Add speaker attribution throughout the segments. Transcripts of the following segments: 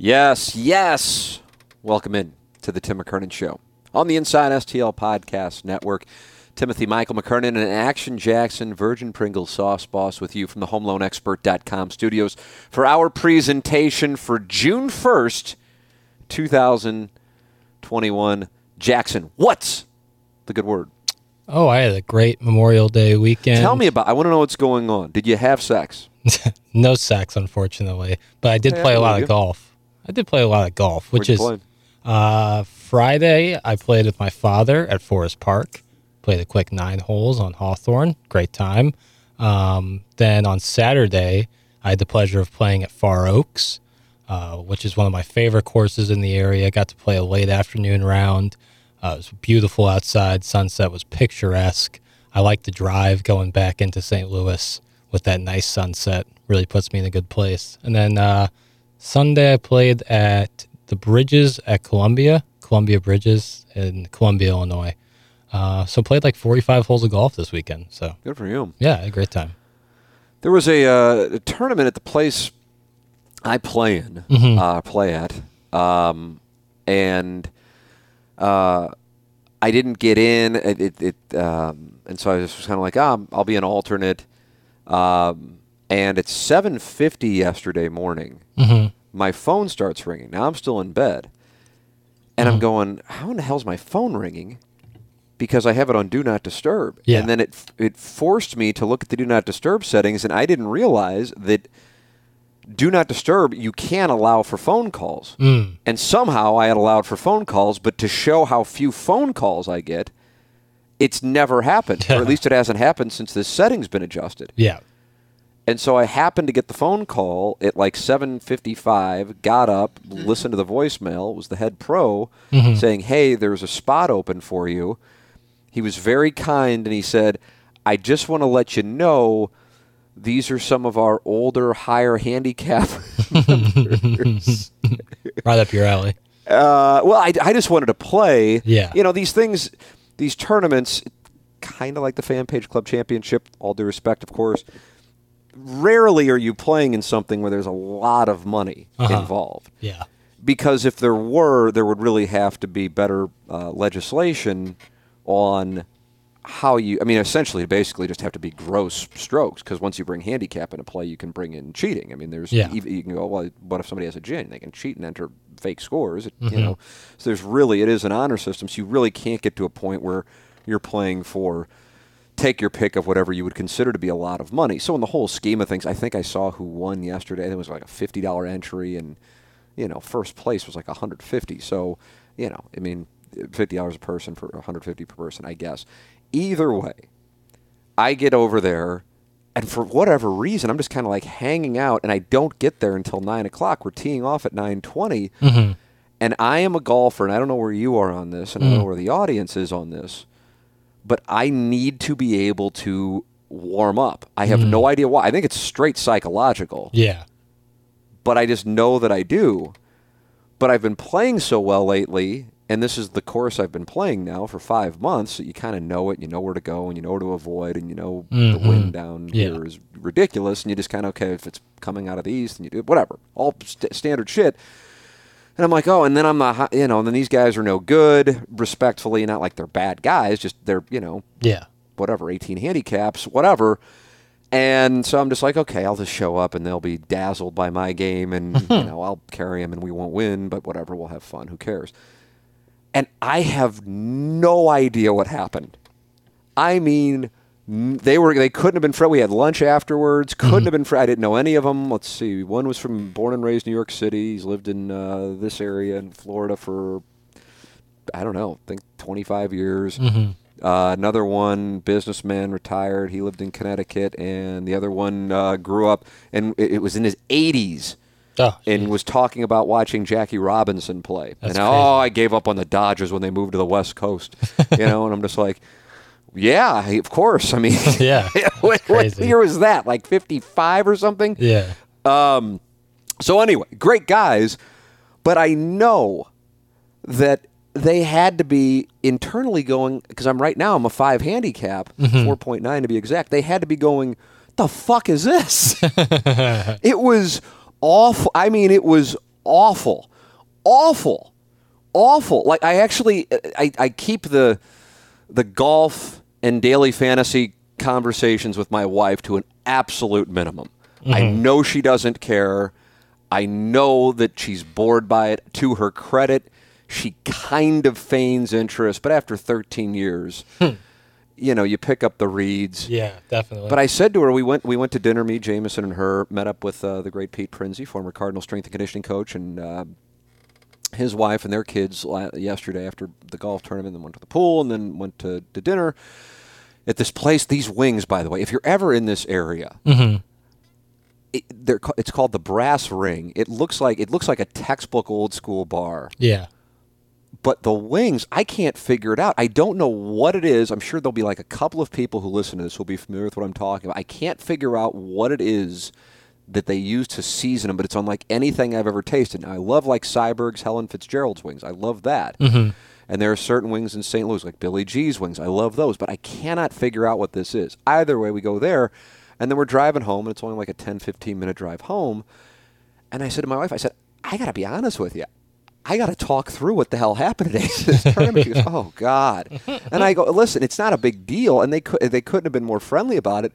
Speaker 1: Yes, yes. Welcome in to the Tim McKernan Show on the Inside STL Podcast Network. Timothy Michael McKernan and Action Jackson, Virgin Pringle Sauce Boss with you from the HomeLoanExpert.com studios for our presentation for June 1st, 2021. Jackson, what's the good word?
Speaker 2: Oh, I had a great Memorial Day weekend.
Speaker 1: Tell me about I want to know what's going on. Did you have sex?
Speaker 2: no sex, unfortunately, but I did
Speaker 1: Hey,
Speaker 2: play a lot of golf. I did play a lot of golf, which is uh, Friday. I played with my father at Forest Park. Played a quick nine holes on Hawthorne. Great time. Um, then on Saturday, I had the pleasure of playing at Far Oaks, uh, which is one of my favorite courses in the area. Got to play a late afternoon round. Uh, it was beautiful outside. Sunset was picturesque. I like the drive going back into St. Louis with that nice sunset. Really puts me in a good place. And then uh, Sunday, I played at the Bridges at Columbia, Columbia Bridges in Columbia, Illinois. Uh, so played like 45 holes of golf this weekend. So
Speaker 1: Good for you.
Speaker 2: yeah, a great time.
Speaker 1: There was a, uh, a tournament at the place I play in, uh, play at, um, and uh, I didn't get in. It, it, it um, and so I was kind of like, ah, I'll be an alternate. Um, and it's 7:50 yesterday morning. Mm-hmm. My phone starts ringing. Now I'm still in bed, and I'm mm-hmm. going, how in the hell's my phone ringing? Because I have it on Do Not Disturb.
Speaker 2: Yeah.
Speaker 1: And then it it forced me to look at the Do Not Disturb settings, and I didn't realize that Do Not Disturb you can allow for phone calls. Mm. And somehow I had allowed for phone calls, but to show how few phone calls I get, it's never happened, or at least it hasn't happened since this setting's been adjusted.
Speaker 2: Yeah.
Speaker 1: And so I happened to get the phone call at like 7:55. Got up, listened to the voicemail. It was the head pro saying, "Hey, there's a spot open for you." He was very kind and he said, "I just want to let you know these are some of our older, higher handicap members."
Speaker 2: Right up your alley.
Speaker 1: Uh, well, I, I just wanted to play.
Speaker 2: Yeah.
Speaker 1: You know, these things, these tournaments, kind of like the Fan Page Club Championship, all due respect, of course. Rarely are you playing in something where there's a lot of money
Speaker 2: Uh-huh.
Speaker 1: involved.
Speaker 2: Yeah.
Speaker 1: Because if there were, there would really have to be better uh, legislation on how you. I mean, essentially, it basically, just have to be gross strokes. Because once you bring handicap into play, you can bring in cheating. I mean, there's
Speaker 2: Yeah.
Speaker 1: you can go. Well, what if somebody has a gin? They can cheat and enter fake scores. It,
Speaker 2: Mm-hmm.
Speaker 1: You know, so there's really it is an honor system. So you really can't get to a point where you're playing for take your pick of whatever you would consider to be a lot of money. So in the whole scheme of things, I think I saw who won yesterday. It was like a fifty dollar entry, and you know, first place was like a hundred fifty. So you know, I mean, fifty dollars a person for one hundred fifty per person, I guess. Either way, I get over there, and for whatever reason, I'm just kind of like hanging out, and I don't get there until nine o'clock. We're teeing off at nine mm-hmm. and I am a golfer, and I don't know where you are on this, and I don't know mm. where the audience is on this, but I need to be able to warm up. I have no hmm. idea why. I think it's straight psychological,
Speaker 2: Yeah.
Speaker 1: but I just know that I do. But I've been playing so well lately, and this is the course I've been playing now for five months. So you kind of know it, you know where to go, and you know where to avoid, and you know the mm-hmm. wind down
Speaker 2: Yeah.
Speaker 1: here is ridiculous, and you just kind of okay if it's coming out of the east, and you do whatever, all st- standard shit. And I'm like, oh, and then I'm not, you know, and then these guys are no good, respectfully, not like they're bad guys, just they're, you know,
Speaker 2: Yeah.
Speaker 1: whatever, 18 handicaps, whatever. And so I'm just like, okay, I'll just show up and they'll be dazzled by my game and, you know, I'll carry them and we won't win, but whatever, we'll have fun. Who cares? and I have no idea what happened. I mean, they were they couldn't have been friends. We had lunch afterwards. Couldn't have been friends. I didn't know any of them. Let's see. One was from born and raised New York City. He's lived in uh, this area in Florida for I don't know. I think 25 years. Uh, another one, businessman, retired. He lived in Connecticut, and the other one uh, grew up and it, it was in his 80s
Speaker 2: Oh,
Speaker 1: and was talking about watching Jackie Robinson play.
Speaker 2: That's
Speaker 1: and oh. I gave up on the Dodgers when they moved to the West Coast. you know, and I'm just like, yeah, of course. I mean,
Speaker 2: Yeah,
Speaker 1: what, what year was that? Like 55 or something?
Speaker 2: yeah.
Speaker 1: Um, so anyway, great guys, but I know that they had to be internally going because I'm right now I'm a five handicap,
Speaker 2: Mm-hmm.
Speaker 1: 4.9 to be exact. They had to be going, the fuck is this? it was awful. I mean, it was awful, awful, awful. Like I actually, I, I keep the the golf and daily fantasy conversations with my wife to an absolute minimum. I know she doesn't care. I know that she's bored by it. To her credit, she kind of feigns interest, but after 13 years, you know, you pick up the reeds.
Speaker 2: Yeah, definitely.
Speaker 1: But I said to her, we went we went to dinner. Me, Jameson, and her met up with uh, the great Pete Prinzi, former Cardinal strength and conditioning coach, and uh, his wife and their kids yesterday after the golf tournament. Then went to the pool and then went to, to dinner at this place. These wings, by the way, if you're ever in this area, mm-hmm. it, they're, it's called the Brass Ring. It looks like it looks like a textbook old school bar
Speaker 2: yeah.
Speaker 1: but the wings, I can't figure it out. I don't know what it is. I'm sure there'll be like a couple of people who listen to this will be familiar with what I'm talking about. I can't figure out what it is that they use to season them, but it's unlike anything I've ever tasted. Now, I love like Syberg's, Helen Fitzgerald's wings. I love that. Mm-hmm. And there are certain wings in St. Louis, like Billy G's wings. I love those, but I cannot figure out what this is. Either way, we go there, and then we're driving home, and it's only like a 10, 15 minute drive home. And I said to my wife, I said, I got to be honest with you. I got to talk through what the hell happened today. this tournament. She goes, "Oh God," and I go, "Listen, it's not a big deal," and they could they couldn't have been more friendly about it,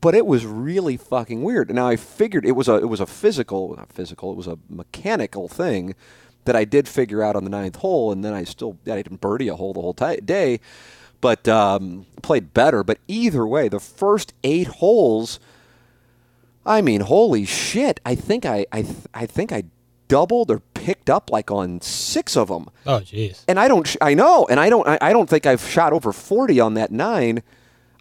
Speaker 1: but it was really fucking weird. Now I figured it was a it was a physical, not physical, it was a mechanical thing that I did figure out on the ninth hole, and then I still I didn't birdie a hole the whole ti day, but um, played better. But either way, the first eight holes. I mean, holy shit! I think I I th- I think I doubled or picked up like on six of them,
Speaker 2: Oh, jeez.
Speaker 1: and I don't. Sh- I know, and I don't. I, I don't think I've shot over forty on that nine.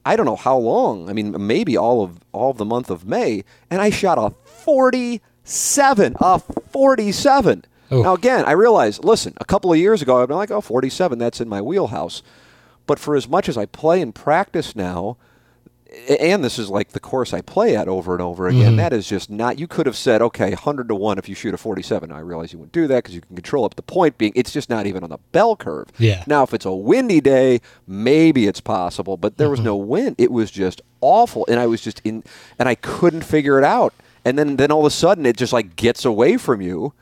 Speaker 1: I don't know how long. I mean, maybe all of all of the month of May, and I shot a forty-seven. A forty-seven.
Speaker 2: Oof.
Speaker 1: Now again, I realize. Listen, a couple of years ago, I've been like, "Oh, 47, That's in my wheelhouse." But for as much as I play and practice now, and this is like the course I play at over and over again. Mm-hmm. That is just not. You could have said, okay, hundred to one if you shoot a forty-seven. I realize you wouldn't do that because you can control. But the point being, it's just not even on the bell curve.
Speaker 2: Yeah.
Speaker 1: Now, if it's a windy day, maybe it's possible. But there was mm-hmm. no wind. It was just awful, and I was just in, and I couldn't figure it out. And then, then all of a sudden, it just like gets away from you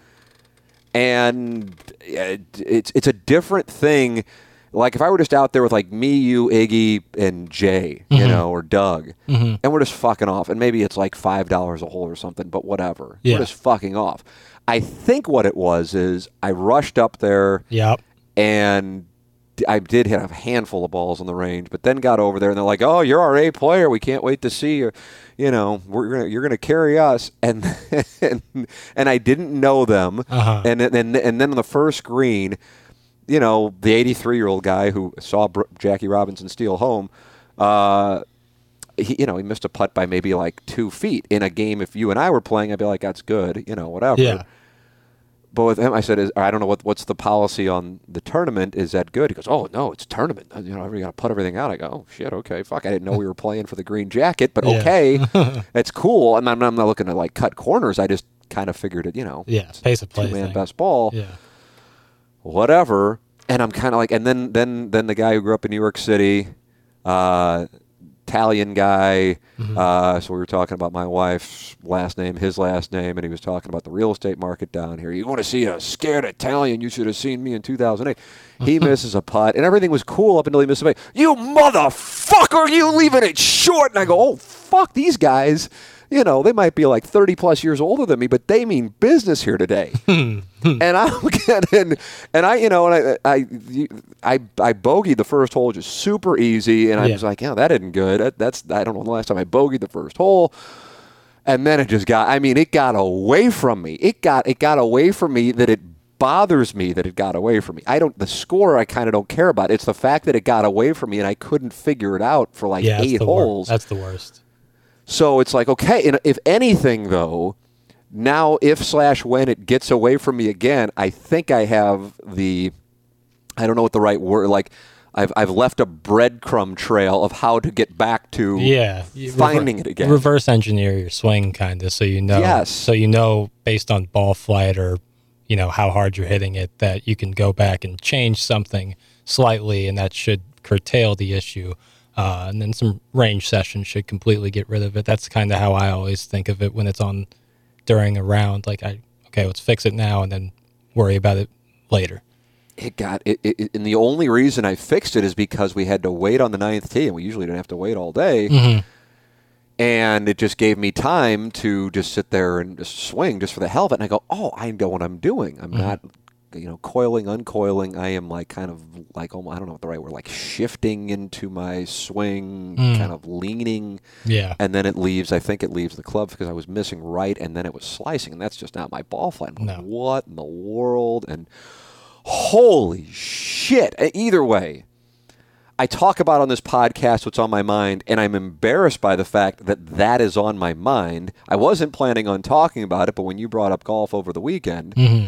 Speaker 1: and it, it's it's a different thing. Like if I were just out there with like me, you, Iggy, and Jay, you know, or Doug, and we're just fucking off, and maybe it's like five dollars a hole or something, but whatever,
Speaker 2: Yeah.
Speaker 1: we're just fucking off. I think what it was is I rushed up there
Speaker 2: Yep.
Speaker 1: and I did hit a handful of balls on the range, but then got over there and they're like, "Oh, you're our A player. We can't wait to see you. You know, we're gonna, you're going to carry us." And, and and I didn't know them.
Speaker 2: Uh-huh.
Speaker 1: And then and, and then on the first green, you know, the 83 year old guy who saw Br- Jackie Robinson steal home. Uh, he, you know, he missed a putt by maybe like two feet in a game. If you and I were playing, I'd be like, "That's good," you know, whatever.
Speaker 2: Yeah.
Speaker 1: But with him, I said, is, I don't know what what's the policy on the tournament. Is that good? He goes, Oh no, it's a tournament. You know, we got to put everything out. I go, Oh shit, okay, fuck. I didn't know we were playing for the green jacket, but
Speaker 2: Yeah.
Speaker 1: okay, it's cool. I'm, I'm I'm not looking to like cut corners. I just kind of figured it. You know,
Speaker 2: Yeah. Pace of play.
Speaker 1: two man best ball,
Speaker 2: Yeah.
Speaker 1: Whatever. And I'm kind of like, and then then then the guy who grew up in New York City, uh, Italian guy.
Speaker 2: Mm-hmm.
Speaker 1: Uh, so we were talking about my wife's last name, his last name, and he was talking about the real estate market down here. You want to see a scared Italian? You should have seen me in 2008. He misses a putt, and everything was cool up until he missed a putt. You motherfucker! You leaving it short? And I go, oh fuck, these guys. You know, they might be like 30 plus years older than me, but they mean business here today. Hmm. Hmm. and I'm getting, and I, you know, and I, I, I, I bogeyed the first hole just super easy, and I
Speaker 2: Yeah.
Speaker 1: was like, yeah, that isn't good. That, that's I don't know the last time I bogeyed the first hole. And then it just got, I mean, it got away from me. It got, it got away from me that it bothers me that it got away from me. I don't, the score I kind of don't care about. It's the fact that it got away from me and I couldn't figure it out for like
Speaker 2: yeah,
Speaker 1: eight
Speaker 2: the wor-
Speaker 1: holes.
Speaker 2: That's the worst.
Speaker 1: So it's like, okay, and if anything though, now if slash when it gets away from me again, I think I have the, I don't know what the right word, like I've, I've left a breadcrumb trail of how to get back to
Speaker 2: Yeah,
Speaker 1: finding it again.
Speaker 2: Reverse engineer your swing, kind of, so you know.
Speaker 1: Yes.
Speaker 2: So you know, based on ball flight or you know how hard you're hitting it, that you can go back and change something slightly, and that should curtail the issue. Uh, and then some range sessions should completely get rid of it. That's kind of how I always think of it when it's on during a round. Like I, okay, let's fix it now, and then worry about it later.
Speaker 1: it got it, it, and the only reason I fixed it is because we had to wait on the ninth tee, and we usually don't have to wait all day.
Speaker 2: Mm-hmm.
Speaker 1: And it just gave me time to just sit there and just swing just for the hell of it. And I go, oh, I know what I'm doing. I'm not, you know, coiling, uncoiling. I am like kind of like, almo- I don't know what the right word, like shifting into my swing, hmm. kind of leaning.
Speaker 2: Yeah.
Speaker 1: And then it leaves, I think it leaves the club because I was missing right and then it was slicing. And that's just not my ball flight. I'm like,
Speaker 2: No.
Speaker 1: What in the world? And holy shit. Either way, I talk about on this podcast what's on my mind, and I'm embarrassed by the fact that that is on my mind. I wasn't planning on talking about it, but when you brought up golf over the weekend, mm-hmm.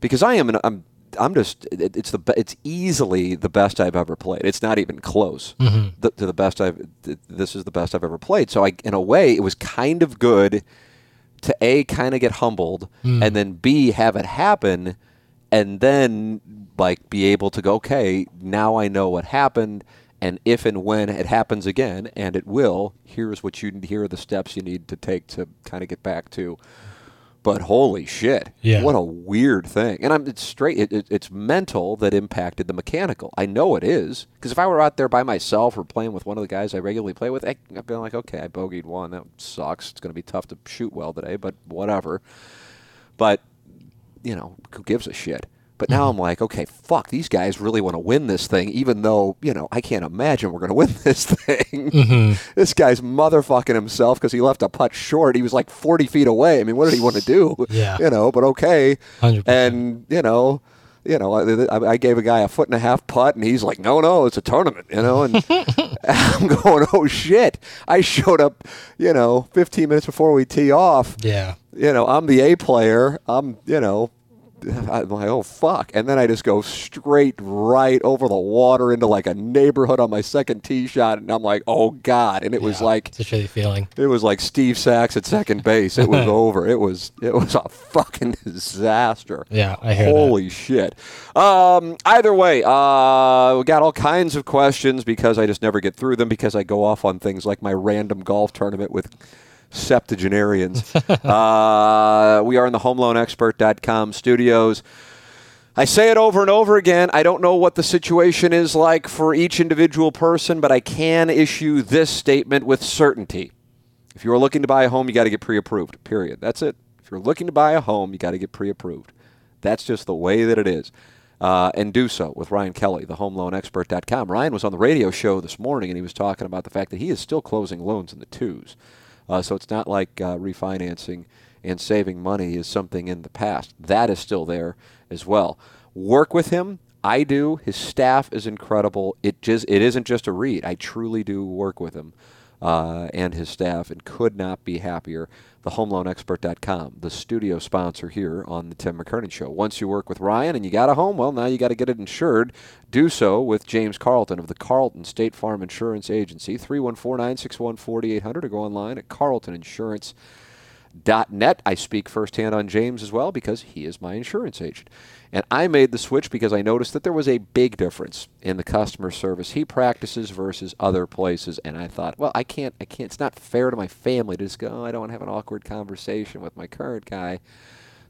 Speaker 1: Because I am, an, I'm, I'm just, it, it's the it's easily the best I've ever played. It's not even close mm-hmm. the, to the best I've. th- This is the best I've ever played. So I, in a way, it was kind of good to a kind of get humbled, mm. and then b have it happen, and then like be able to go, okay, now I know what happened, and if and when it happens again, and it will, here's what you here are the steps you need to take to kind of get back to. But holy shit!
Speaker 2: Yeah.
Speaker 1: what a weird thing. And I'm it's straight. It, it, it's mental that impacted the mechanical. I know it is because if I were out there by myself or playing with one of the guys I regularly play with, I, I'd be like, okay, I bogeyed one. That sucks. It's going to be tough to shoot well today, but whatever. But you know, who gives a shit? But now mm-hmm. I'm like, okay, fuck, these guys really want to win this thing, even though, you know, I can't imagine we're going to win this thing. Mm-hmm. This guy's motherfucking himself because he left a putt short. He was like 40 feet away. I mean, what did he want to do?
Speaker 2: Yeah.
Speaker 1: You know, but okay.
Speaker 2: 100%.
Speaker 1: And, you know, you know, I, I gave a guy a foot and a half putt, and he's like, "No, no, it's a tournament," you know. And I'm going, "Oh shit!" I showed up, you know, 15 minutes before we tee off
Speaker 2: Yeah.
Speaker 1: you know, I'm the A player. I'm, you know, I'm like, oh fuck, and then I just go straight right over the water into like a neighborhood on my second tee shot, and I'm like, oh god, and it was like.
Speaker 2: it's a shitty feeling.
Speaker 1: It was like Steve Sax at second base. It was over. It was it was a fucking disaster.
Speaker 2: Yeah, I hear that.
Speaker 1: Holy shit. Um, either way, uh, we got all kinds of questions because I just never get through them because I go off on things like my random golf tournament with septuagenarians. uh, we are in the homeloanexpert.com studios. I say it over and over again. I don't know what the situation is like for each individual person, but I can issue this statement with certainty. If you are looking to buy a home, you got to get pre approved, period. That's it. If you're looking to buy a home, you got to get pre approved. That's just the way that it is. Uh, and do so with Ryan Kelley, the homeloanexpert.com. Ryan was on the radio show this morning and he was talking about the fact that he is still closing loans in the twos. Uh, so it's not like uh, refinancing and saving money is something in the past. That is still there as well. Work with him. I do. His staff is incredible. It just it isn't just a read. I truly do work with him uh, and his staff and could not be happier. TheHomeLoanExpert.com, the studio sponsor here on the Tim McKernan Show. Once you work with Ryan and you got a home, well, now you got to get it insured. Do so with James Carlton of the Carlton State Farm Insurance Agency, 314 961 4800, or go online at carltoninsurance.net. I speak firsthand on James as well because he is my insurance agent. And I made the switch because I noticed that there was a big difference in the customer service he practices versus other places. And I thought, well, I can't, I can't, it's not fair to my family to just go, oh, I don't want to have an awkward conversation with my current guy.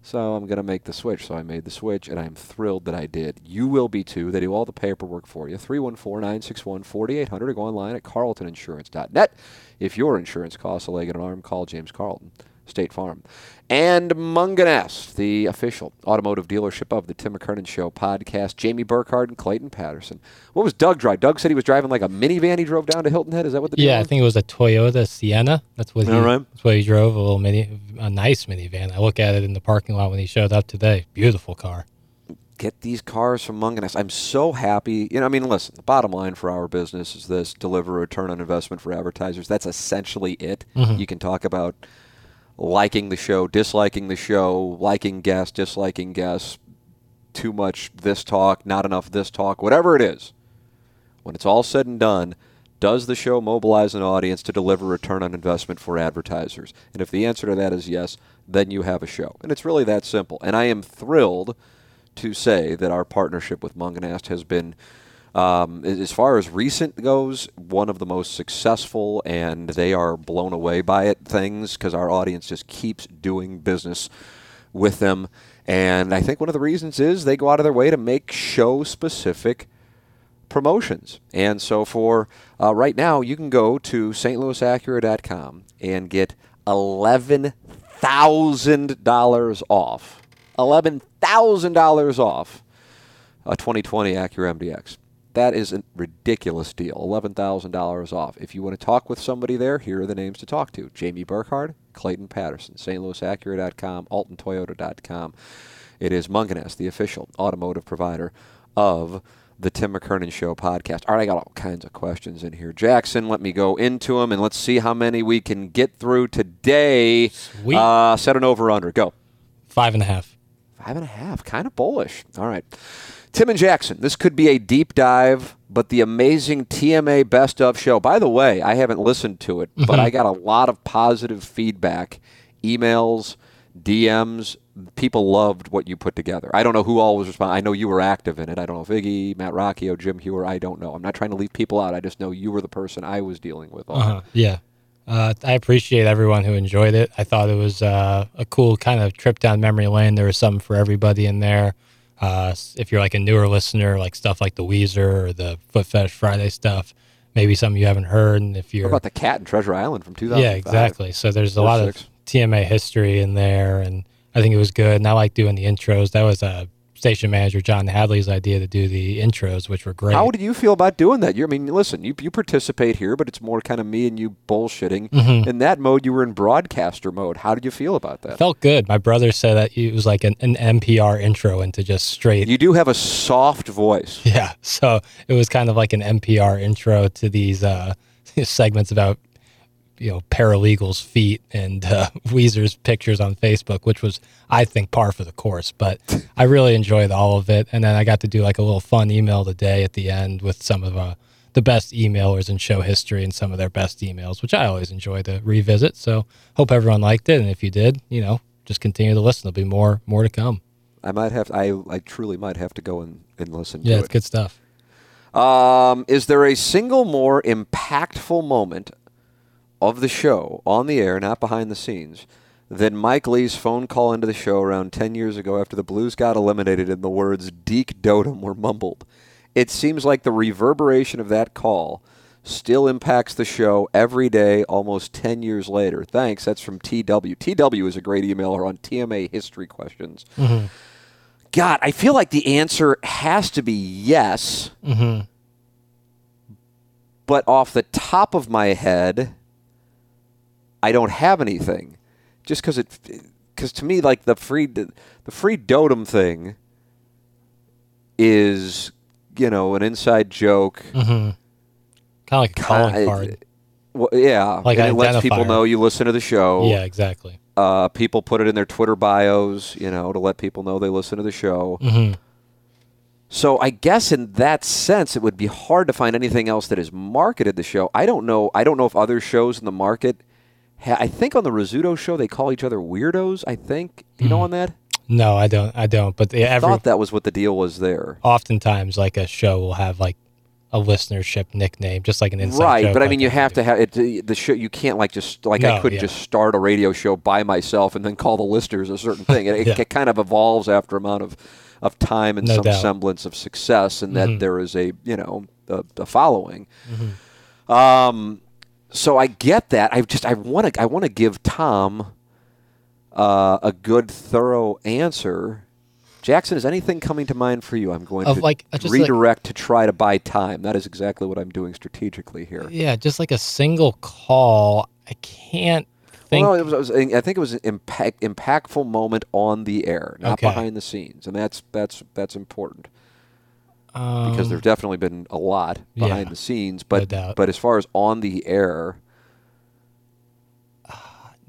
Speaker 1: So I'm going to make the switch. So I made the switch, and I'm thrilled that I did. You will be too. They do all the paperwork for you. 314 961 4800 or go online at carltoninsurance.net. If your insurance costs a leg and an arm, call James Carlton. State Farm. And Mungenast, the official automotive dealership of the Tim McKernan Show podcast. Jamie Burkhardt and Clayton Patterson. What was Doug drive? Doug said he was driving like a minivan he drove down to Hilton Head. Is that what the
Speaker 2: Yeah, I think it was a Toyota Sienna. That's what he.
Speaker 1: All right.
Speaker 2: That's what he drove. A little mini, a nice minivan. I look at it in the parking lot when he showed up today. Beautiful car.
Speaker 1: get these cars from Mungenast. I'm so happy. You know, I mean, listen, the bottom line for our business is this deliver a return on investment for advertisers. That's essentially it. Mm-hmm. You can talk about liking the show, disliking the show, liking guests, disliking guests, too much this talk, not enough this talk, whatever it is. When it's all said and done, does the show mobilize an audience to deliver return on investment for advertisers? And if the answer to that is yes, then you have a show. And it's really that simple. And I am thrilled to say that our partnership with Mungenast has been, um, as far as recent goes, one of the most successful, and they are blown away by it things because our audience just keeps doing business with them. And I think one of the reasons is they go out of their way to make show specific promotions. And so for uh, right now, you can go to stlouisacura.com and get $11,000 off. $11,000 off a 2020 Acura MDX. That is a ridiculous deal. $11,000 off. If you want to talk with somebody there, here are the names to talk to. Jamie Burkhardt, Clayton Patterson, stlouisacura.com, altontoyota.com. It is Mungenast, the official automotive provider of the Tim McKernan Show podcast. All right, I got all kinds of questions in here. Jackson, let me go into them and let's see how many we can get through today.
Speaker 2: Sweet.
Speaker 1: Uh, set an over under. Go.
Speaker 2: Five and a half.
Speaker 1: Five and a half. Kind of bullish. All right. Tim and Jackson, this could be a deep dive, but the amazing TMA Best of show. By the way, I haven't listened to it, but I got a lot of positive feedback, emails, DMs. People loved what you put together. I don't know who all was responding. I know you were active in it. I don't know if Iggy, Matt Rocchio, Jim Hewer. I don't know. I'm not trying to leave people out. I just know you were the person I was dealing with.
Speaker 2: Uh-huh. Yeah. Uh, I appreciate everyone who enjoyed it. I thought it was uh, a cool kind of trip down memory lane. There was something for everybody in there. Uh, if you're like a newer listener, like stuff like the Weezer or the Foot Fetish Friday stuff, maybe something you haven't heard. And if you're
Speaker 1: What about the cat in Treasure Island from 2005?
Speaker 2: yeah, exactly. So there's a lot
Speaker 1: six.
Speaker 2: of TMA history in there, and I think it was good. And I like doing the intros. That was uh, station manager John Hadley's idea to do the intros, which were great.
Speaker 1: How did you feel about doing that? You, I mean, listen, you, you participate here, but it's more kind of me and you bullshitting.
Speaker 2: Mm-hmm.
Speaker 1: In that mode, you were in broadcaster mode. How did you feel about that?
Speaker 2: Felt good. My brother said that it was like an, an NPR intro into just straight.
Speaker 1: You do have a soft voice.
Speaker 2: yeah. So it was kind of like an NPR intro to these uh, segments about you know paralegals' feet and uh, Weezer's pictures on Facebook, which was I think par for the course. But I really enjoyed all of it, and then I got to do like a little fun email today at the end with some of uh, the best emailers in show history and some of their best emails, which I always enjoy to revisit. So hope everyone liked it, and if you did, you know, just continue to listen. There'll be more more to come.
Speaker 1: I might have. I I truly might have to go and, and listen
Speaker 2: Yeah, it's good stuff.
Speaker 1: Um, is there a single more impactful moment of the show on the air, not behind the scenes, than Mike Lee's phone call into the show around ten years ago after the Blues got eliminated and the words "Deke Dotem" were mumbled? It seems like the reverberation of that call still impacts the show every day almost 10 years later. Thanks. That's from TW. TW is a great emailer on TMA history questions. Mm-hmm. God, I feel like the answer has to be yes. Mm-hmm. But off the top of my head, I don't have anything. Just because it, because to me, like the free, the free dotem thing is, you know, an inside joke.
Speaker 2: Kind of like a calling
Speaker 1: Ki-
Speaker 2: card.
Speaker 1: Well, yeah,
Speaker 2: Like
Speaker 1: it lets people know you listen to the show.
Speaker 2: Yeah, exactly.
Speaker 1: Uh, people put it in their Twitter bios, you know, to let people know they listen to the show.
Speaker 2: Mm-hmm.
Speaker 1: So I guess in that sense, it would be hard to find anything else that has marketed the show. I don't know. I don't know if other shows in the market. Ha- I think on the Rizzuto show they call each other weirdos. I think you
Speaker 2: Mm.
Speaker 1: know on that.
Speaker 2: No, I don't. I don't. But the,
Speaker 1: I
Speaker 2: every
Speaker 1: thought that was what the deal was there.
Speaker 2: oftentimes like a show will have like a listenership nickname, just like an inside
Speaker 1: right
Speaker 2: joke
Speaker 1: but i
Speaker 2: like
Speaker 1: mean you have
Speaker 2: would
Speaker 1: to have it the show you can't like just like i couldn't
Speaker 2: yeah.
Speaker 1: just start a radio show by myself and then call the listeners a certain thing it,
Speaker 2: Yeah.
Speaker 1: it kind of evolves after amount of of time and
Speaker 2: No
Speaker 1: some
Speaker 2: doubt.
Speaker 1: semblance of success and that
Speaker 2: Mhm.
Speaker 1: there is a you know a, a following
Speaker 2: Mm-hmm.
Speaker 1: um so i get that i just i want to i want to give tom uh, a good thorough answer Jackson, is anything coming to mind for you? I'm going
Speaker 2: Of
Speaker 1: to
Speaker 2: like- just like-
Speaker 1: redirect to try to buy time. That is exactly what I'm doing strategically here.
Speaker 2: Yeah, just like a single call. I can't think.
Speaker 1: Well, it was, it was, I think it was an impact, impactful moment on the air, not
Speaker 2: Okay.
Speaker 1: behind the scenes, and that's that's that's important because
Speaker 2: um,
Speaker 1: there's definitely been a lot behind
Speaker 2: yeah,
Speaker 1: the scenes. But
Speaker 2: doubt.
Speaker 1: but as far as on the air,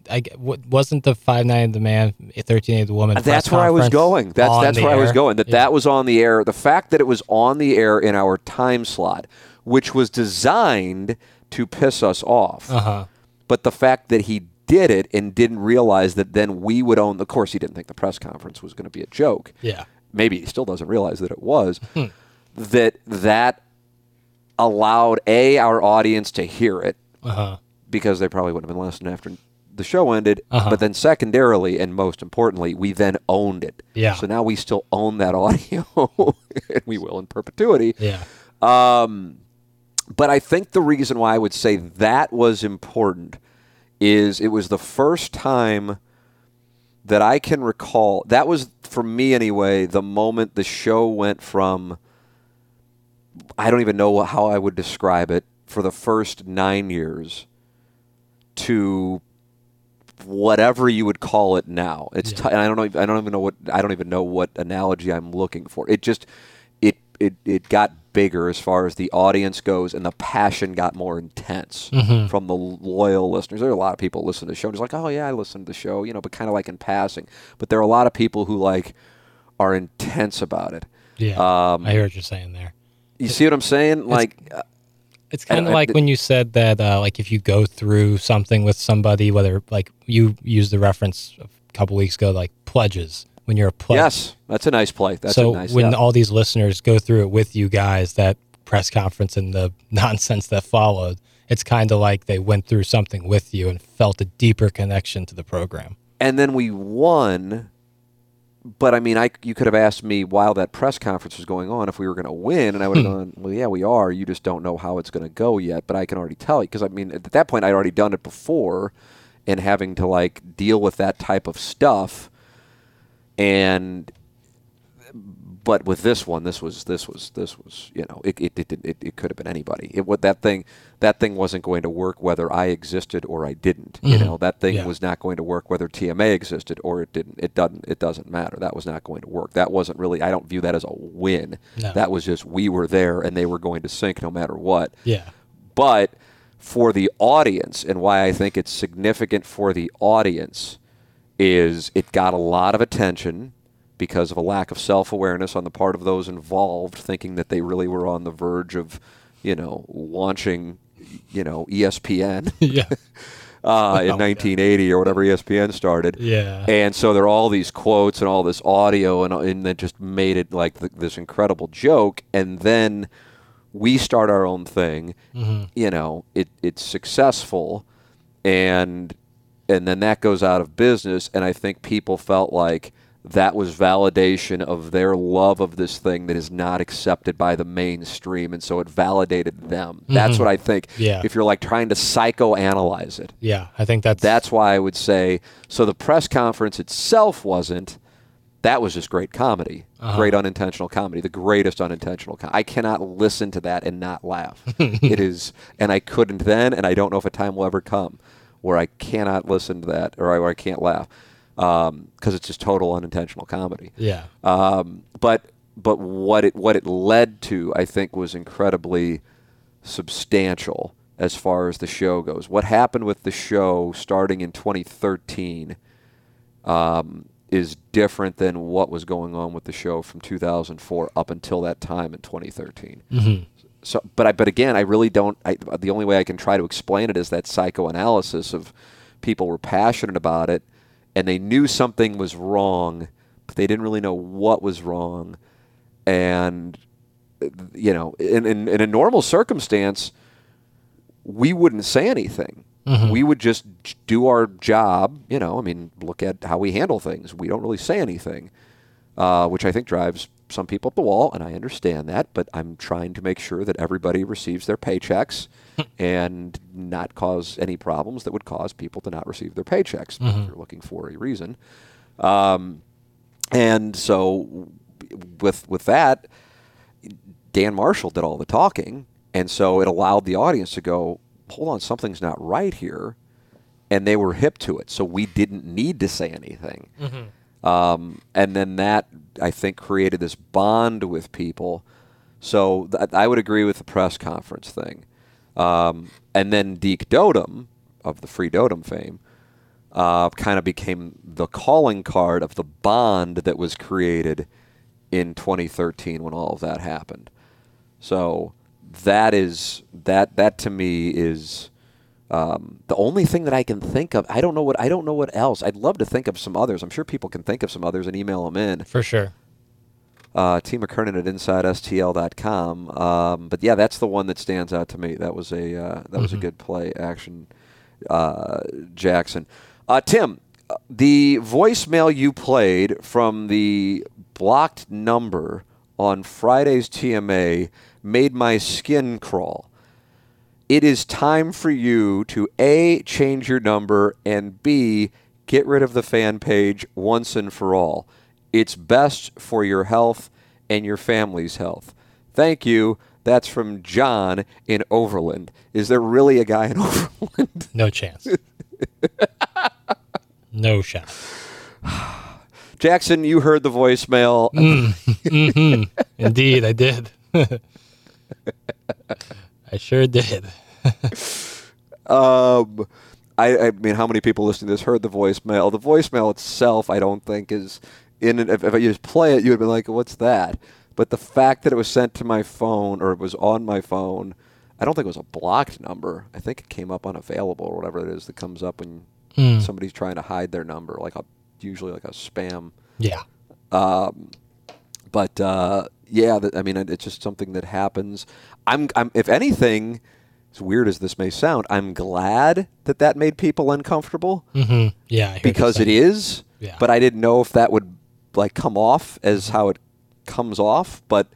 Speaker 2: I w- wasn't the five nine the man, thirteen eight the woman.
Speaker 1: that's where I was going. That's that's where I was going. That
Speaker 2: Yeah.
Speaker 1: that was on the air. The fact that it was on the air in our time slot, which was designed to piss us off.
Speaker 2: Uh-huh.
Speaker 1: But the fact that he did it and didn't realize that then we would own. Of course, he didn't think the press conference was going to be a joke.
Speaker 2: Yeah.
Speaker 1: Maybe he still doesn't realize that it was. That that allowed a our audience to hear it
Speaker 2: Uh huh.
Speaker 1: because they probably wouldn't have been listening after the show ended.
Speaker 2: Uh-huh.
Speaker 1: But then secondarily, and most importantly, we then owned it.
Speaker 2: Yeah.
Speaker 1: So now we still own that audio, and we will in perpetuity.
Speaker 2: Yeah.
Speaker 1: Um, but I think the reason why I would say that was important is it was the first time that I can recall. That was, for me anyway, the moment the show went from. I don't even know how I would describe it for the first nine years to whatever you would call it now. It's
Speaker 2: Yeah.
Speaker 1: t- I don't know. I don't even know what. I don't even know what analogy I'm looking for. It just it it it got bigger as far as the audience goes, and the passion got more intense
Speaker 2: Mm-hmm.
Speaker 1: from the loyal listeners. There are a lot of people who listen to the show, and just like, oh yeah, I listen to the show, you know, but kind of like in passing. But there are a lot of people who like are intense about it.
Speaker 2: Yeah.
Speaker 1: Um,
Speaker 2: I hear what you're saying there.
Speaker 1: You see what I'm saying? Like, uh,
Speaker 2: It's kind of
Speaker 1: I-
Speaker 2: like when you said that, uh, like if you go through something with somebody, whether like you used the reference a couple weeks ago, like pledges. When you're a pledge,
Speaker 1: yes, that's a nice play. That's
Speaker 2: so
Speaker 1: a nice.
Speaker 2: when
Speaker 1: yeah.
Speaker 2: all these listeners go through it with you guys, that press conference and the nonsense that followed, it's kind of like they went through something with you and felt a deeper connection to the program.
Speaker 1: and then we won. But I mean, I you could have asked me while that press conference was going on if we were going to win, and I would have hmm. gone, "Well, yeah, we are. You just don't know how it's going to go yet." But I can already tell you because I mean, at that point, I'd already done it before, and having to like deal with that type of stuff, and but with this one, this was this was this was you know it it it, it, it could have been anybody. It what that thing that thing wasn't going to work whether I existed or I didn't. You
Speaker 2: Mhm.
Speaker 1: know that thing
Speaker 2: Yeah.
Speaker 1: was not going to work whether TMA existed or it didn't. It doesn't it doesn't matter. That was not going to work. That wasn't really. I don't view that as a win.
Speaker 2: No.
Speaker 1: That was just we were there and they were going to sink no matter what.
Speaker 2: Yeah.
Speaker 1: But for the audience, and why I think it's significant for the audience, is it got a lot of attention because of a lack of self awareness on the part of those involved, thinking that they really were on the verge of, you know, launching, you know, ESPN
Speaker 2: yeah.
Speaker 1: uh, in
Speaker 2: Oh,
Speaker 1: 1980 or whatever ESPN started.
Speaker 2: Yeah.
Speaker 1: And so there are all these quotes and all this audio, and, and that just made it like th this incredible joke. And then we start our own thing. You know, it it's successful, and and then that goes out of business. And I think people felt like that was validation of their love of this thing that is not accepted by the mainstream, and so it validated them. That's mm-hmm. what I think.
Speaker 2: Yeah.
Speaker 1: If you're like trying to psychoanalyze it,
Speaker 2: Yeah. I think that's
Speaker 1: that's why I would say so. The press conference itself wasn't. That was just great comedy, uh-huh. great unintentional comedy, the greatest unintentional. Com- I cannot listen to that and not laugh. it is, and I couldn't then, and I don't know if a time will ever come where I cannot listen to that or I, where I can't laugh because it's just total unintentional comedy.
Speaker 2: yeah.
Speaker 1: Um, but but what it what it led to, I think, was incredibly substantial as far as the show goes. What happened with the show starting in 2013 um, is different than what was going on with the show from 2004 up until that time in 2013. So, but I, but again, I really don't. I, the only way I can try to explain it is that psychoanalysis of people were passionate about it, and they knew something was wrong, but they didn't really know what was wrong, and you know, in, in, in a normal circumstance, we wouldn't say anything. We would just do our job. You know, I mean, look at how we handle things. We don't really say anything, uh, which I think drives some people up the wall, and I understand that. But I'm trying to make sure that everybody receives their paychecks and not cause any problems that would cause people to not receive their paychecks if they're looking for a reason. Um, and so, with with that, Dan Marshall did all the talking, and so it allowed the audience to go, "Hold on, something's not right here," and they were hip to it. So we didn't need to say anything, um, and then that I think created this bond with people. So th- I would agree with the press conference thing, um, and then Deke Dotem of the Free Dotem fame uh, kind of became the calling card of the bond that was created in 2013 when all of that happened. So that is that that to me is um, the only thing that I can think of. I don't know what I don't know what else. I'd love to think of some others. I'm sure people can think of some others and email them in.
Speaker 2: For sure.
Speaker 1: Uh, T McKernan at InsideSTL.com. Um, but yeah, that's the one that stands out to me. That was a uh, that was a good play action, uh, Jackson. Uh, Tim, the voicemail you played from the blocked number on Friday's TMA made my skin crawl. It is time for you to A, change your number, and B, get rid of the fan page once and for all. It's best for your health and your family's health. Thank you. That's from John in Overland. Is there really a guy in Overland?
Speaker 2: No chance. no shot.
Speaker 1: Jackson, you heard the voicemail.
Speaker 2: Indeed, I did. I sure did.
Speaker 1: Um, I, I mean, how many people listening to this heard the voicemail? The voicemail itself, I don't think is in. If, if you just play it, you would be like, "What's that?" But the fact that it was sent to my phone or it was on my phone, I don't think it was a blocked number. I think it came up unavailable or whatever it is that comes up when somebody's trying to hide their number, like a usually like a spam.
Speaker 2: Yeah.
Speaker 1: But uh, yeah, th- I mean, it's just something that happens. I'm, I'm, if anything, as weird as this may sound, I'm glad that that made people uncomfortable
Speaker 2: hmm Yeah. I
Speaker 1: because it is.
Speaker 2: Yeah.
Speaker 1: But I didn't know if that would like come off as how it comes off. But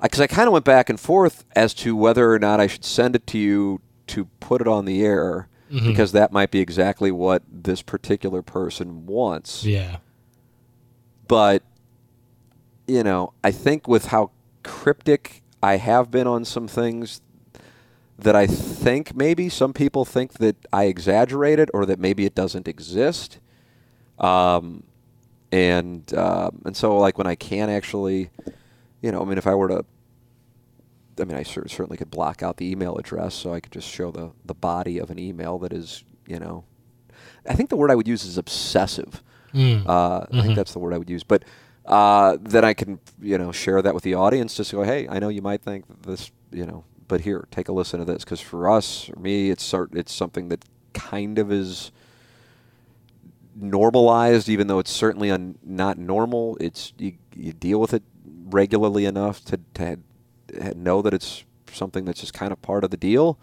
Speaker 1: because I, kind of went back and forth as to whether or not I should send it to you to put it on the air
Speaker 2: Mm-hmm.
Speaker 1: because that might be exactly what this particular person wants
Speaker 2: Yeah.
Speaker 1: but you know, I think with how cryptic I have been on some things that I think maybe some people think that I exaggerated or that maybe it doesn't exist. Um, and um, and so like when I can actually, you know, I mean, if I were to, I mean, I cer- certainly could block out the email address so I could just show the the body of an email that is, you know, I think the word I would use is obsessive. Uh, I think that's the word I would use. But uh, then I can, you know, share that with the audience. Just go, hey, I know you might think this, you know, but here, take a listen to this, because for us, or me, it's it's something that kind of is normalized, even though it's certainly un, not normal. It's you, you deal with it regularly enough to, to know that it's something that's just kind of part of the deal,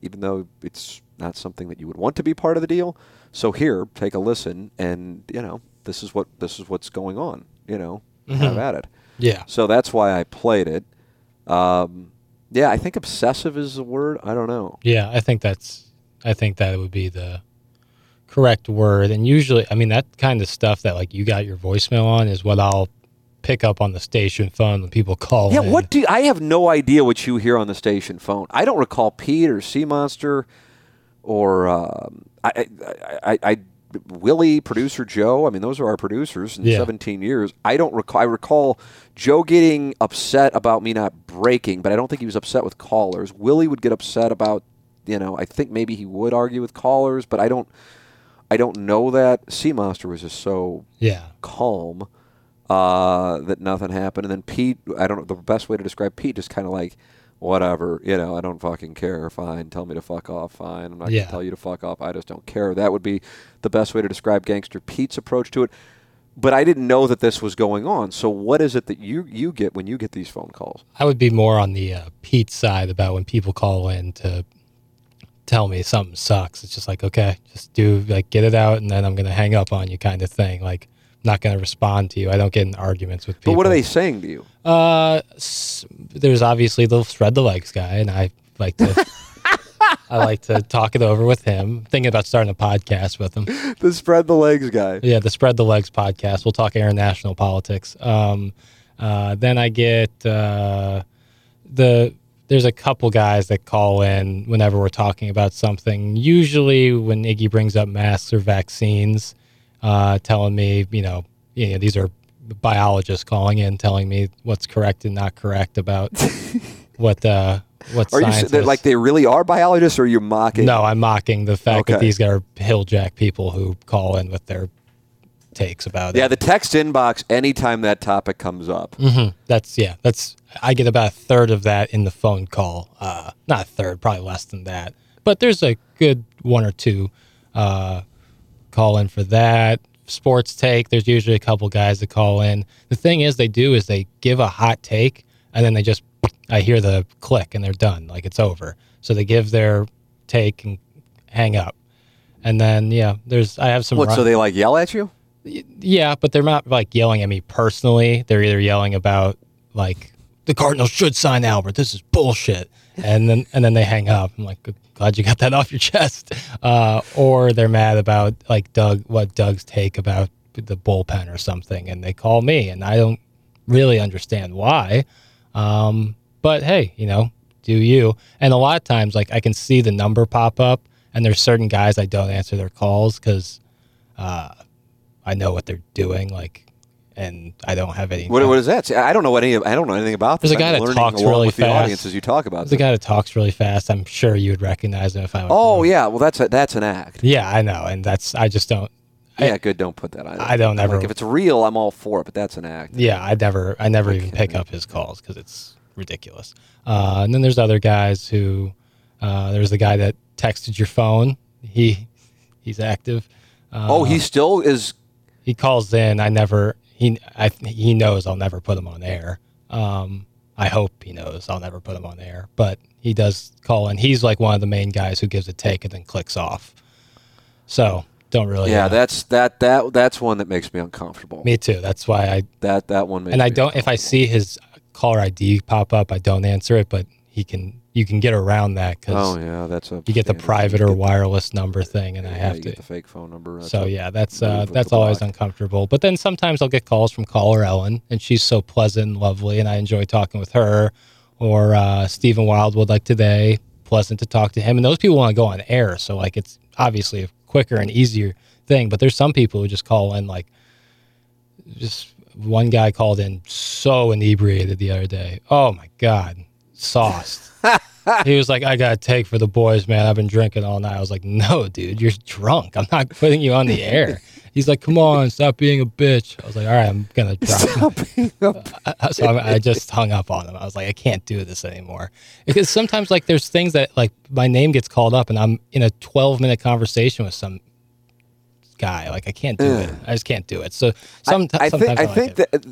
Speaker 1: even though it's not something that you would want to be part of the deal. So here, take a listen, and you know this is what this is what's going on. You know, have at it.
Speaker 2: Yeah.
Speaker 1: So that's why I played it. Um, yeah, I think obsessive is the word. I don't know.
Speaker 2: Yeah, I think that's I think that would be the correct word. And usually, I mean, that kind of stuff that like you got your voicemail on is what I'll pick up on the station phone when people call.
Speaker 1: Yeah,
Speaker 2: in.
Speaker 1: what do I have no idea what you hear on the station phone. I don't recall Pete or Sea Monster or um, I, I, I, I Willie, producer Joe. I mean, those are our producers in
Speaker 2: Yeah.
Speaker 1: 17 years. I don't recall. I recall Joe getting upset about me not breaking, but I don't think he was upset with callers. Willie would get upset about, you know, I think maybe he would argue with callers, but I don't. I don't know that. Sea Monster was just so
Speaker 2: Yeah.
Speaker 1: calm uh, that nothing happened. And then Pete, I don't know the best way to describe Pete, just kind of like, whatever, you know, I don't fucking care. Fine, tell me to fuck off. Fine, I'm not
Speaker 2: Yeah.
Speaker 1: gonna tell you to fuck off. I just don't care. That would be the best way to describe Gangster Pete's approach to it. but I didn't know that this was going on. So what is it that you you get when you get these phone calls?
Speaker 2: I would be more on the uh, Pete side about when people call in to tell me something sucks. It's just like, okay, just do like get it out, and then I'm gonna hang up on you, kind of thing. Like, I'm not gonna respond to you. I don't get in arguments with people.
Speaker 1: But what are they saying to you?
Speaker 2: Uh, there's obviously the spread the legs guy, and I like to. I like to talk it over with him. Thinking about starting a podcast with him.
Speaker 1: The spread the legs guy.
Speaker 2: Yeah, the Spread the Legs podcast. We'll talk international politics. Um, uh, then I get uh, the. There's a couple guys that call in whenever we're talking about something. Usually, when Iggy brings up masks or vaccines, uh, telling me, you know, you know, these are biologists calling in, telling me what's correct and not correct about what uh, what
Speaker 1: Are you
Speaker 2: science
Speaker 1: they're
Speaker 2: is.
Speaker 1: like they really are biologists, or you're you mocking?
Speaker 2: No, I'm mocking the fact that these are hilljack people who call in with their takes about it.
Speaker 1: Yeah, the text inbox anytime that topic comes up.
Speaker 2: Mm. That's yeah. That's I get about a third of that in the phone call. Uh, not a third, probably less than that. But there's a good one or two uh, call in for that. Sports take. There's usually a couple guys that call in. The thing is, they do is they give a hot take, and then they just I hear the click, and they're done. Like it's over. So they give their take and hang up, and then yeah, there's I have some.
Speaker 1: What?
Speaker 2: run-
Speaker 1: So they like yell at you?
Speaker 2: Yeah, but they're not like yelling at me personally. They're either yelling about like the Cardinals should sign Albert. This is bullshit, and then and then they hang up. I'm like, glad you got that off your chest. Uh, or they're mad about like Doug, what Doug's take about the bullpen or something, and they call me, and I don't really understand why. Um, but hey, you know, do you? And a lot of times, like I can see the number pop up, and there's certain guys I don't answer their calls because I know what they're doing, like, and I don't have any.
Speaker 1: What, what is that? See, I don't know what any. I don't know anything about this.
Speaker 2: There's a guy
Speaker 1: I'm
Speaker 2: that talks really
Speaker 1: with the
Speaker 2: fast.
Speaker 1: audience as you talk about
Speaker 2: There's a guy that talks really fast. I'm sure you would recognize him if I.
Speaker 1: Oh yeah, well that's a, that's an act.
Speaker 2: yeah, I know, and that's I just don't. I-
Speaker 1: yeah, good. Don't put that on.
Speaker 2: I don't
Speaker 1: Like,
Speaker 2: ever-
Speaker 1: if it's real, I'm all for it, but that's an act.
Speaker 2: Yeah, I never, I never even pick up his calls because it's ridiculous. Uh, and then there's other guys who, uh, there's the guy that texted your phone. He, he's active. Uh,
Speaker 1: oh, he still is.
Speaker 2: He calls in. I never he I he knows I'll never put him on air. Um, I hope he knows I'll never put him on air, but he does call in. He's like one of the main guys who gives a take and then clicks off. So don't really.
Speaker 1: Yeah,
Speaker 2: uh,
Speaker 1: that's that that that's one that makes me uncomfortable.
Speaker 2: me too. That's why I
Speaker 1: That that one makes
Speaker 2: and I don't. If I see his caller ID pop up, I don't answer it. But he can. You can get around that because
Speaker 1: Oh yeah, that's a.
Speaker 2: you get the private or wireless number thing, and I have to.
Speaker 1: get the fake phone number. That's
Speaker 2: So yeah, that's uh, that's always
Speaker 1: block.
Speaker 2: uncomfortable. But then sometimes I'll get calls from caller Ellen, and she's so pleasant and lovely, and I enjoy talking with her. Or uh, Stephen Wildwood, like today, pleasant to talk to him. And those people want to go on air, so like it's obviously a quicker and easier thing. But there's some people who just call in like, just one guy called in so inebriated the other day. Oh my god, sauced. he was like, I got to take for the boys, man. I've been drinking all night. I was like, no, dude, you're drunk. I'm not putting you on the air. He's like, come on, stop being a bitch. I was like, all right, I'm going to drop him. Uh, so I, I just hung up on him. I was like, I can't do this anymore. Because sometimes, like, there's things that, like, my name gets called up and I'm in a 12 minute conversation with some guy. Like, I can't do it. I just can't do it. So some,
Speaker 1: I
Speaker 2: sometimes
Speaker 1: think I
Speaker 2: like
Speaker 1: think
Speaker 2: it.
Speaker 1: that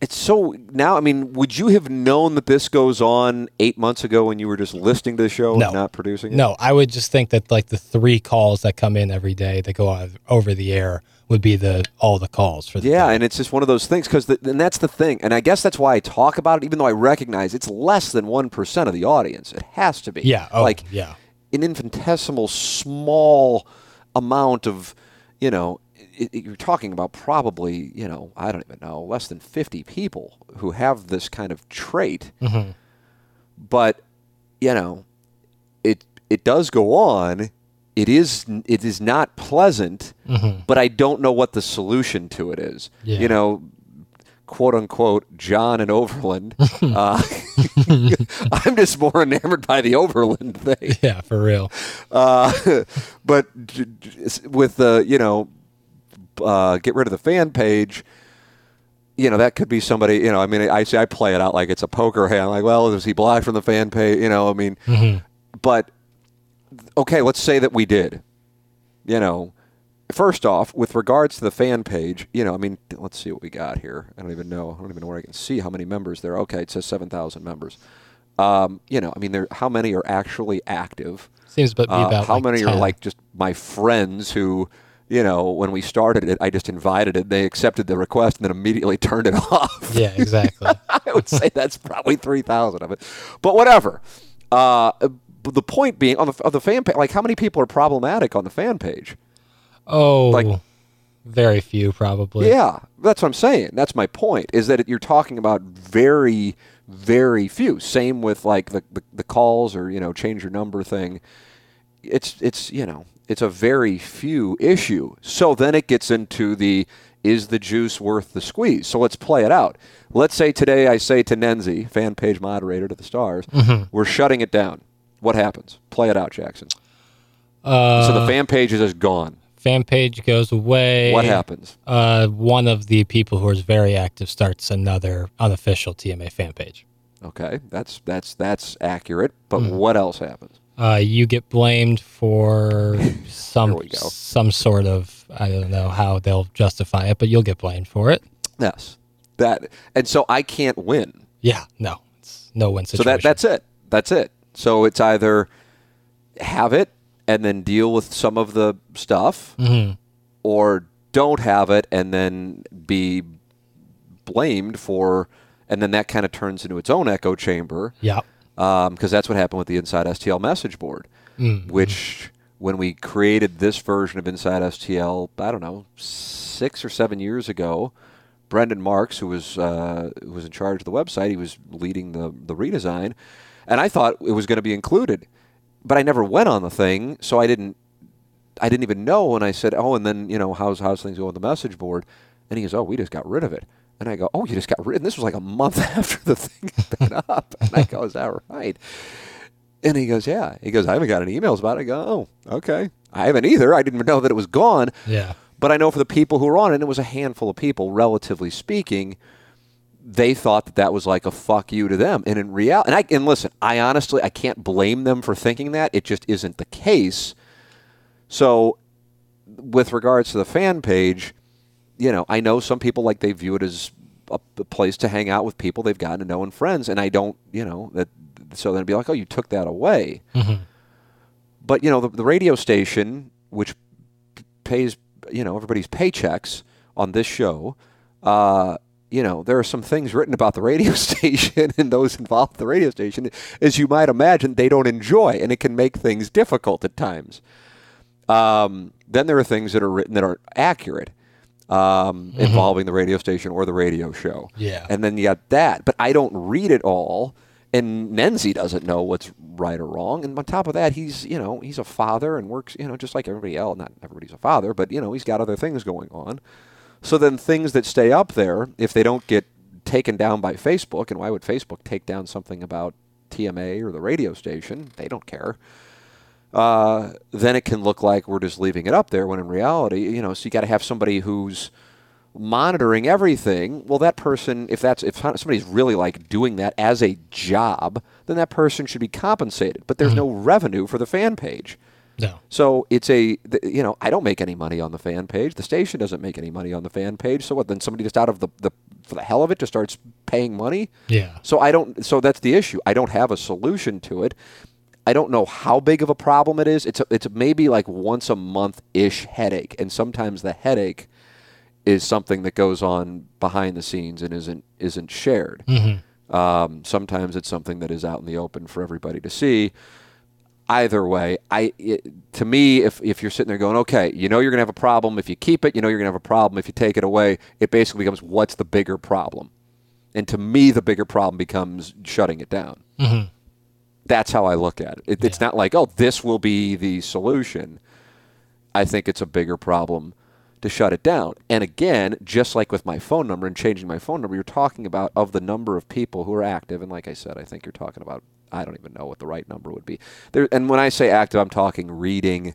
Speaker 1: it's so now. I mean, would you have known that this goes on eight months ago when you were just listening to the show
Speaker 2: No.
Speaker 1: and not producing it?
Speaker 2: No, I would just think that like the three calls that come in every day that go on over the air would be the all the calls for the
Speaker 1: Yeah,
Speaker 2: day.
Speaker 1: and it's just one of those things because, and that's the thing, and I guess that's why I talk about it, even though I recognize it's less than one percent of the audience. It has to be.
Speaker 2: Yeah, oh,
Speaker 1: like
Speaker 2: yeah.
Speaker 1: an infinitesimal, small amount of, you know, it, it- you're talking about probably, you know, I don't even know, less than fifty people who have this kind of trait.
Speaker 2: Mm-hmm.
Speaker 1: But you know, it it does go on. It is it is not pleasant, but I don't know what the solution to it is.
Speaker 2: Mm-hmm. Yeah.
Speaker 1: You know, quote unquote, John and Overland. uh, I'm just more enamored by the Overland thing.
Speaker 2: yeah, for real.
Speaker 1: Uh, but with the you know, uh, get rid of the fan page. You know that could be somebody. You know, I mean, I say I play it out like it's a poker hand. Like, well, is he blocked from the fan page? You know, I mean, but okay, let's say that we did. You know, first off, with regards to the fan page, you know, I mean, let's see what we got here. I don't even know. I don't even know where I can see how many members there. are. Okay, it says seven thousand members. Um, you know, I mean, there. How many are actually active?
Speaker 2: Seems but
Speaker 1: Uh,
Speaker 2: about
Speaker 1: how
Speaker 2: like
Speaker 1: many
Speaker 2: 10.
Speaker 1: are like just my friends who, you know, when we started it, I just invited it, they accepted the request, and then immediately turned it off.
Speaker 2: Yeah, exactly.
Speaker 1: I would say that's probably three thousand of it, but whatever. Uh, but the point being, on the, on the fan page, like how many people are problematic on the fan page?
Speaker 2: Oh,
Speaker 1: Like-
Speaker 2: very few probably.
Speaker 1: Yeah, that's what I'm saying. That's my point. Is that you're talking about very, very few. Same with like the, the, the calls or you know change your number thing. It's it's you know it's a very few issue. So then it gets into the is the juice worth the squeeze? So let's play it out. Let's say today I say to Nenzi, fan page moderator to the Stars, we're shutting it down. What happens? Play it out, Jackson.
Speaker 2: Uh,
Speaker 1: so the fan page is just gone.
Speaker 2: Fan page goes away.
Speaker 1: What happens?
Speaker 2: Uh, one of the people who is very active starts another unofficial TMA fan page.
Speaker 1: Okay, that's that's that's accurate. But
Speaker 2: Mm.
Speaker 1: what else happens?
Speaker 2: Uh, you get blamed for some some sort of I don't know how they'll justify it, but you'll get blamed for it.
Speaker 1: Yes, that and so I can't win.
Speaker 2: Yeah, no, it's no win situation.
Speaker 1: So that that's it. That's it. So it's either have it and then deal with some of the stuff,
Speaker 2: Mm-hmm.
Speaker 1: or don't have it and then be blamed for, and then that kind of turns into its own echo chamber.
Speaker 2: yeah,
Speaker 1: because that's what happened with the Inside STL message board, which when we created this version of Inside STL, I don't know, six or seven years ago, Brendan Marks, who was uh, who was in charge of the website, he was leading the the redesign, and I thought it was going to be included, but I never went on the thing, so I didn't. I didn't even know, and I said, "Oh, and then you know, how's how's things go on the message board?" And he goes, "Oh, we just got rid of it." And I go, "Oh, you just got rid." And this was like a month after the thing had been up, and I go, "Is that right?" And he goes, "Yeah." He goes, "I haven't got any emails about it." I go, "Oh, okay." I haven't either. I didn't even know that it was gone.
Speaker 2: yeah,
Speaker 1: But I know for the people who were on it, and it was a handful of people, relatively speaking, they thought that that was like a fuck you to them. And in reality, and, I, and listen, I honestly, I can't blame them for thinking that. It just isn't the case. So, with regards to the fan page, you know, I know some people like they view it as a, a place to hang out with people they've gotten to know and friends, and I don't, you know, that. So then it'd be like, oh, you took that away. But you know, the, the radio station, which pays you know everybody's paychecks on this show, uh, you know, there are some things written about the radio station and those involved with the radio station, as you might imagine, they don't enjoy, and it can make things difficult at times. Um, then there are things that are written that aren't accurate. Um, involving the radio station or the radio show.
Speaker 2: Yeah.
Speaker 1: And then you got that. But I don't read it all. And Nenzi doesn't know what's right or wrong. And on top of that, he's, you know, he's a father and works, you know, just like everybody else. Not everybody's a father, but, you know, he's got other things going on. So then things that stay up there, if they don't get taken down by Facebook, and why would Facebook take down something about TMA or the radio station? They don't care uh, then it can look like we're just leaving it up there when in reality, you know, so you got to have somebody who's monitoring everything. Well, that person, if that's if somebody's really like doing that as a job, then that person should be compensated. But there's no revenue for the fan page.
Speaker 2: No,
Speaker 1: So it's a, you know, I don't make any money on the fan page. The station doesn't make any money on the fan page. So what? Then somebody just out of the, the for the hell of it just starts paying money.
Speaker 2: yeah,
Speaker 1: So I don't. So that's the issue. I don't have a solution to it. I don't know how big of a problem it is. It's a, it's maybe like once a month ish headache, and sometimes the headache is something that goes on behind the scenes and isn't isn't shared. Um, sometimes it's something that is out in the open for everybody to see. Either way, I it, to me, if if you're sitting there going, okay, you know you're gonna have a problem if you keep it, you know you're gonna have a problem if you take it away. It basically becomes what's the bigger problem, and to me, the bigger problem becomes shutting it down. Mm-hmm. That's how I look at it. it It's
Speaker 2: Yeah.
Speaker 1: not like, oh, this will be the solution. I think it's a bigger problem to shut it down. And again, just like with my phone number and changing my phone number, you're talking about of the number of people who are active. And like I said, I think you're talking about, I don't even know what the right number would be. There, and when I say active, I'm talking reading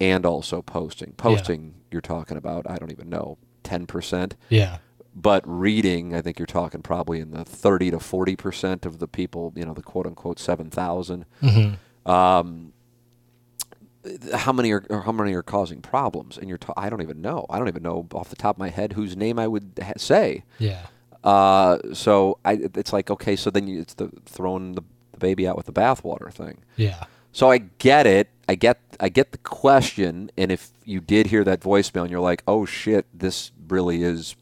Speaker 1: and also posting. Posting, you're talking about, I don't even know, 10%.
Speaker 2: yeah,
Speaker 1: But reading, I think you're talking probably in the 30 to 40% of the people, you know, the quote unquote 7,000. Um, how many are how many are causing problems? And you're ta- I don't even know. I don't even know off the top of my head whose name I would ha- say.
Speaker 2: Yeah.
Speaker 1: Uh, so I, it's like okay, so then you, it's the throwing the, the baby out with the bathwater thing.
Speaker 2: Yeah.
Speaker 1: So I get it. I get I get the question, and if you did hear that voicemail and you're like, "Oh shit, this really is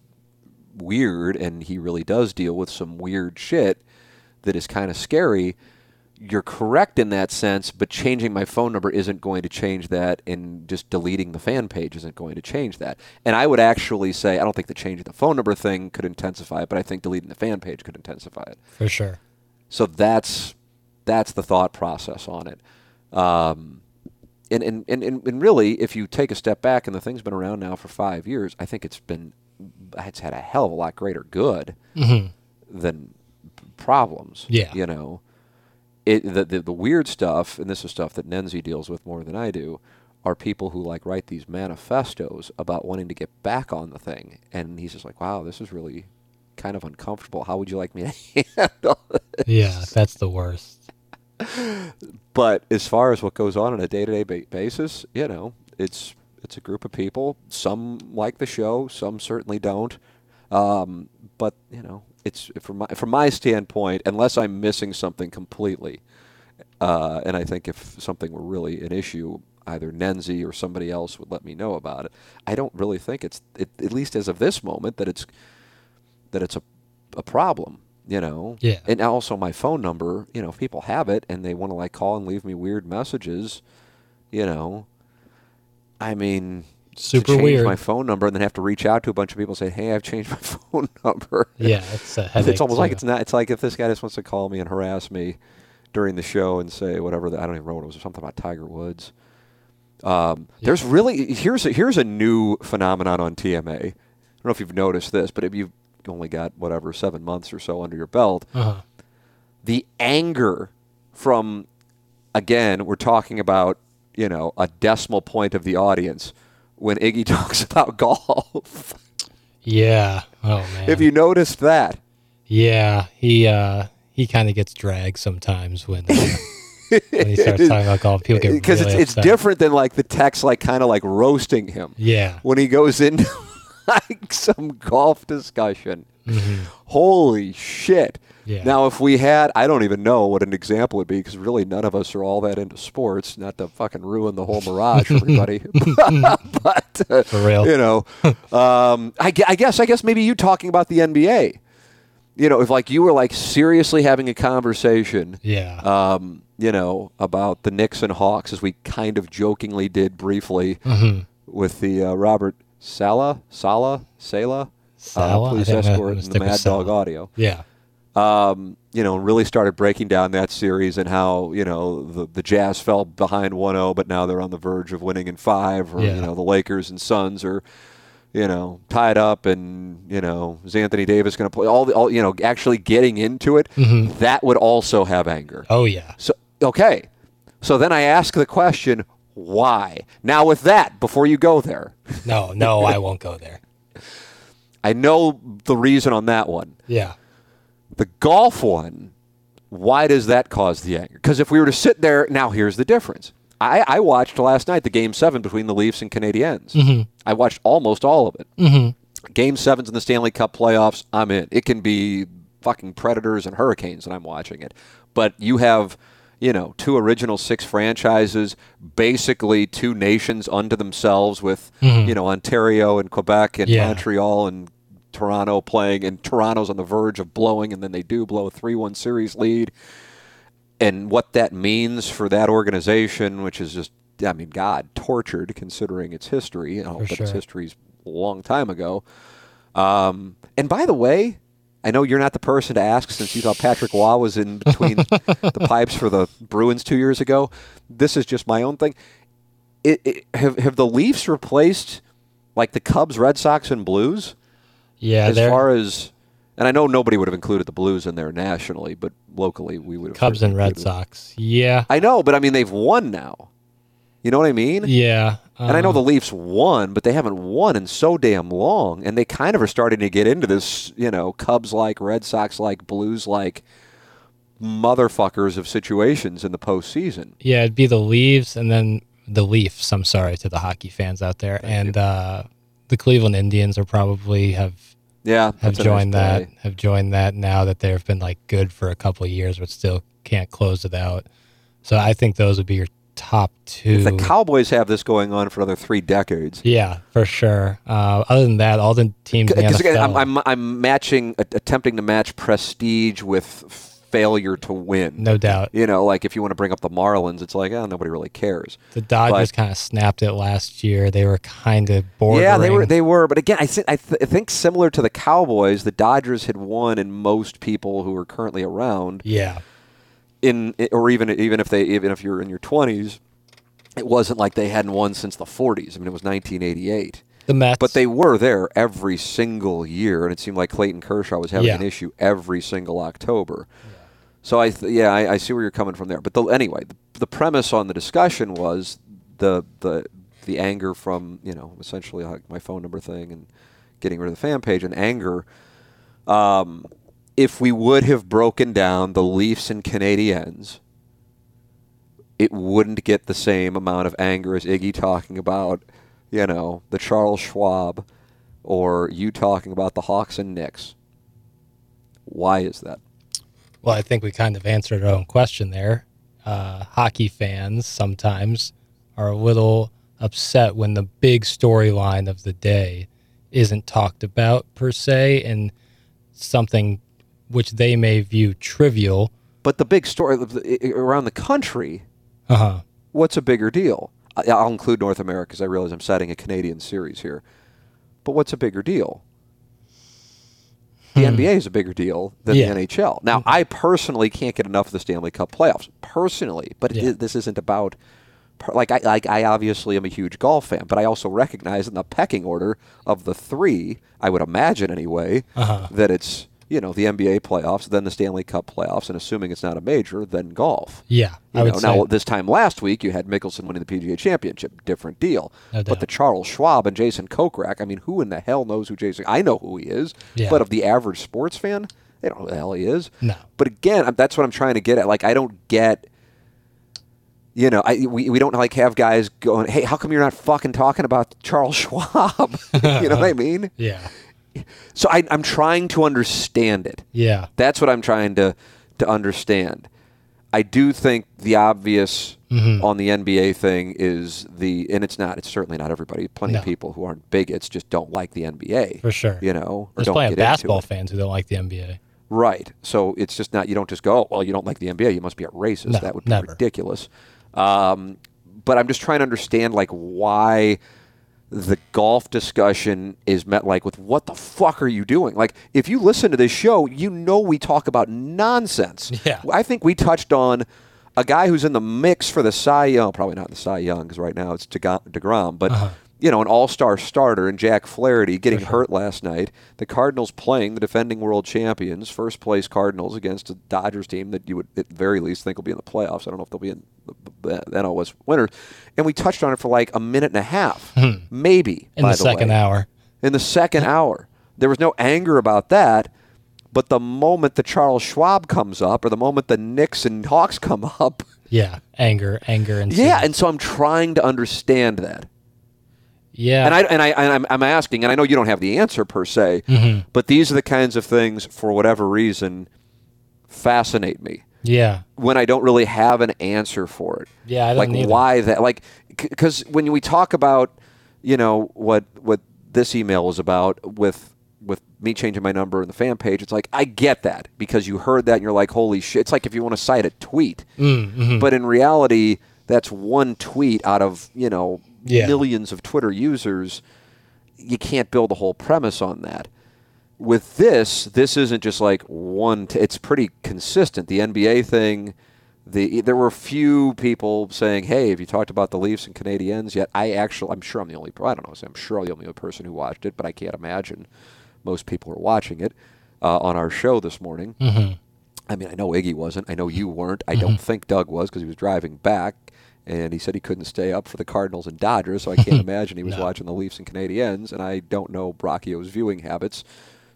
Speaker 1: weird," and he really does deal with some weird shit that is kind of scary. You're correct in that sense, but changing my phone number isn't going to change that, and just deleting the fan page isn't going to change that. And I would actually say I don't think the changing the phone number thing could intensify it, but I think deleting the fan page could intensify it.
Speaker 2: For sure.
Speaker 1: So that's that's the thought process on it. Um, and, and, and, and really, if you take a step back, and the thing's been around now for five years, I think it's been it's had a hell of a lot greater good than problems.
Speaker 2: Yeah.
Speaker 1: you know, it the, the the weird stuff, and this is stuff that Nenzi deals with more than I do. Are people who like write these manifestos about wanting to get back on the thing, and he's just like, "Wow, this is really kind of uncomfortable. How would you like me to handle it?"
Speaker 2: Yeah, that's the worst.
Speaker 1: But as far as what goes on on a day-to-day ba- basis, you know, it's it's a group of people. Some like the show, some certainly don't. Um, but you know, it's from my from my standpoint, unless I'm missing something completely, uh, and I think if something were really an issue, either Nenzi or somebody else would let me know about it. I don't really think it's it, at least as of this moment that it's that it's a a problem. You know,
Speaker 2: Yeah.
Speaker 1: and also my phone number. You know, if people have it and they want to like call and leave me weird messages, you know, I mean,
Speaker 2: Super
Speaker 1: change
Speaker 2: weird.
Speaker 1: my phone number and then have to reach out to a bunch of people and say, "Hey, I've changed my phone number."
Speaker 2: Yeah, it's a headache.
Speaker 1: it's almost like it's not. It's like if this guy just wants to call me and harass me during the show and say whatever. That, I don't even know what it was. Something about Tiger Woods. Um, There's really here's a, here's a new phenomenon on TMA. I don't know if you've noticed this, but if you've only got whatever seven months or so under your belt,
Speaker 2: Uh-huh.
Speaker 1: the anger from again we're talking about you know a decimal point of the audience when Iggy talks about golf.
Speaker 2: Yeah. Oh man.
Speaker 1: if you noticed that.
Speaker 2: Yeah, he uh he kind of gets dragged sometimes when uh, when he starts talking about golf. People get
Speaker 1: because
Speaker 2: really
Speaker 1: it's, it's
Speaker 2: upset.
Speaker 1: different than like the text like kind of like roasting him
Speaker 2: Yeah.
Speaker 1: when he goes into like some golf discussion holy shit
Speaker 2: Mm-hmm. Yeah.
Speaker 1: now if we had i don't even know what an example would be because really none of us are all that into sports not to fucking ruin the whole mirage everybody but uh,
Speaker 2: For real.
Speaker 1: you know um, I, I guess i guess maybe you talking about the nba you know if like you were like seriously having a conversation
Speaker 2: Yeah.
Speaker 1: um, you know, about the Knicks and Hawks, as we kind of jokingly did briefly
Speaker 2: Mm-hmm.
Speaker 1: with the uh, Robert Sala, Sala, Sala,
Speaker 2: Sala?
Speaker 1: uh, police
Speaker 2: I'm gonna- I'm
Speaker 1: escort, and the Mad Dog audio.
Speaker 2: yeah.
Speaker 1: Um, you know, and really started breaking down that series and how you know the the Jazz fell behind 1-0, but now they're on the verge of winning in five, or you know, the Lakers and Suns are. You know, tied up, and you know, is Anthony Davis going to play? All the, all you know, actually getting into it,
Speaker 2: Mm-hmm.
Speaker 1: that would also have anger.
Speaker 2: Oh yeah.
Speaker 1: So okay, so then I ask the question, why? Now with that, before you go there,
Speaker 2: No, no, I won't go there.
Speaker 1: I know the reason on that one.
Speaker 2: Yeah.
Speaker 1: The golf one, why does that cause the anger? Because if we were to sit there, now here's the difference. I, I watched last night the game seven between the Leafs and Canadiens. Mm-hmm. I watched almost all of it. Mm-hmm. Game sevens in the Stanley Cup playoffs, I'm in. It can be fucking Predators and Hurricanes, and I'm watching it. But you have, you know, two original six franchises, basically two nations unto themselves with, you know, Ontario and Quebec and
Speaker 2: Yeah.
Speaker 1: Montreal and Toronto playing, and Toronto's on the verge of blowing, and then they do blow a 3 1 series lead. And what that means for that organization, which is just, I mean, God, tortured considering its history. I hope that its
Speaker 2: sure.
Speaker 1: history's a long time ago. Um, and by the way, I know you're not the person to ask since you thought Patrick Roy was in between the pipes for the Bruins two years ago. This is just my own thing. It, it, have have the Leafs replaced like the Cubs, Red Sox, and Blues
Speaker 2: Yeah.
Speaker 1: as far as? And I know nobody would have included the Blues in there nationally, but locally we would have.
Speaker 2: Cubs and Red. Sox. Yeah.
Speaker 1: I know, but I mean they've won now. You know what I mean?
Speaker 2: Yeah.
Speaker 1: And I know
Speaker 2: uh,
Speaker 1: the Leafs won, but they haven't won in so damn long, and they kind of are starting to get into this, you know, Cubs like, Red Sox like, Blues like motherfuckers of situations in the postseason.
Speaker 2: Yeah, it'd be the Leaves, and then the Leafs. I'm sorry to the hockey fans out there, and uh, the Cleveland Indians are probably have
Speaker 1: Yeah,
Speaker 2: have
Speaker 1: a nice
Speaker 2: joined that have joined that now that they've been like good for a couple of years, but still can't close it out. So I think those would be your top two.
Speaker 1: If the Cowboys have this going on for another three decades.
Speaker 2: yeah, for sure. Uh, other than that, all the teams
Speaker 1: Because again, I'm, I'm I'm matching, attempting to match prestige with failure to win.
Speaker 2: no doubt.
Speaker 1: You know, like if you want to bring up the Marlins, it's like, oh, nobody really cares.
Speaker 2: The Dodgers kind of snapped it last year. They were kind of bordering.
Speaker 1: Yeah, they were. They were. But again, I think I, th- I think similar to the Cowboys, the Dodgers had won, and most people who are currently around
Speaker 2: yeah,
Speaker 1: in, or even even if they even if you're in your 20s, it wasn't like they hadn't won since the 40s. I mean, it was 1988.
Speaker 2: the Mets.
Speaker 1: But they were there every single year, and it seemed like Clayton Kershaw was having
Speaker 2: Yeah.
Speaker 1: an issue every single October. So I, th- yeah, I, I see where you're coming from there. But the, anyway, the, the premise on the discussion was the the the anger from you know essentially like my phone number thing and getting rid of the fan page and anger. Um, if we would have broken down the Leafs and Canadiens, it wouldn't get the same amount of anger as Iggy talking about, you know, the Charles Schwab or you talking about the Hawks and Knicks. Why is that?
Speaker 2: Well, I think we kind of answered our own question there. Uh, hockey fans sometimes are a little upset when the big storyline of the day isn't talked about per se, and something which they may view trivial.
Speaker 1: But the big story around the country,
Speaker 2: Uh huh.
Speaker 1: what's a bigger deal? I'll include North America because I realize I'm setting a Canadian series here. But what's a bigger deal? The NBA is a bigger deal than
Speaker 2: Hmm. Yeah.
Speaker 1: the NHL. Now, I personally can't get enough of the Stanley Cup playoffs, personally. But
Speaker 2: Yeah.
Speaker 1: is- this isn't about. Like I like I obviously am a huge golf fan, but I also recognize in the pecking order of the three, I would imagine anyway,
Speaker 2: Uh-huh.
Speaker 1: that it's you know the NBA playoffs, then the Stanley Cup playoffs, and assuming it's not a major, then golf.
Speaker 2: Yeah,
Speaker 1: You
Speaker 2: I would
Speaker 1: know,
Speaker 2: say.
Speaker 1: now this time last week you had Mickelson winning the PGA Championship, different deal.
Speaker 2: No
Speaker 1: but the Charles Schwab and Jason Kokrak, I mean, who in the hell knows who Jason? I know who he is,
Speaker 2: Yeah.
Speaker 1: but of the average sports fan, they don't know who the hell he is.
Speaker 2: No.
Speaker 1: But again, that's what I'm trying to get at. Like, I don't get. You know, I, we, we don't like have guys going, hey, how come you're not fucking talking about Charles Schwab? you know what I mean?
Speaker 2: yeah,
Speaker 1: So I, I'm trying to understand it.
Speaker 2: yeah,
Speaker 1: That's what I'm trying to to understand. I do think the obvious
Speaker 2: Mm-hmm.
Speaker 1: on the NBA thing is the, and it's not. It's certainly not everybody. Plenty of people who aren't bigots just don't like the NBA
Speaker 2: for sure.
Speaker 1: You know, or
Speaker 2: There's
Speaker 1: don't
Speaker 2: plenty of basketball fans who don't like the NBA.
Speaker 1: Right. So it's just not. You don't just go. Well, you don't like the NBA. You must be a racist.
Speaker 2: No,
Speaker 1: that would be
Speaker 2: never.
Speaker 1: ridiculous. Um, but I'm just trying to understand like why the golf discussion is met like with what the fuck are you doing? Like if you listen to this show, you know we talk about nonsense.
Speaker 2: Yeah.
Speaker 1: I think we touched on a guy who's in the mix for the Cy Young, probably not the Cy Young because right now it's deGrom, but
Speaker 2: Uh-huh.
Speaker 1: You know an All-Star starter and Jack Flaherty getting hurt last night. The Cardinals playing the defending world champions, first place Cardinals against a Dodgers team that you would at the very least think will be in the playoffs. I don't know if they'll be in the, the, the NL West winners. And we touched on it for like a minute and a half, hmm. maybe
Speaker 2: In
Speaker 1: by
Speaker 2: the second
Speaker 1: way
Speaker 2: hour,
Speaker 1: in the second hour. There was no anger about that. But the moment the Charles Schwab comes up, or the moment the Knicks and Hawks come up,
Speaker 2: yeah, anger, anger, and
Speaker 1: yeah, and so I'm trying to understand that,
Speaker 2: yeah,
Speaker 1: and I and I and I'm, I'm asking, and I know you don't have the answer per se,
Speaker 2: Mm-hmm.
Speaker 1: but these are the kinds of things, for whatever reason, fascinate me
Speaker 2: yeah,
Speaker 1: when I don't really have an answer for it.
Speaker 2: Yeah, I don't
Speaker 1: like
Speaker 2: either.
Speaker 1: why that? Like because when we talk about, you know, what what this email is about with with me changing my number in the fan page, it's like I get that because you heard that and you're like, holy shit! It's like if you want to cite a tweet,
Speaker 2: Mm, mm-hmm.
Speaker 1: but in reality, that's one tweet out of you know
Speaker 2: Yeah.
Speaker 1: millions of Twitter users. You can't build a whole premise on that with this, this isn't just like one. T- it's pretty consistent. The NBA thing. The there were a few people saying, "Hey, have you talked about the Leafs and Canadiens yet?" I actually, I'm sure I'm the only. I don't know. I'm sure I'm the only person who watched it, but I can't imagine most people are watching it uh, on our show this morning.
Speaker 2: Mm-hmm.
Speaker 1: I mean, I know Iggy wasn't. I know you weren't. I don't think Doug was because he was driving back, and he said he couldn't stay up for the Cardinals and Dodgers. So I can't imagine he was
Speaker 2: No.
Speaker 1: watching the Leafs and Canadiens. And I don't know Brachio's viewing habits,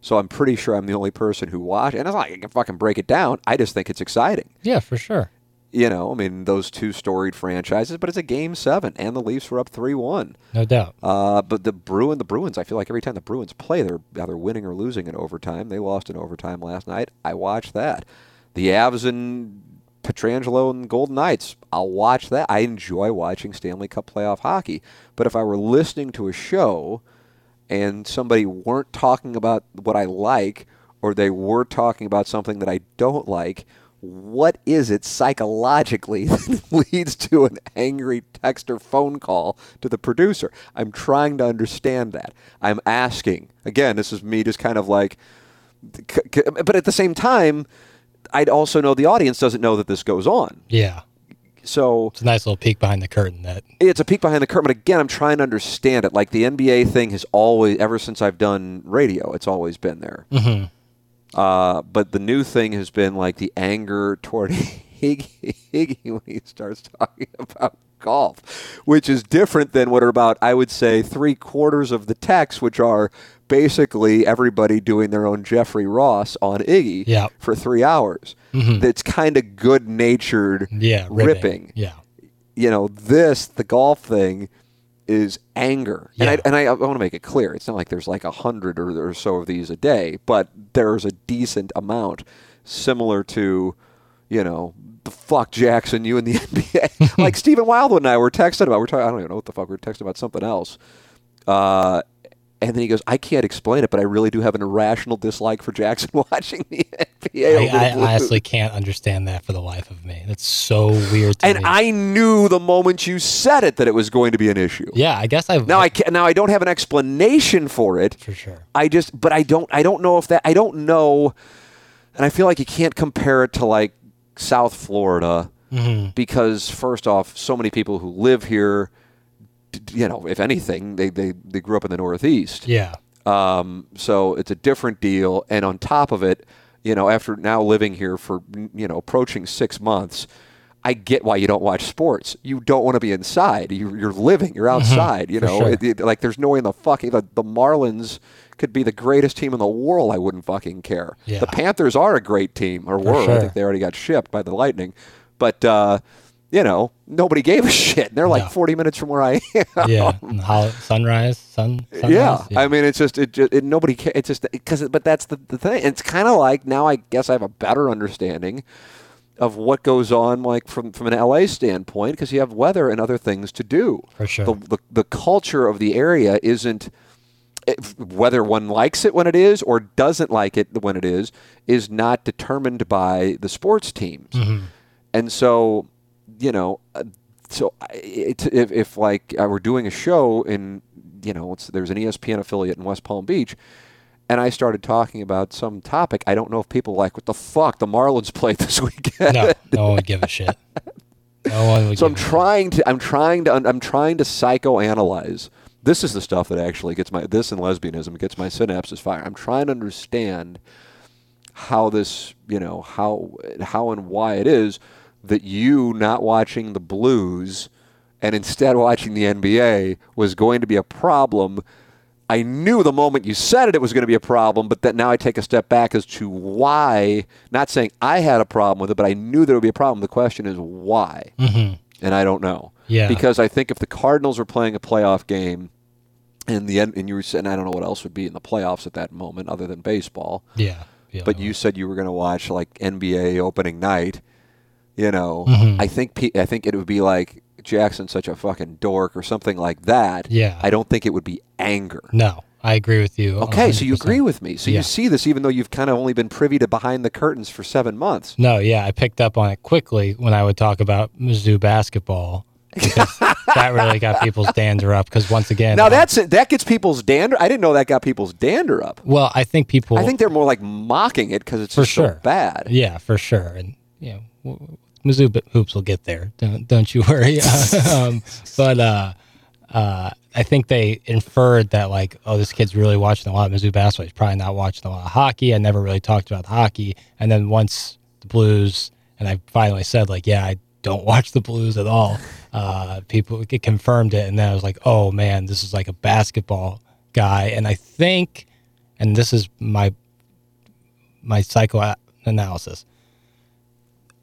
Speaker 1: so I'm pretty sure I'm the only person who watched. And it's not like I can fucking break it down. I just think it's exciting.
Speaker 2: yeah, for sure.
Speaker 1: You know, I mean, those two storied franchises, but it's a game seven, and the Leafs were up three one.
Speaker 2: No doubt.
Speaker 1: Uh, but the Bruin, the Bruins, I feel like every time the Bruins play, they're either winning or losing in overtime. They lost in overtime last night. I watched that. The Avs and Pietrangelo and Golden Knights. I'll watch that. I enjoy watching Stanley Cup playoff hockey. But if I were listening to a show and somebody weren't talking about what I like, or they were talking about something that I don't like, what is it psychologically that leads to an angry text or phone call to the producer? I'm trying to understand that. I'm asking. Again, this is me just kind of like, but at the same time, I'd also know the audience doesn't know that this goes on.
Speaker 2: Yeah.
Speaker 1: So
Speaker 2: It's a nice little peek behind the curtain that
Speaker 1: it's a peek behind the curtain. But again, I'm trying to understand it. Like the NBA thing has always, ever since I've done radio, it's always been there.
Speaker 2: Mm-hmm.
Speaker 1: Uh, but the new thing has been like the anger toward Higgy, Higgy when he starts talking about golf, which is different than what are about, I would say, three quarters of the text, which are basically everybody doing their own Jeffrey Ross on Iggy
Speaker 2: Yeah.
Speaker 1: for three hours.
Speaker 2: Mhm.
Speaker 1: That's kind of good natured
Speaker 2: yeah, ripping.
Speaker 1: ripping
Speaker 2: Yeah.
Speaker 1: you know, this the golf thing is anger, and I and I, I want to make it clear. It's not like there's like a hundred or, or so of these a day, but there's a decent amount, similar to, you know, the fuck Jackson, you and the NBA. like Stephen Wildwood and I were texting about. We're talking. I don't even know what the fuck we were texting about something else. Uh, and then he goes, "I can't explain it, but I really do have an irrational dislike for Jackson watching the NBA."
Speaker 2: I, I honestly can't understand that for the life of me. That's so weird to
Speaker 1: and
Speaker 2: me.
Speaker 1: I knew the moment you said it that it was going to be an issue.
Speaker 2: yeah, I guess I've
Speaker 1: Now I can, now I don't have an explanation for it.
Speaker 2: for sure.
Speaker 1: I just but I don't I don't know if that I don't know and I feel like you can't compare it to like South Florida
Speaker 2: Mm-hmm.
Speaker 1: because first off so many people who live here you know if anything they they, they grew up in the Northeast.
Speaker 2: Yeah.
Speaker 1: Um, so it's a different deal. And on top of it, you know, after now living here for, you know, approaching six months, I get why you don't watch sports. You don't want to be inside. You, you're living. You're outside. You know,
Speaker 2: sure.
Speaker 1: It- it- like there's no way in the fucking the, the Marlins could be the greatest team in the world. I wouldn't fucking care.
Speaker 2: Yeah.
Speaker 1: The Panthers are a great team, or were. I
Speaker 2: sure.
Speaker 1: think they already got shipped by the Lightning. But uh, you know, nobody gave a shit. They're like
Speaker 2: No.
Speaker 1: 40 minutes from where I am.
Speaker 2: Yeah. Hol- sunrise, sun. Sunrise?
Speaker 1: Yeah. I mean, it's just it. Just, it nobody. It's just because. But that's the, the thing. It's kind of like now. I guess I have a better understanding of what goes on, like from from an LA standpoint, because you have weather and other things to do.
Speaker 2: For sure.
Speaker 1: The the, the culture of the area isn't. It, whether one likes it when it is or doesn't like it when it is is not determined by the sports teams, mm-hmm. and so you know, uh, so it, if, if like I were doing a show in, you know, it's, there's an ESPN affiliate in West Palm Beach, and I started talking about some topic, I don't know if people like what the fuck the Marlins played this weekend.
Speaker 2: No, no one would give a shit. No one would
Speaker 1: so I'm
Speaker 2: give a shit.
Speaker 1: trying to, I'm trying to, I'm trying to psychoanalyze. This is the stuff that actually gets my this and lesbianism gets my synapses fire. I'm trying to understand how this, you know, how how and why it is that you not watching the Blues and instead watching the NBA was going to be a problem. I knew the moment you said it it was going to be a problem, but that now I take a step back as to why. Not saying I had a problem with it, but I knew there would be a problem. The question is why, mm-hmm. and I don't know.
Speaker 2: Yeah.
Speaker 1: because I think if the Cardinals were playing a playoff game, and the end, and you were saying I don't know what else would be in the playoffs at that moment other than baseball.
Speaker 2: Yeah. yeah.
Speaker 1: But you said you were going to watch like NBA opening night. You know,
Speaker 2: Mm-hmm.
Speaker 1: I think pe- I think it would be like Jackson's such a fucking dork or something like that.
Speaker 2: Yeah.
Speaker 1: I don't think it would be anger.
Speaker 2: No, I agree with you.
Speaker 1: Okay, so you agree with me. So
Speaker 2: Yeah.
Speaker 1: you see this even though you've kind of only been privy to behind the curtains for seven months.
Speaker 2: No, yeah, I picked up on it quickly when I would talk about Mizzou basketball. That really got people's dander up. Because once again,
Speaker 1: Now that's it. That gets people's dander. I didn't know that got people's dander up.
Speaker 2: well, I think people.
Speaker 1: I think they're more like mocking it because it's
Speaker 2: For
Speaker 1: just so
Speaker 2: sure.
Speaker 1: bad.
Speaker 2: Yeah, for sure. And you know, Mizzou hoops will get there. Don't don't you worry. um, but uh, uh, I think they inferred that like, oh, this kid's really watching a lot of Mizzou basketball. He's probably not watching a lot of hockey. I never really talked about hockey. And then once the Blues, and I finally said like, yeah, I don't watch the Blues at all. Uh, people it confirmed it, and then I was like, oh man, this is like a basketball guy. And I think, and this is my my psychoanalysis.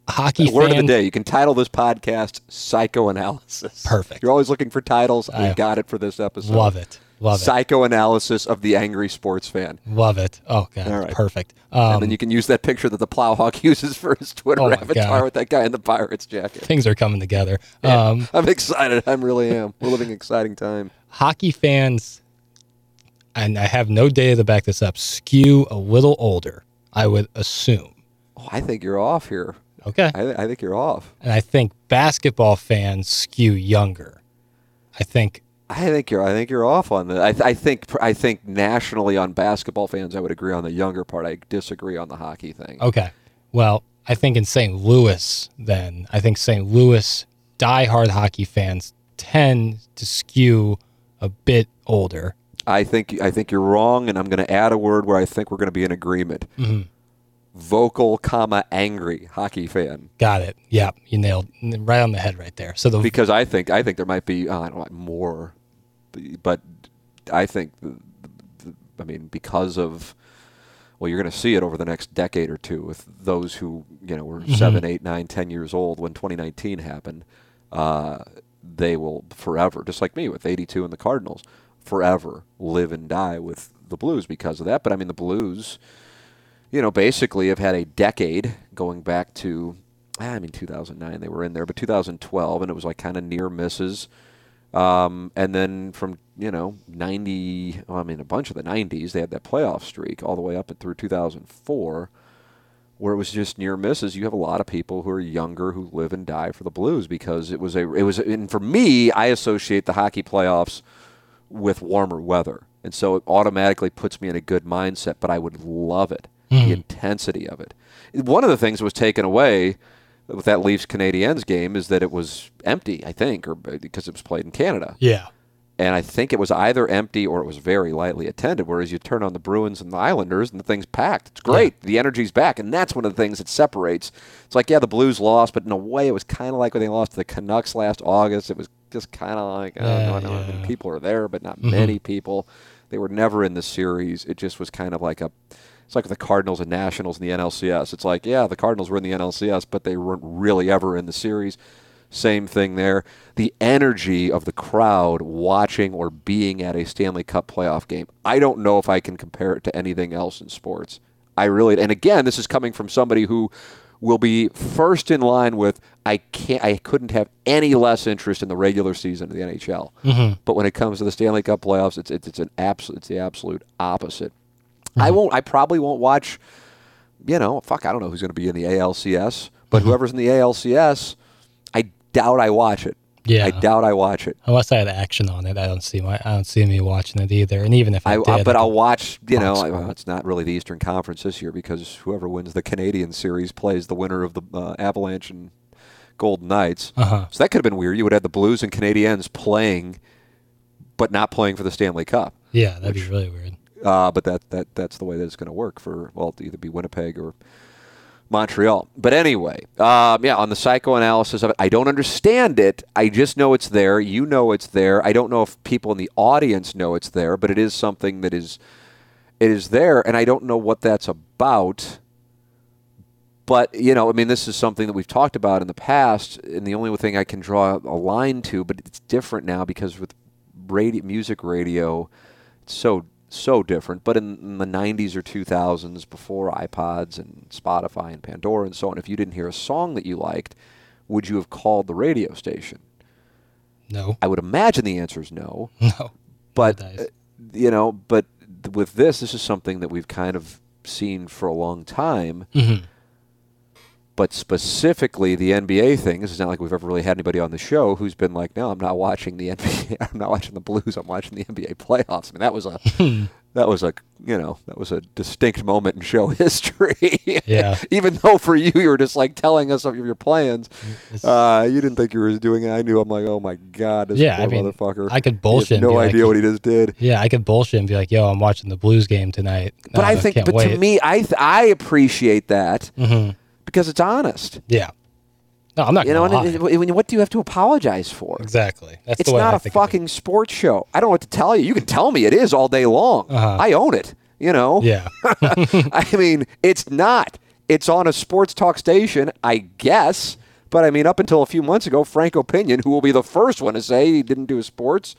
Speaker 2: Hockey
Speaker 1: Word of the day. You can title this podcast "Psychoanalysis."
Speaker 2: Perfect.
Speaker 1: You're always looking for titles. We
Speaker 2: I
Speaker 1: got it for this episode.
Speaker 2: Love it. Love it.
Speaker 1: Psychoanalysis of the angry sports fan.
Speaker 2: Love it. Oh god,
Speaker 1: All right.
Speaker 2: perfect. Um,
Speaker 1: and then you can use that picture that the Plowhawk uses for his Twitter
Speaker 2: Oh
Speaker 1: avatar
Speaker 2: God.
Speaker 1: with that guy in the Pirates jacket.
Speaker 2: things are coming together. Um,
Speaker 1: I'm excited. I really am. We're living an exciting time.
Speaker 2: hockey fans, and I have no data to back this up, skew a little older. I would assume.
Speaker 1: Oh, I think you're off here.
Speaker 2: Okay.
Speaker 1: I, I think you're off.
Speaker 2: and I think basketball fans skew younger. I think
Speaker 1: I think you're. I think you're off on that. I, th- I think. I think nationally on basketball fans, I would agree on the younger part. I disagree on the hockey thing.
Speaker 2: okay. Well, I think in St. Louis, then I think St. Louis diehard hockey fans tend to skew a bit older.
Speaker 1: I think. I think you're wrong, and I'm going to add a word where I think we're going to be in agreement.
Speaker 2: Mm-hmm.
Speaker 1: Vocal, comma angry hockey fan.
Speaker 2: Got it. Yeah, you nailed right on the head right there. So the
Speaker 1: because I think I think there might be uh, I don't know more, but I think the, the, I mean because of well you're going to see it over the next decade or two with those who you know were seven, eight, nine, ten years old when 2019 happened. Uh, they will forever, just like me with 82 and the Cardinals, forever live and die with the Blues because of that. But I mean the Blues you know, basically have had a decade going back to, ah, I mean, 2009 they were in there, but 2012, and it was like kind of near misses. Um, and then from, you know, 90, well, I mean, a bunch of the 90s, they had that playoff streak all the way up and through 2004, where it was just near misses. You have a lot of people who are younger who live and die for the Blues because it was a, it was, and for me, I associate the hockey playoffs with warmer weather. And so it automatically puts me in a good mindset, but I would love it, the mm-hmm. intensity of it. One of the things that was taken away with that Leafs Canadiens game is that it was empty, I think, or uh, because it was played in Canada.
Speaker 2: yeah,
Speaker 1: And I think it was either empty or it was very lightly attended. Whereas you turn on the Bruins and the Islanders and the thing's packed. It's great. The energy's back. And that's one of the things that separates. It's like, yeah, the Blues lost, but in a way, it was kind of like when they lost to the Canucks last August. It was just kind of like, oh,
Speaker 2: Yeah,
Speaker 1: no, no, I mean, people are there, but not mm-hmm. many people. They were never in the series. It just was kind of like a. It's like the Cardinals and Nationals in the NLCS. It's like, yeah, the Cardinals were in the NLCS, but they weren't really ever in the series. Same thing there. The energy of the crowd watching or being at a Stanley Cup playoff game. I don't know if I can compare it to anything else in sports. I really and again, this is coming from somebody who will be first in line with I can't I couldn't have any less interest in the regular season of the NHL. Mm-hmm. But when it comes to the Stanley Cup playoffs, it's it's, it's an absolute it's the absolute opposite. I won't I probably won't watch you know, fuck, I don't know who's going to be in the ALCS, but whoever's in the ALCS, I doubt I watch it.
Speaker 2: Yeah.
Speaker 1: I doubt I watch it.
Speaker 2: unless I had action on it, I don't see my I don't see me watching it either. And even if I,
Speaker 1: I,
Speaker 2: did,
Speaker 1: I- but
Speaker 2: I
Speaker 1: I'll watch. You know, well, it's not really the Eastern Conference this year because whoever wins the Canadian series plays the winner of the uh, Avalanche and Golden Knights.
Speaker 2: Uh-huh.
Speaker 1: So that could have been weird. You would have the Blues and Canadiens playing, but not playing for the Stanley Cup.
Speaker 2: yeah, that'd be really weird.
Speaker 1: Uh, but that, that that's the way that it's going to work for well, either be Winnipeg or Montreal. But anyway, um, yeah, on the psychoanalysis of it, I don't understand it. I just know it's there. You know it's there. I don't know if people in the audience know it's there, but it is something that is it is there, and I don't know what that's about. But you know, I mean, this is something that we've talked about in the past, and the only thing I can draw a line to, but it's different now because with radio, music radio, it's so so different. But in, in the '90s or 2000s, before iPods and Spotify and Pandora and so on, if you didn't hear a song that you liked, would you have called the radio station?
Speaker 2: No,
Speaker 1: I would imagine the answer is no.
Speaker 2: no.
Speaker 1: But uh, you know, but th- with this, this is something that we've kind of seen for a long time.
Speaker 2: Mhm.
Speaker 1: But specifically, the NBA thing. This is not like we've ever really had anybody on the show who's been like, "No, I'm not watching the NBA. I'm not watching the Blues. I'm watching the NBA playoffs." I mean, that was a that was a you know that was a distinct moment in show history.
Speaker 2: Yeah.
Speaker 1: Even though for you, you were just like telling us of your plans. Uh, you didn't think you were doing it. I knew. I'm like, oh my god, this
Speaker 2: Yeah,
Speaker 1: poor
Speaker 2: I mean,
Speaker 1: motherfucker.
Speaker 2: I could bullshit
Speaker 1: no
Speaker 2: like,
Speaker 1: idea what he just did.
Speaker 2: Yeah, I could bullshit and be like, "Yo, I'm watching the Blues game tonight."
Speaker 1: But
Speaker 2: Uh,
Speaker 1: I think, but
Speaker 2: wait.
Speaker 1: to me, I th- I appreciate that
Speaker 2: hmm
Speaker 1: because it's honest.
Speaker 2: yeah. No, I'm not.
Speaker 1: You know, and it- what do you have to apologize for?
Speaker 2: exactly. That's
Speaker 1: It's
Speaker 2: the way
Speaker 1: not
Speaker 2: I
Speaker 1: a
Speaker 2: think of it.
Speaker 1: fucking sports show. I don't know what to tell you. You can tell me it is all day long.
Speaker 2: Uh-huh.
Speaker 1: I own it. You know.
Speaker 2: Yeah.
Speaker 1: I mean, it's not. It's on a sports talk station, I guess. But I mean, up until a few months ago, Frank O. Pinion, who will be the first one to say he didn't do his sports,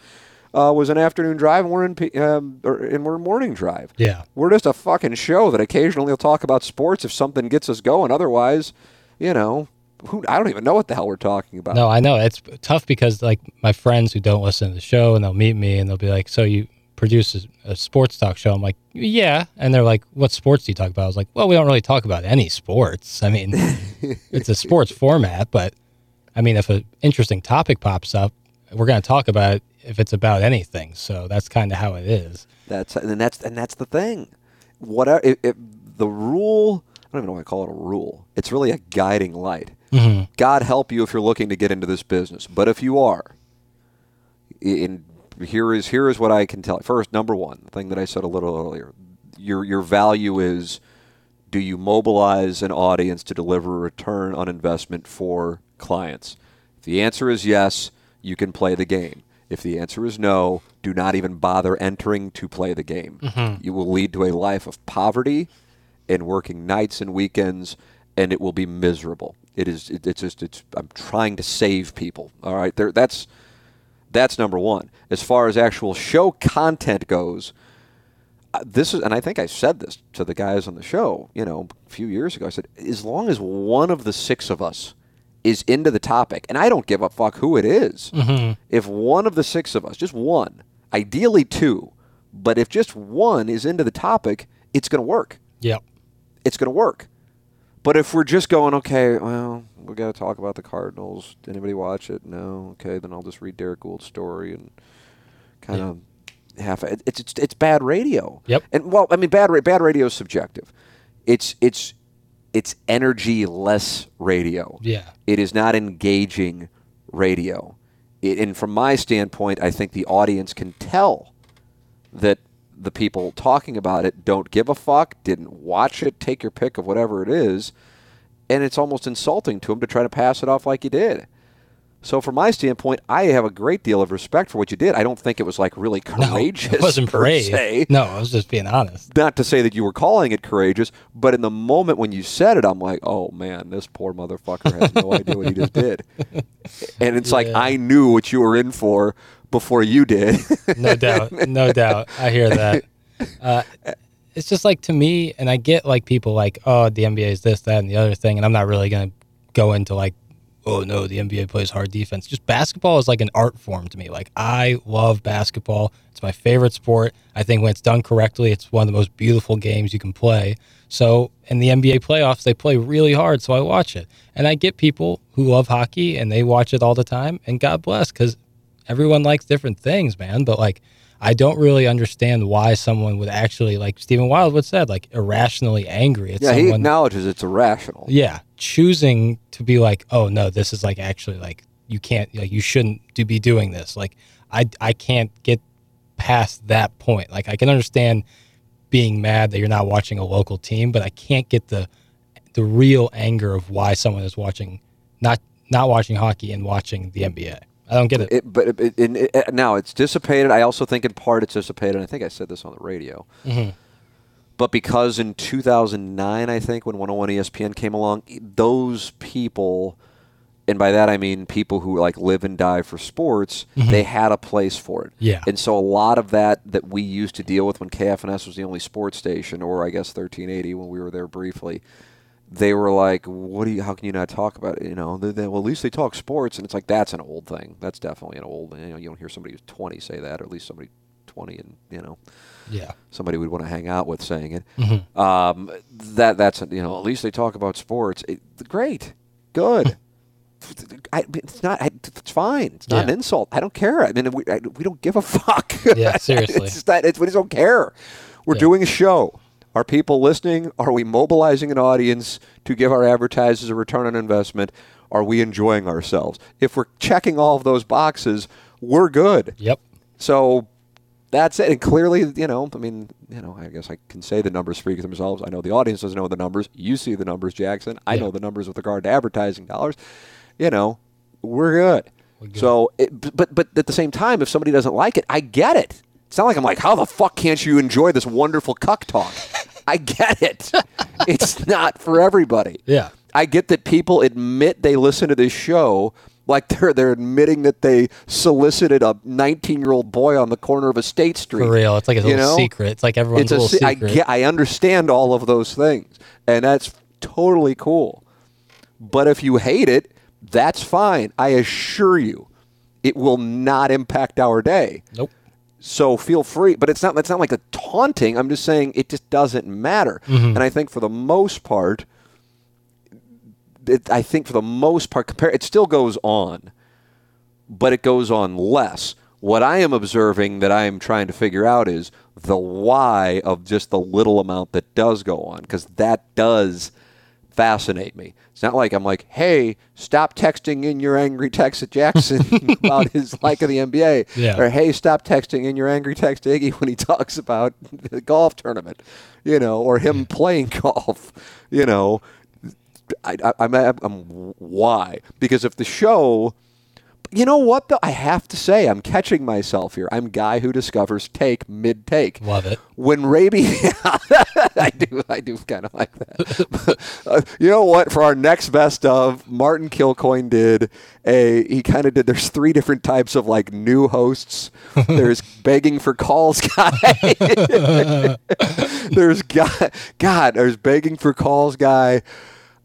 Speaker 1: uh, was an afternoon drive, and we're in P- um, or, and we're morning drive.
Speaker 2: Yeah.
Speaker 1: We're just a fucking show that occasionally will talk about sports if something gets us going. Otherwise, you know, who I don't even know what the hell we're talking about.
Speaker 2: No, I know it's tough because like my friends who don't listen to the show and they'll meet me and they'll be like, "So you produce a, a sports talk show?" I'm like, "Yeah," and they're like, "What sports do you talk about?" I was like, "Well, we don't really talk about any sports. I mean, it's a sports format, but I mean, if an interesting topic pops up, we're going to talk about it if it's about anything. So that's kind of how it is.
Speaker 1: That's and that's and that's the thing. Whatever if, if the rule, I don't even know why I call it a rule. It's really a guiding light. Mm-hmm. God help you if you're looking to get into this business. But if you are, in here is here is what I can tell. First, number one, the thing that I said a little earlier, your your value is do you mobilize an audience to deliver a return on investment for clients? If the answer is yes, you can play the game. If the answer is no, do not even bother entering to play the game. You will lead to a life of poverty and working nights and weekends, and it will be miserable. It is. It, it's just. It's. I'm trying to save people. All right. There. That's. That's number one. As far as actual show content goes, uh, this is, and I think I said this to the guys on the show, you know, a few years ago. I said, as long as one of the six of us is into the topic, and I don't give a fuck who it is, mm-hmm. if one of the six of us, just one, ideally two, but if just one is into the topic, it's going to work.
Speaker 2: Yep.
Speaker 1: It's going to work. But if we're just going, okay, well, we got to talk about the Cardinals. Did anybody watch it? No. Okay, then I'll just read Derrick Goold's story and kind of half. It, it's it's it's bad radio.
Speaker 2: Yep.
Speaker 1: And well, I mean, bad bad radio is subjective. It's it's it's energy less radio.
Speaker 2: Yeah.
Speaker 1: It is not engaging radio. It, and from my standpoint, I think the audience can tell that the people talking about it don't give a fuck, didn't watch it, take your pick of whatever it is, and it's almost insulting to them to try to pass it off like you did. So, from my standpoint, I have a great deal of respect for what you did. I don't think it was like really courageous.
Speaker 2: No, it wasn't brave.
Speaker 1: se.
Speaker 2: No, I was just being honest.
Speaker 1: Not to say that you were calling it courageous, but in the moment when you said it, I'm like, oh man, this poor motherfucker has no idea what he just did. And it's like, I knew what you were in for before you did.
Speaker 2: no doubt no doubt i hear that uh, it's just like to me and i get like people like oh the nba is this that and the other thing and i'm not really going to go into like oh no the nba plays hard defense. Just basketball is like an art form to me. Like i love basketball. It's my favorite sport. I think when it's done correctly it's one of the most beautiful games you can play. So in the nba playoffs they play really hard so i watch it. And i get people who love hockey and they watch it all the time and god bless because everyone likes different things, man. But like, I don't really understand why someone would actually, like Stephen Wildwood said, like irrationally angry at
Speaker 1: yeah, he acknowledges it's irrational.
Speaker 2: yeah, choosing to be like, oh no, this is like actually like you can't, like you shouldn't do be doing this. Like, I I can't get past that point. Like, I can understand being mad that you're not watching a local team, but I can't get the the real anger of why someone is watching not not watching hockey and watching the NBA. I don't get it.
Speaker 1: It, but it, it, it, now it's dissipated. I also think in part it's dissipated. I think I said this on the radio. Mm-hmm. But because in 2009, I think when 101 ESPN came along, those people, and by that I mean people who like live and die for sports, mm-hmm. they had a place for it.
Speaker 2: Yeah.
Speaker 1: And so a lot of that that we used to deal with when KFNS was the only sports station, or I guess 1380 when we were there briefly, they were like, "What do you? How can you not talk about it? You know, they, they- well, at least they talk sports." And it's like that's an old thing. That's definitely an old. You know, you don't hear somebody who's 20 say that, or at least somebody 20 and you know
Speaker 2: Yeah.
Speaker 1: somebody we'd want to hang out with saying it.
Speaker 2: Mm-hmm.
Speaker 1: Um, that that's you know at least they talk about sports. It, great, good. I, it's not. I, it's fine. It's not an insult. I don't care. I mean, we, I, we don't give a fuck.
Speaker 2: Yeah, seriously.
Speaker 1: it's just not. It's, we just don't care. We're
Speaker 2: Yeah.
Speaker 1: doing a show. Are people listening? Are we mobilizing an audience to give our advertisers a return on investment? Are we enjoying ourselves? If we're checking all of those boxes, we're good.
Speaker 2: Yep.
Speaker 1: So that's it. And clearly, you know, I mean, you know, I guess I can say the numbers speak for themselves. I know the audience doesn't know the numbers. You see the numbers, Jackson. I
Speaker 2: Yeah.
Speaker 1: know the numbers with regard to advertising dollars. You know, we're good. So, it, but but at the same time, if somebody doesn't like it, I get it. It's not like I'm like, how the fuck can't you enjoy this wonderful cuck talk? I get it. it's not for everybody.
Speaker 2: Yeah.
Speaker 1: I get that people admit they listen to this show like they're they're admitting that they solicited a 19 year old boy on the corner of a state street.
Speaker 2: For real. It's like a little
Speaker 1: know?
Speaker 2: secret. It's like everyone's
Speaker 1: It's a
Speaker 2: little
Speaker 1: se- I
Speaker 2: secret.
Speaker 1: get, I understand all of those things, and that's totally cool. But if you hate it, that's fine. I assure you, it will not impact our day.
Speaker 2: nope.
Speaker 1: So feel free, but it's not. It's not like a taunting. I'm just saying it just doesn't matter. Mm-hmm. And I think for the most part, it, I think for the most part, compare it still goes on, but it goes on less. What I am observing that I am trying to figure out is the why of just the little amount that does go on, because that does fascinate me. It's not like I'm like, hey, stop texting in your angry text at Jackson about his like of the NBA.
Speaker 2: Yeah.
Speaker 1: Or hey, stop texting in your angry text to Iggy when he talks about the golf tournament, you know, or him playing golf, you know. I, I, I'm, I'm why? Because if the show, you know what though, I have to say, I'm catching myself here. I'm guy who discovers take mid take.
Speaker 2: Love it.
Speaker 1: When Raby, I do, I do kind of like that. Uh, you know what? For our next best of, Martin Kilcoyne did a. He kind of did. There's three different types of like new hosts. There's begging for calls guy. there's God, God. There's begging for calls guy.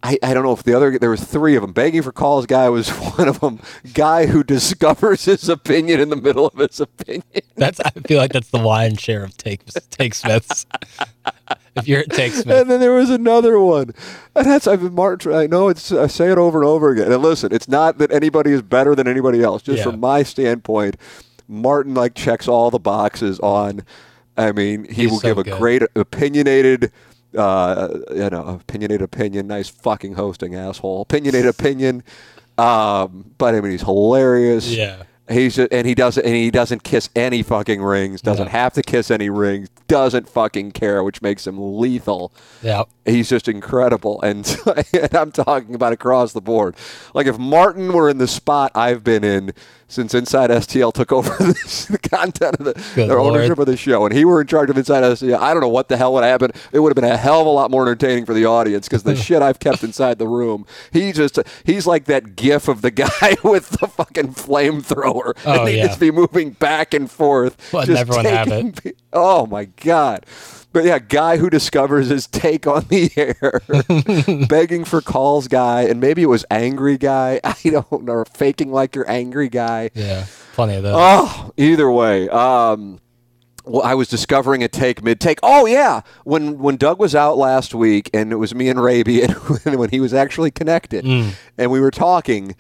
Speaker 1: I, I don't know if the other there was three of them. Begging for calls guy was one of them. Guy who discovers his opinion in the middle of his opinion.
Speaker 2: That's I feel like that's the lion's share of take take Smiths. if you're at take Smith,
Speaker 1: And then there was another one, and that's I've been Martin. I know it's I say it over and over again. And listen, it's not that anybody is better than anybody else. Just
Speaker 2: Yeah.
Speaker 1: from my standpoint, Martin like checks all the boxes on. I mean, he
Speaker 2: He's
Speaker 1: will
Speaker 2: so
Speaker 1: give a
Speaker 2: good.
Speaker 1: great opinionated. Uh, you know, opinionated opinion, nice fucking hosting, asshole. Opinionated opinion, um, but I mean, he's hilarious.
Speaker 2: Yeah.
Speaker 1: He's and he doesn't and he doesn't kiss any fucking rings. Doesn't
Speaker 2: No.
Speaker 1: have to kiss any rings. Doesn't fucking care, which makes him lethal.
Speaker 2: yeah,
Speaker 1: He's just incredible, and, and I'm talking about across the board. Like if Martin were in the spot I've been in since Inside STL took over the content of the
Speaker 2: Good
Speaker 1: their
Speaker 2: Lord.
Speaker 1: ownership of the show, and he were in charge of Inside STL, I don't know what the hell would happen. It would have been a hell of a lot more entertaining for the audience because the shit I've kept inside the room. He just he's like that gif of the guy with the fucking flamethrower,
Speaker 2: Oh,
Speaker 1: and he
Speaker 2: yeah.
Speaker 1: just be moving back and forth. Just
Speaker 2: everyone have
Speaker 1: taking pe- Oh my god. But yeah, guy who discovers his take on the air, begging for calls guy, and maybe it was angry guy. I don't know, or faking like you're angry guy.
Speaker 2: yeah, plenty of those.
Speaker 1: Oh, either way. Um, well, I was discovering a take mid take. Oh yeah, when when Doug was out last week, and it was me and Raby, and when he was actually connected, and we were talking.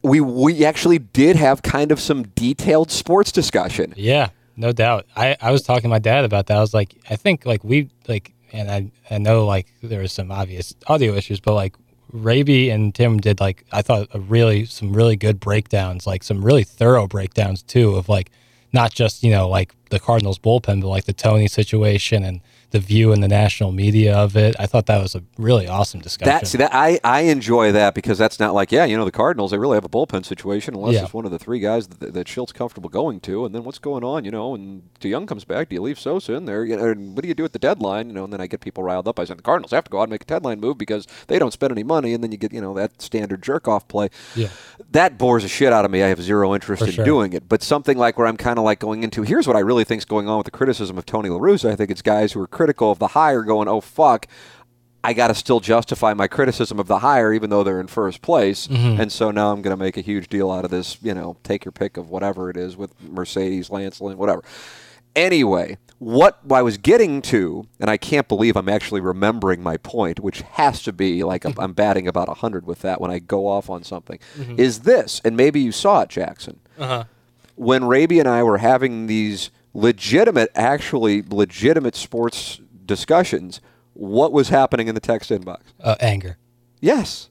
Speaker 1: We we actually did have kind of some detailed sports discussion.
Speaker 2: Yeah, no doubt. I, I was talking to my dad about that. I was like, I think like we like, and I I know like there was some obvious audio issues, but like Raby and Tim did like I thought a really some really good breakdowns, like some really thorough breakdowns too of like not just you know like the Cardinals bullpen, but like the Tony situation and the view in the national media of it. I thought that was a really awesome discussion.
Speaker 1: That see that I, I enjoy that because that's not like yeah you know the Cardinals they really have a bullpen situation unless
Speaker 2: Yeah.
Speaker 1: it's one of the three guys that, that Shildt's comfortable going to and then what's going on you know and DeJong comes back do you leave Sosa in there you know, and what do you do at the deadline you know and then I get people riled up I said the Cardinals have to go out and make a deadline move because they don't spend any money and then you get you know that standard jerk off play
Speaker 2: Yeah.
Speaker 1: that bores the shit out of me I have zero interest
Speaker 2: For
Speaker 1: in
Speaker 2: sure.
Speaker 1: doing it but something like where I'm kind of like going into here's what I really think's going on with the criticism of Tony La Russa I think it's guys who are critical of the hire going oh fuck I got to still justify my criticism of the hire, even though they're in first place. Mm-hmm. And so now I'm going to make a huge deal out of this, you know, take your pick of whatever it is with Mercedes, Lance Lynn, whatever. Anyway, what I was getting to, and I can't believe I'm actually remembering my point, which has to be like I'm, I'm batting about 100 with that when I go off on something, mm-hmm. is this, and maybe you saw it, Jackson uh-huh. when Raby and I were having these legitimate, actually legitimate sports discussions, what was happening in the text inbox?
Speaker 2: uh, anger.
Speaker 1: Yes.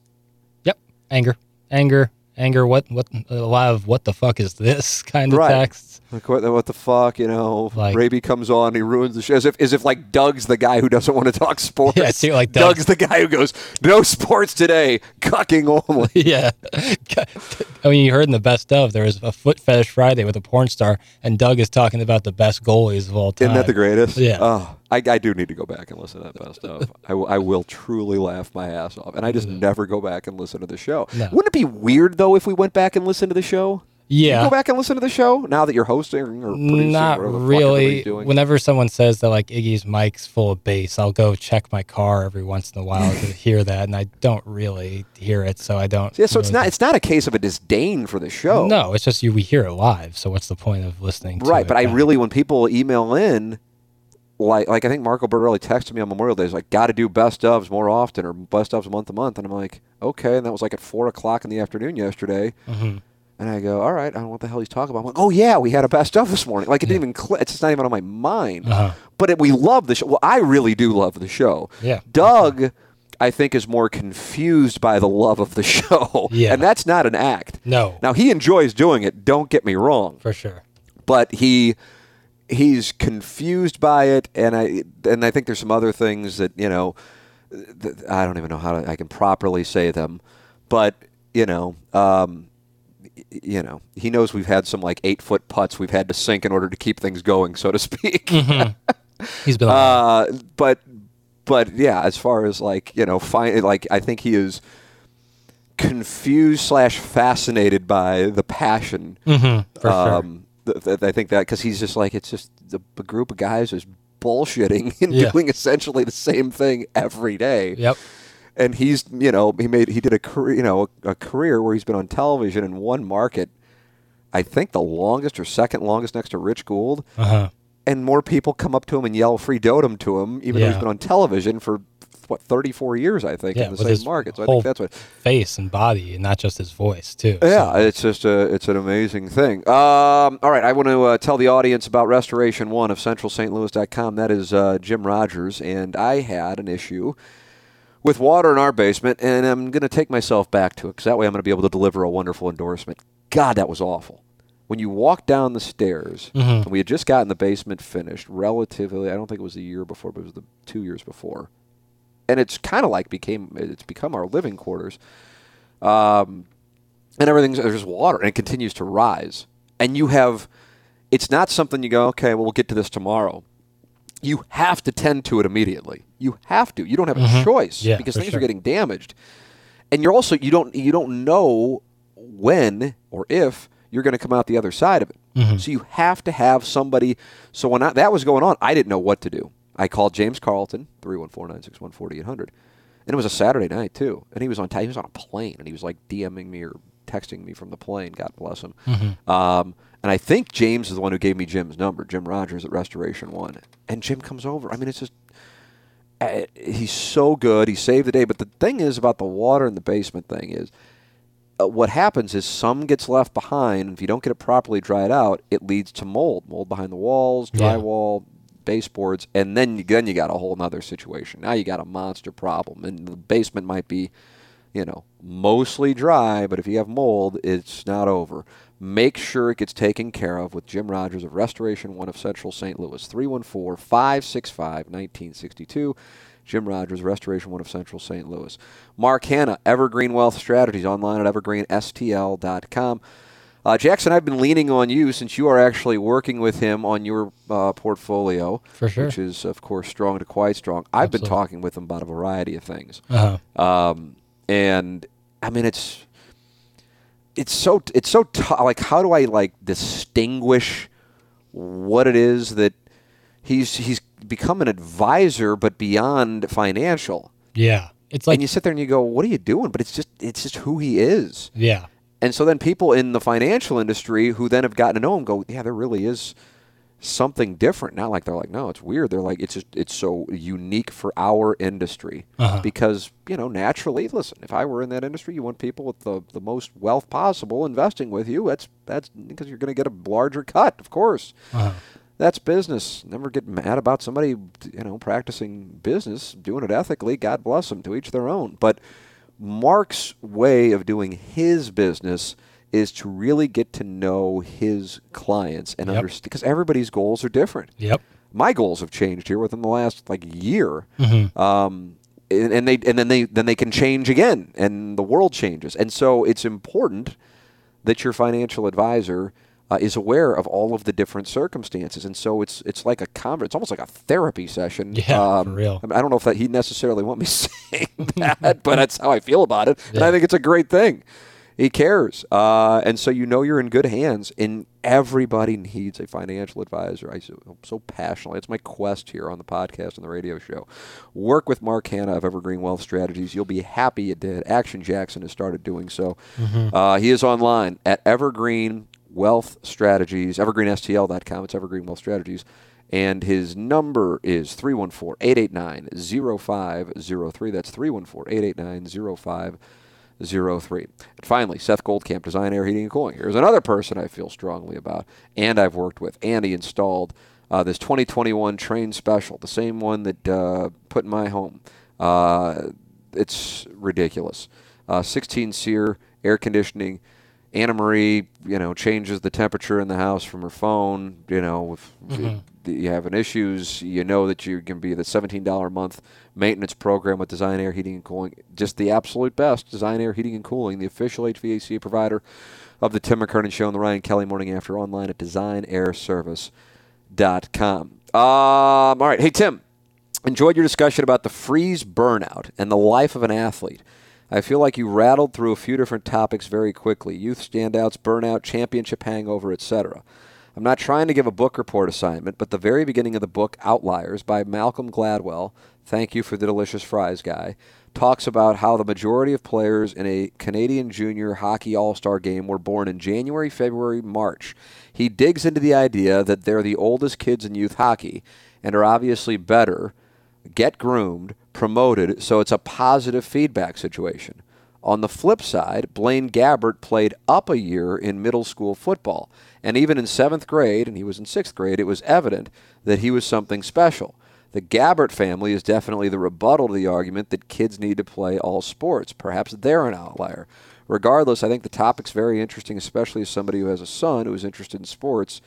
Speaker 2: Yep, anger, anger, anger. What what a lot of what the fuck is this kind of
Speaker 1: Right.
Speaker 2: texts.
Speaker 1: Like what, the- what the fuck, you know?
Speaker 2: Like-
Speaker 1: Raby comes on, he ruins the show. As if, as if like Doug's the guy who doesn't want to talk sports.
Speaker 2: Yeah, too, like Doug-
Speaker 1: Doug's the guy who goes, no sports today, cucking only.
Speaker 2: yeah. I mean, you heard in the best of there was a foot fetish Friday with a porn star, and Doug is talking about the best goalies of all time.
Speaker 1: Isn't that the greatest?
Speaker 2: Yeah.
Speaker 1: Oh, I, I do need to go back and listen to that best of. I, will- truly laugh my ass off, and I just never go back and listen to the show.
Speaker 2: No.
Speaker 1: Wouldn't it be weird though if we went back and listened to the show?
Speaker 2: Yeah.
Speaker 1: You go back and listen to the show now that you're hosting or producing.
Speaker 2: Not
Speaker 1: fuck
Speaker 2: really. Whenever someone says that like Iggy's mic's full of bass, I'll go check my car every once in a while to hear that, and I don't really hear it, so I don't.
Speaker 1: yeah, so it's
Speaker 2: really
Speaker 1: not it's not a case of a disdain for the show.
Speaker 2: No, it's just you. We hear it live, so what's the point of listening? to
Speaker 1: Right, but I really, when people email in, like, like I think Marco Bertelli texted me on Memorial Day, he's like, got to do best ofs more often or best ofs month to month. And I'm like, okay. And that was like at 4 o'clock in the afternoon yesterday.
Speaker 2: Mm-hmm.
Speaker 1: And I go, all right, I don't know what the hell he's talking about. I'm like, oh, yeah, we had a best of this morning. Like, it didn't even click. It's not even on my mind.
Speaker 2: Uh-huh.
Speaker 1: But it, we love the show. Well, I really do love the show.
Speaker 2: Yeah.
Speaker 1: Doug, I think, is more confused by the love of the show.
Speaker 2: Yeah.
Speaker 1: And that's not an act.
Speaker 2: No.
Speaker 1: Now, he enjoys doing it. Don't get me wrong
Speaker 2: for sure.
Speaker 1: but he he's confused by it and i and i think there's some other things that you know th- i don't even know how to, i can properly say them but you know um you know he knows we've had some like eight foot putts we've had to sink in order to keep things going so to speak
Speaker 2: He's been.
Speaker 1: uh, but but yeah, as far as like you know, find like I think he is confused slash fascinated by the passion.
Speaker 2: Mhm, for sure.
Speaker 1: um, th- th- I think that because he's just like it's just the, a group of guys is bullshitting and
Speaker 2: Yeah.
Speaker 1: doing essentially the same thing every day.
Speaker 2: Yep.
Speaker 1: And he's you know he made he did a career you know a, a career where he's been on television in one market. I think the longest or second longest next to Rich Gould
Speaker 2: Uh huh.
Speaker 1: and more people come up to him and yell free dotem to him, even though he's been on television for what 34 years, I think,
Speaker 2: Yeah,
Speaker 1: in the same market. So I think that's what.
Speaker 2: face and body, and not just his voice too.
Speaker 1: Yeah,
Speaker 2: So-
Speaker 1: it's just a, it's an amazing thing. Um, all right, I want to uh, tell the audience about Restoration One of CentralStLouis.com. That is uh, Jim Rogers, and I had an issue with water in our basement, and I'm going to take myself back to it because that way I'm going to be able to deliver a wonderful endorsement. God, that was awful. When you walk down the stairs, and we had just gotten the basement finished, relatively, I don't think it was a year before, but it was the two years before, and it's kind of like became it's become our living quarters um, and everything's there's water and it continues to rise and you have it's not something you go okay well we'll get to this tomorrow you have to tend to it immediately. You have to. You don't have a choice
Speaker 2: Mm-hmm. Yeah,
Speaker 1: because things
Speaker 2: sure.
Speaker 1: are getting damaged. And you're also you don't you don't know when or if you're going to come out the other side of it.
Speaker 2: Mm-hmm.
Speaker 1: so you have to have somebody so when I, that was going on i didn't know what to do. I called james carlton 314-961-4800 and it was a saturday night too. And he was on he was on a plane and he was like dming me or texting me from the plane god bless him um, and i think james is the one who gave me jim's number jim rogers at restoration one and jim comes over i mean it's just uh, he's so good. He saved the day. But the thing is about the water in the basement thing is, uh, what happens is some gets left behind. And if you don't get it properly dried out, it leads to mold, mold behind the walls,
Speaker 2: Yeah.
Speaker 1: drywall, baseboards, and then you, then you got a whole nother situation. Now you got a monster problem, and the basement might be, you know, mostly dry. But if you have mold, it's not over. Make sure it gets taken care of with Jim Rogers of Restoration One of Central St. Louis, 314 565 1962. Jim Rogers, Restoration One of Central St. Louis. Mark Hannah, Evergreen Wealth Strategies, online at evergreenstl.com. Uh, Jackson, I've been leaning on you since you are actually working with him on your uh, portfolio,
Speaker 2: For sure.
Speaker 1: which is, of course, strong to quite strong. I've been talking with him about a variety of things.
Speaker 2: Uh-huh.
Speaker 1: Um, and I mean, it's it's so it's so t- like how do I like distinguish what it is that he's he's become an advisor, but beyond financial.
Speaker 2: Yeah. It's like
Speaker 1: and you sit there and you go, "What are you doing?" But it's just it's just who he is.
Speaker 2: yeah.
Speaker 1: And so then people in the financial industry who then have gotten to know him go, "Yeah, there really is." Something different not like they're like no it's weird. They're like it's just it's so unique for our industry.
Speaker 2: Uh-huh.
Speaker 1: because you know naturally listen if i were in that industry you want people with the, the most wealth possible investing with you that's that's because you're going to get a larger cut of course.
Speaker 2: Uh-huh.
Speaker 1: that's business. Never get mad about somebody you know practicing business doing it ethically god bless them to each their own. But Mark's way of doing his business is to really get to know his clients and
Speaker 2: Yep.
Speaker 1: understand because everybody's goals are different.
Speaker 2: Yep.
Speaker 1: My goals have changed here within the last like year,
Speaker 2: Mm-hmm.
Speaker 1: um, and, and they and then they then they can change again, and the world changes, and so it's important that your financial advisor uh, is aware of all of the different circumstances, and so it's it's like a conference, it's almost like a therapy session.
Speaker 2: Yeah, for real.
Speaker 1: I, mean, I don't know if that he'd necessarily want me saying that, but that's how I feel about it, and I think it's a great thing. He cares, uh, and so you know you're in good hands. And everybody needs a financial advisor. I so, I'm so passionately. It's my quest here on the podcast and the radio show. Work with Mark Hannah of Evergreen Wealth Strategies. You'll be happy you did. Action Jackson has started doing so. Uh, he is online at Evergreen Wealth Strategies, evergreenstl.com. It's Evergreen Wealth Strategies. And his number is 314 889 0503. That's 314 889 0503. And finally, Seth Goldcamp, Design Aire Heating and Cooling. Here's another person I feel strongly about and I've worked with. And he installed uh, this 2021 Trane Special, the same one that uh, put in my home. Uh, it's ridiculous. Uh, 16 SEER air conditioning. Anna Marie, you know, changes the temperature in the house from her phone. You know, if you're having issues, you know that going to be the $17 a month maintenance program with Design Aire Heating and Cooling. Just the absolute best. Design Aire Heating and Cooling, the official HVAC provider of the Tim McKernan Show and the Ryan Kelley Morning After online at designairservice.com. Um, all right. Hey, Tim enjoyed your discussion about the Freese burnout and the life of an athlete. I feel like you rattled through a few different topics very quickly youth standouts, burnout, championship hangover, etc. I'm not trying to give a book report assignment, but the very beginning of the book, Outliers, by Malcolm Gladwell, thank you for the delicious fries guy, talks about how the majority of players in a Canadian junior hockey all star game were born in January, February, March. He digs into the idea that they're the oldest kids in youth hockey and are obviously better get groomed, promoted, so it's a positive feedback situation. On the flip side, Blaine Gabbert played up a year in middle school football, and even in seventh grade, and he was in sixth grade, it was evident that he was something special. The Gabbert family is definitely the rebuttal to the argument that kids need to play all sports. Perhaps they're an outlier. Regardless, I think the topic's very interesting, especially as somebody who has a son who is interested in sports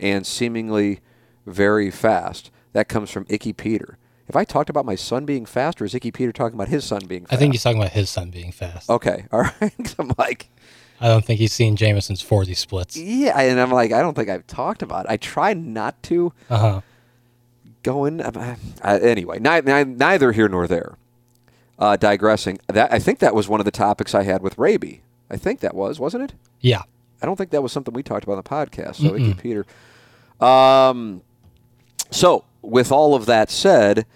Speaker 1: and seemingly very fast. That comes from Icky Peter. Have I talked about my son being fast, or is Icky Peter talking about his son being fast?
Speaker 2: I think he's talking about his son being fast.
Speaker 1: Okay, all right. I'm like,
Speaker 2: I don't think he's seen Jameson's 40 splits.
Speaker 1: yeah, and I'm like, I don't think I've talked about it. I try not to
Speaker 2: Uh huh.
Speaker 1: go in. Uh, anyway, ni- ni- neither here nor there. Uh, digressing, that I think that was one of the topics I had with Raby. I think that was, wasn't it?
Speaker 2: Yeah.
Speaker 1: I don't think that was something we talked about on the podcast. So, Icky Peter. Um, so, with all of that said,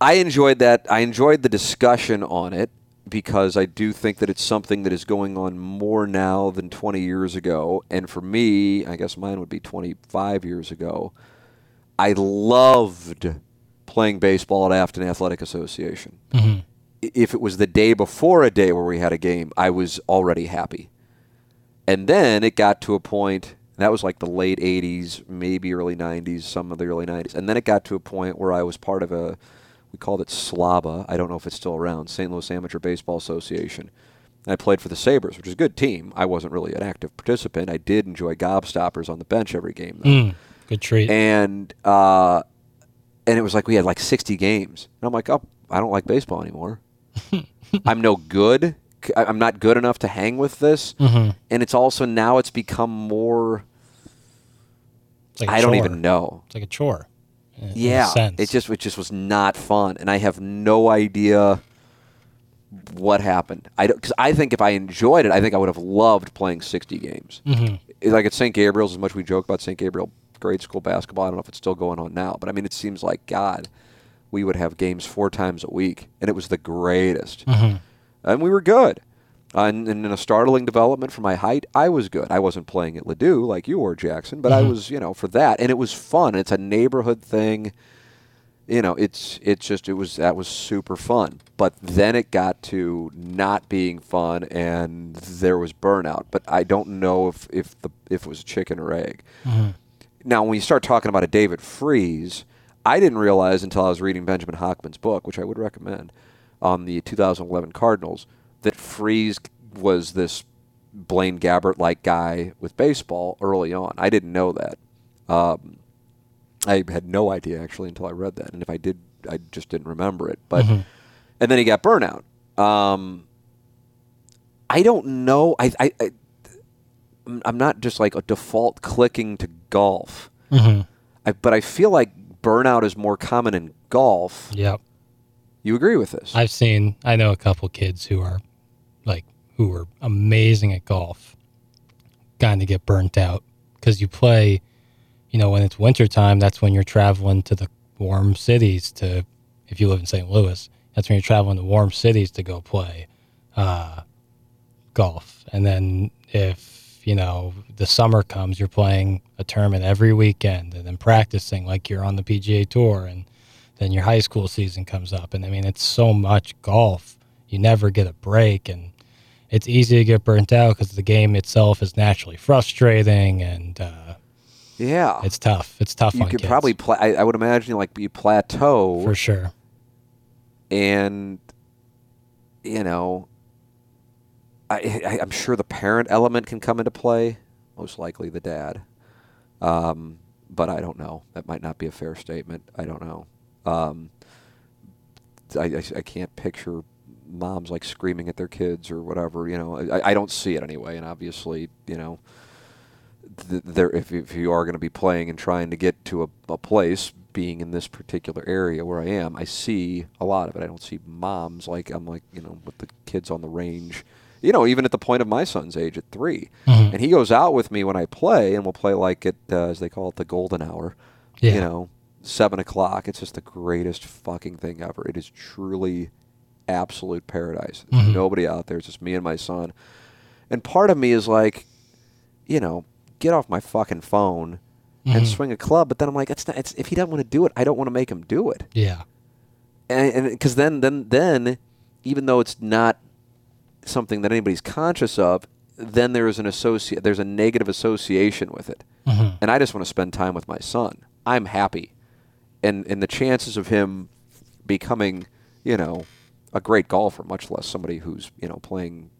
Speaker 1: I enjoyed that. I enjoyed the discussion on it because I do think that it's something that is going on more now than 20 years ago. And for me, I guess mine would be 25 years ago. I loved playing baseball at Afton Athletic Association. Mm-hmm. I- If it was the day before a day where we had a game, I was already happy. And then it got to a point, that was like the late 80s, maybe early 90s, some of the early 90s. And then it got to a point where I was part of a, we called it SLABA. I don't know if it's still around, St. Louis Amateur Baseball Association. I played for the Sabres, which is a good team. I wasn't really an active participant. I did enjoy gobstoppers on the bench every game, though
Speaker 2: Mm, good treat.
Speaker 1: and uh, and it was like we had like 60 games. And I'm like, oh, I don't like baseball anymore. I'm no good. I'm not good enough to hang with this.
Speaker 2: Mm-hmm.
Speaker 1: And it's also now it's become more.
Speaker 2: It's like
Speaker 1: I don't even know.
Speaker 2: It's like a chore. In- in a
Speaker 1: Yeah, it just it just was not fun, and I have no idea what happened. I because I think if I enjoyed it, I think I would have loved playing 60 games.
Speaker 2: Mhm.
Speaker 1: It's Like at St. Gabriel's, as much we joke about St. Gabriel grade school basketball, I don't know if it's still going on now, but I mean, it seems like God, we would have games four times a week, and it was the greatest,
Speaker 2: Mhm.
Speaker 1: and we were good. Uh, and, and in a startling development for my height, I was good. I wasn't playing at Ladue like you were, Jackson, but I mm-hmm. was, you know, for that, and it was fun. It's a neighborhood thing you know, it's it's just it was that was super fun. But then it got to not being fun, and there was burnout. But I don't know if if the if it was chicken or egg. Mm-hmm. Now, when you start talking about a David Freese, I didn't realize until I was reading Benjamin Hochman's book, which I would recommend, on the 2011 Cardinals that Freese was this Blaine Gabbert like guy with baseball early on. I didn't know that. Um, I had no idea actually until I read that, and if I did, I just didn't remember it. But and then he got burnout. Um, I don't know. I, I, I I'm- not just like a default clicking to golf. I, but I feel like burnout is more common in golf.
Speaker 2: Yep.
Speaker 1: You agree with this?
Speaker 2: I've seen, I know a couple kids who are like, who are amazing at golf, kind of get burnt out because you play, you know, when it's wintertime, that's when you're traveling to the warm cities to, if you live in St. Louis, that's when you're traveling to warm cities to go play uh, golf. And then if, you know, the summer comes, you're playing a tournament every weekend and then practicing like you're on the PGA Tour. And then your high school season comes up. And I mean, it's so much golf. You never get a break. And it's easy to get burnt out because the game itself is naturally frustrating and uh,
Speaker 1: yeah.
Speaker 2: it's tough. It's tough
Speaker 1: you
Speaker 2: on
Speaker 1: could
Speaker 2: kids.
Speaker 1: probably pla- I, I would imagine like you plateau
Speaker 2: For sure.
Speaker 1: and you know I, I, I'm sure the parent element can come into play. Most likely the dad, um, but I don't know. That might not be a fair statement. I don't know. Um, I, I, I can't picture moms like screaming at their kids or whatever. You know, I, I don't see it anyway. And obviously, you know, th- there if, if you are going to be playing and trying to get to a, a place being in this particular area where I am, I see a lot of it. I don't see moms like I'm like you know with the kids on the range. You know, even at the point of my son's age at 3 and he goes out with me when I play, and we'll play like at uh, as they call it the golden hour.
Speaker 2: Yeah.
Speaker 1: You know, seven o'clock. It's just the greatest fucking thing ever. It is truly absolute paradise. There's mm-hmm. nobody out there. It's just me and my son. And part of me is like, you know, get off my fucking phone and mm-hmm. swing a club. But then I'm like, it's not. It's if he doesn't want to do it, I don't want to make him do it.
Speaker 2: Yeah.
Speaker 1: And because then, then, then, even though it's not something that anybody's conscious of, then there is an associate. There's a negative association with it. Mm-hmm. And I just want to spend time with my son. I'm happy, and and the chances of him becoming, you know, a great golfer, much less somebody who's you know playing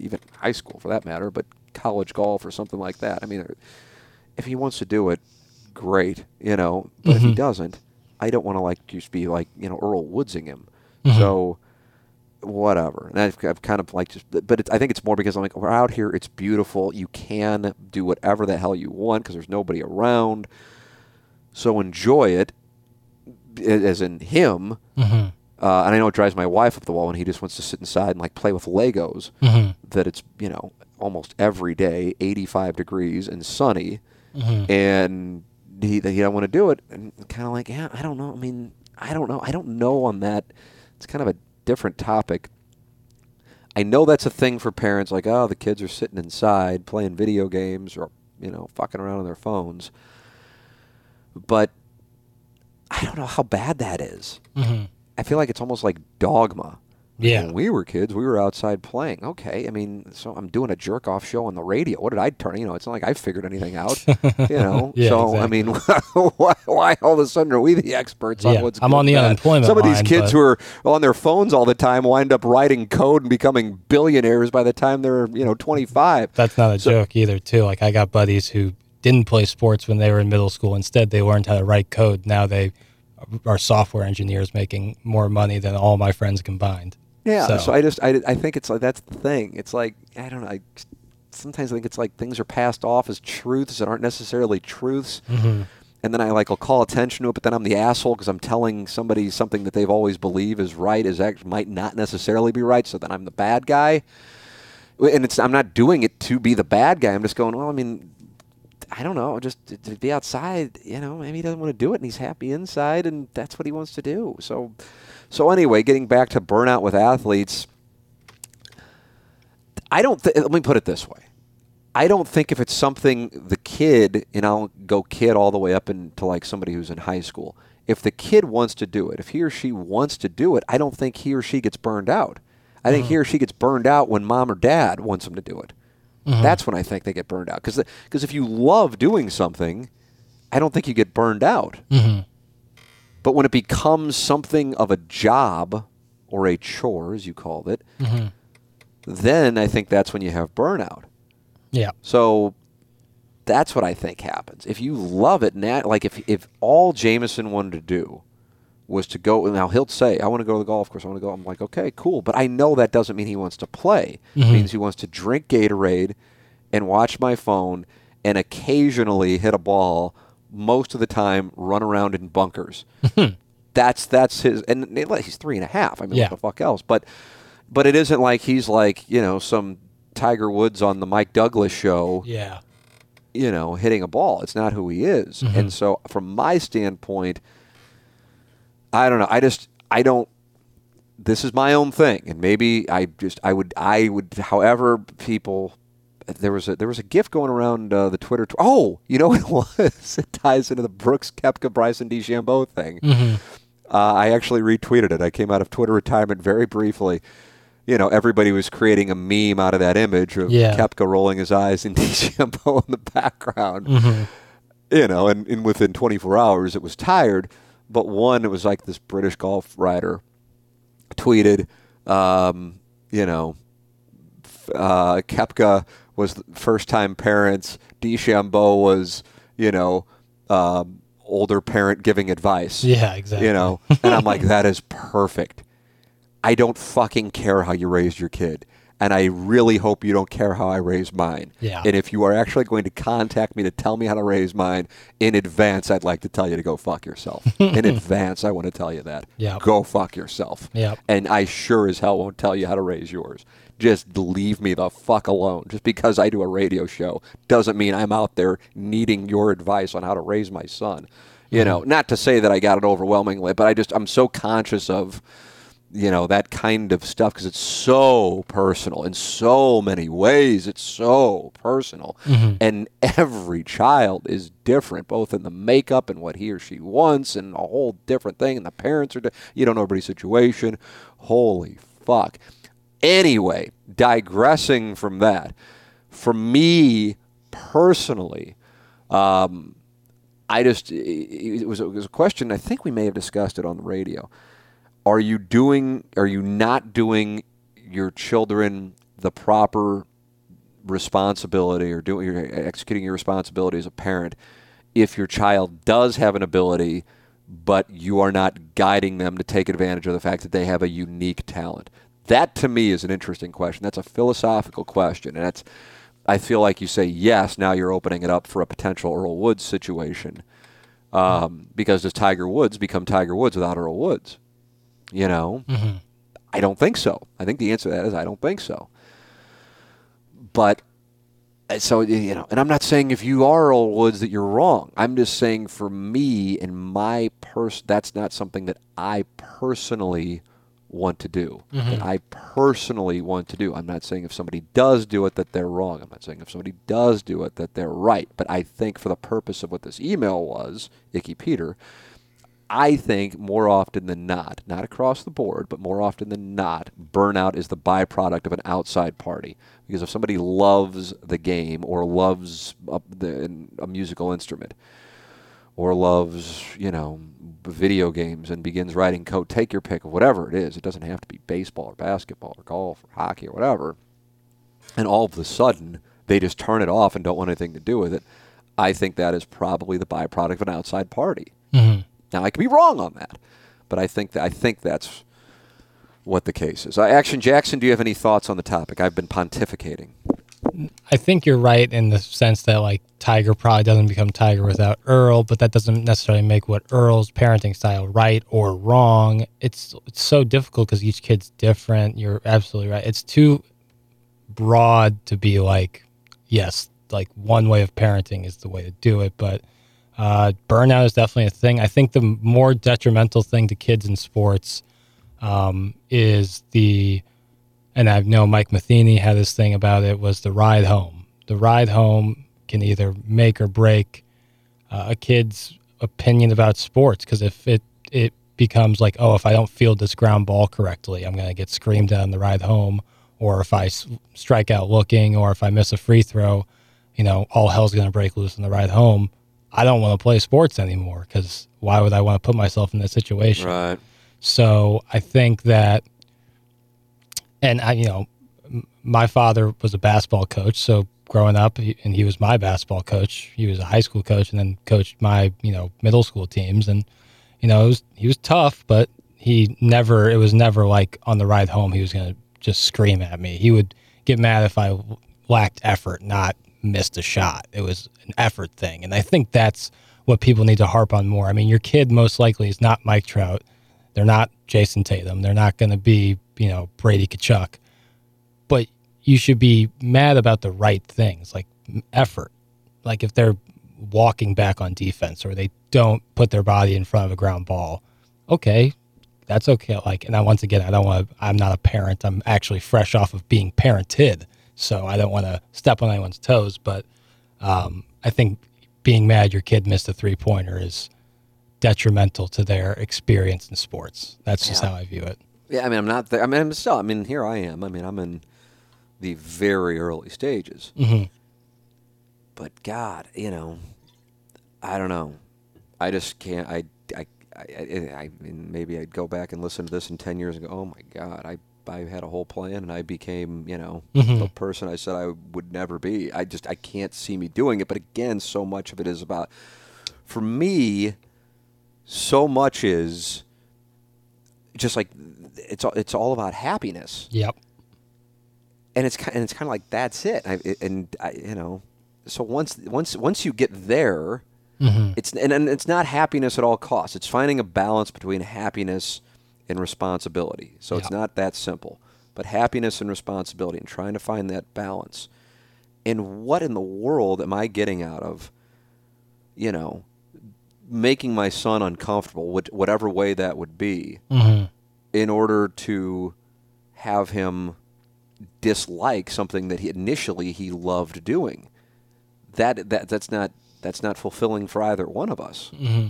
Speaker 1: even high school for that matter, but college golf or something like that. I mean, uh, if he wants to do it, great, you know. But if he mm-hmm. doesn't, I don't want to like just be like you know Earl Woodsing him. Mm-hmm. So whatever. And I've, I've kind of like just, but it, I think it's more because I'm like we're out here. It's beautiful. You can do whatever the hell you want because there's nobody around. So enjoy it, as in him.
Speaker 2: Mm-hmm.
Speaker 1: Uh, and I know it drives my wife up the wall when he just wants to sit inside and like play with Legos.
Speaker 2: Mm-hmm.
Speaker 1: That it's you know almost every day, 85 degrees and sunny,
Speaker 2: Mm-hmm.
Speaker 1: and he that he don't want to do it. And kind of like, yeah, I don't know. I mean, I don't know. I don't know on that. It's kind of a different topic. I know that's a thing for parents. Like, oh, the kids are sitting inside playing video games or you know fucking around on their phones. But I don't know how bad that is.
Speaker 2: Mm-hmm.
Speaker 1: I feel like it's almost like dogma.
Speaker 2: Yeah.
Speaker 1: When we were kids, we were outside playing. Okay, I mean, so I'm doing a jerk off show on the radio. What did I turn? You know, it's not like I figured anything out. you know,
Speaker 2: Yeah,
Speaker 1: so I mean, why, why all of a sudden are we the experts on
Speaker 2: Yeah,
Speaker 1: what's?
Speaker 2: I'm on the
Speaker 1: bad?
Speaker 2: unemployment
Speaker 1: Some of these
Speaker 2: line,
Speaker 1: kids
Speaker 2: but-
Speaker 1: who are on their phones all the time wind up writing code and becoming billionaires by the time they're you know 25.
Speaker 2: That's not a
Speaker 1: So-
Speaker 2: joke either, too. Like I got buddies who didn't play sports when they were in middle school. Instead, they learned how to write code. Now they are software engineers making more money than all my friends combined.
Speaker 1: Yeah, so,
Speaker 2: So-
Speaker 1: I just I, I think it's like that's the thing. It's like I don't know. I sometimes I think it's like things are passed off as truths that aren't necessarily truths.
Speaker 2: Mm-hmm.
Speaker 1: And then I like I'll call attention to it, but then I'm the asshole because I'm telling somebody something that they've always believed is right is act might not necessarily be right. So then I'm the bad guy, and it's I'm not doing it to be the bad guy. I'm just going well. I mean, I don't know. Just to, to be outside, you know, maybe he doesn't want to do it, and he's happy inside, and that's what he wants to do. So, so anyway, getting back to burnout with athletes, I don't. Th- let me put it this way: I don't think if it's something the kid, and I'll go kid all the way up into like somebody who's in high school. If the kid wants to do it, if he or she wants to do it, I don't think he or she gets burned out. I think he mm. or she gets burned out when mom or dad wants them to do it. That's when I think they get burned out. Because because if you love doing something, I don't think you get burned out.
Speaker 2: Mm-hmm.
Speaker 1: But when it becomes something of a job, or a chore, as you called it, then I think that's when you have burnout.
Speaker 2: Yeah.
Speaker 1: So that's what I think happens. If you love it, nat- like if if all Jameson wanted to do was to go, now he'll say, "I want to go to the golf course. I want to go." I'm like, okay, cool, but I know that doesn't mean he wants to play. It mm-hmm. means he wants to drink Gatorade and watch my phone and occasionally hit a ball. Most of the time, run around in bunkers. Mm-hmm. that's that's his, and he's three and a half. I mean,
Speaker 2: Yeah.
Speaker 1: what the fuck else? But but it isn't like he's like you know some Tiger Woods on the Mike Douglas show
Speaker 2: Yeah.
Speaker 1: you know, hitting a ball. It's not who he is. And mm-hmm. so, from my standpoint, I don't know. I just, I don't. This is my own thing, and maybe I just, I would, I would. However, people, there was a there was a gift going around uh, the Twitter. Tw- oh, you know what it was? It ties into the Brooks Koepka Bryson DeChambeau thing. Uh, I actually retweeted it. I came out of Twitter retirement very briefly. You know, everybody was creating a meme out of that image of
Speaker 2: Yeah.
Speaker 1: Koepka rolling his eyes and DeChambeau in the background. You know, and, and within 24 hours it was tired. But one, it was like this British golf writer tweeted, um, you know, uh, Koepka was first time parents. DeChambeau was, you know, um, older parent giving advice.
Speaker 2: Yeah, exactly.
Speaker 1: You know, and I'm like, that is perfect. I don't fucking care how you raised your kid. And I really hope you don't care how I raise mine.
Speaker 2: Yeah.
Speaker 1: And if you are actually going to contact me to tell me how to raise mine in advance, I'd like to tell you to go fuck yourself. in advance, I want to tell you that.
Speaker 2: Yep.
Speaker 1: Go fuck yourself.
Speaker 2: Yep.
Speaker 1: And I sure as hell won't tell you how to raise yours. Just leave me the fuck alone. Just because I do a radio show doesn't mean I'm out there needing your advice on how to raise my son. You mm-hmm. know, not to say that I got it overwhelmingly, but I just I'm so conscious of you know that kind of stuff because it's so personal in so many ways. It's so personal. And every child is different both in the makeup and what he or she wants and a whole different thing and the parents are di- you don't know everybody's situation. Holy fuck. Anyway digressing from that for me personally um, I just it was, it was a question I think we may have discussed it on the radio are you doing are you not doing your children the proper responsibility or doing you're executing your responsibility as a parent if your child does have an ability but you are not guiding them to take advantage of the fact that they have a unique talent? That to me is an interesting question. That's a philosophical question and that's i feel like you say yes now you're opening it up for a potential earl woods situation um, because does tiger woods become tiger woods without earl woods you know I don't think so. I think the answer to that is I don't think so. But uh, so you know, and I'm not saying if you are Earl Woods that you're wrong. I'm just saying for me and my pers that's not something that I personally want to do. That I personally want to do. I'm not saying if somebody does do it that they're wrong. I'm not saying if somebody does do it that they're right. But I think for the purpose of what this email was, Icky Peter, I think more often than not, not across the board, but more often than not, burnout is the byproduct of an outside party. Because if somebody loves the game or loves a, the, a musical instrument or loves, you know, video games and begins writing code, take your pick of whatever it is. It doesn't have to be baseball or basketball or golf or hockey or whatever. And all of a sudden, they just turn it off and don't want anything to do with it. I think that is probably the byproduct of an outside party. Mm-hmm. Now I could be wrong on that, but I think that I think that's what the case is. Uh, Action Jackson, do you have any thoughts on the topic? I've been pontificating.
Speaker 2: I think you're right in the sense that like Tiger probably doesn't become Tiger without Earl, but that doesn't necessarily make what Earl's parenting style right or wrong. It's it's so difficult because each kid's different. You're absolutely right. It's too broad to be like, yes, like one way of parenting is the way to do it, but uh, burnout is definitely a thing. I think the more detrimental thing to kids in sports um, is the and I know Mike Matheny had this thing about it was the ride home. The ride home can either make or break uh, a kid's opinion about sports because if it it becomes like, oh, if I don't field this ground ball correctly, I'm going to get screamed at on the ride home, or if I s- strike out looking, or if I miss a free throw, you know, all hell's going to break loose on the ride home. I don't want to play sports anymore because why would I want to put myself in that situation?
Speaker 1: Right.
Speaker 2: So I think that and I, you know, my father was a basketball coach, so growing up, and he was my basketball coach. He was a high school coach, and then coached my, you know, middle school teams. And you know, it was he was tough, but he never. It was never like on the ride home he was gonna just scream at me. He would get mad if I lacked effort, not missed a shot. It was an effort thing, and I think that's what people need to harp on more. I mean, your kid most likely is not Mike Trout. They're not Jayson Tatum. They're not going to be, you know, Brady Tkachuk. But you should be mad about the right things, like effort. Like if they're walking back on defense or they don't put their body in front of a ground ball, okay, that's okay. Like, and I once again, I don't want to. I'm not a parent. I'm actually fresh off of being parented, so I don't want to step on anyone's toes. But um, I think being mad your kid missed a three pointer is detrimental to their experience in sports. That's just
Speaker 1: Yeah.
Speaker 2: how I view it.
Speaker 1: Yeah, I mean, I'm not there. I mean, I'm still. I mean, here I am. I mean, I'm in the very early stages.
Speaker 2: hmm
Speaker 1: But God, you know, I don't know. I just can't. I, I, I, I, I mean, maybe I'd go back and listen to this in ten years and go, "Oh my God, I, I had a whole plan and I became, you know,
Speaker 2: Mhm.
Speaker 1: the person I said I would never be." I just, I can't see me doing it. But again, so much of it is about, for me, so much is just like it's all, it's all about happiness
Speaker 2: Yep.
Speaker 1: and it's kind and it's kind of like that's it. I, and I, you know, so once once once you get there,
Speaker 2: hmm
Speaker 1: it's and, and it's not happiness at all costs. It's finding a balance between happiness and responsibility. So it's not that simple, but happiness and responsibility, and trying to find that balance. And what in the world am I getting out of, you know, making my son uncomfortable, whatever way that would be,
Speaker 2: hmm
Speaker 1: in order to have him dislike something that he initially he loved doing. That that that's not that's not fulfilling for either one of us.
Speaker 2: hmm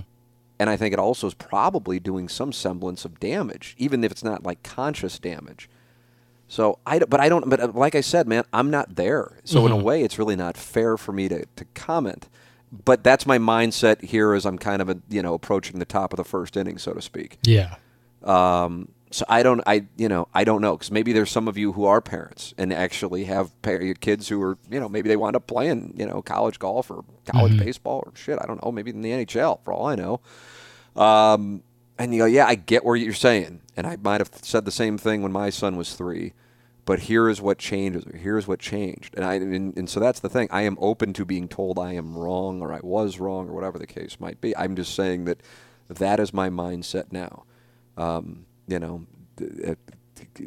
Speaker 1: And I think it also is probably doing some semblance of damage, even if it's not like conscious damage. So I, but I don't, but uh, like I said, man, I'm not there. So in a way, it's really not fair for me to, to comment. But that's my mindset here as I'm kind of, a, you know, approaching the top of the first inning, so to speak.
Speaker 2: Yeah.
Speaker 1: Um, so I don't, I you know, I don't know because maybe there's some of you who are parents and actually have par- your kids who are, you know, maybe they wind up playing, you know, college golf or college baseball or shit. I don't know, maybe in the NHL for all I know. Um, and you go, yeah, I get where you're saying, and I might have said the same thing when my son was three. But here is what changes, or here's what changed, and I and, and so that's the thing. I am open to being told I am wrong, or I was wrong, or whatever the case might be. I'm just saying that that is my mindset now um, you know, uh,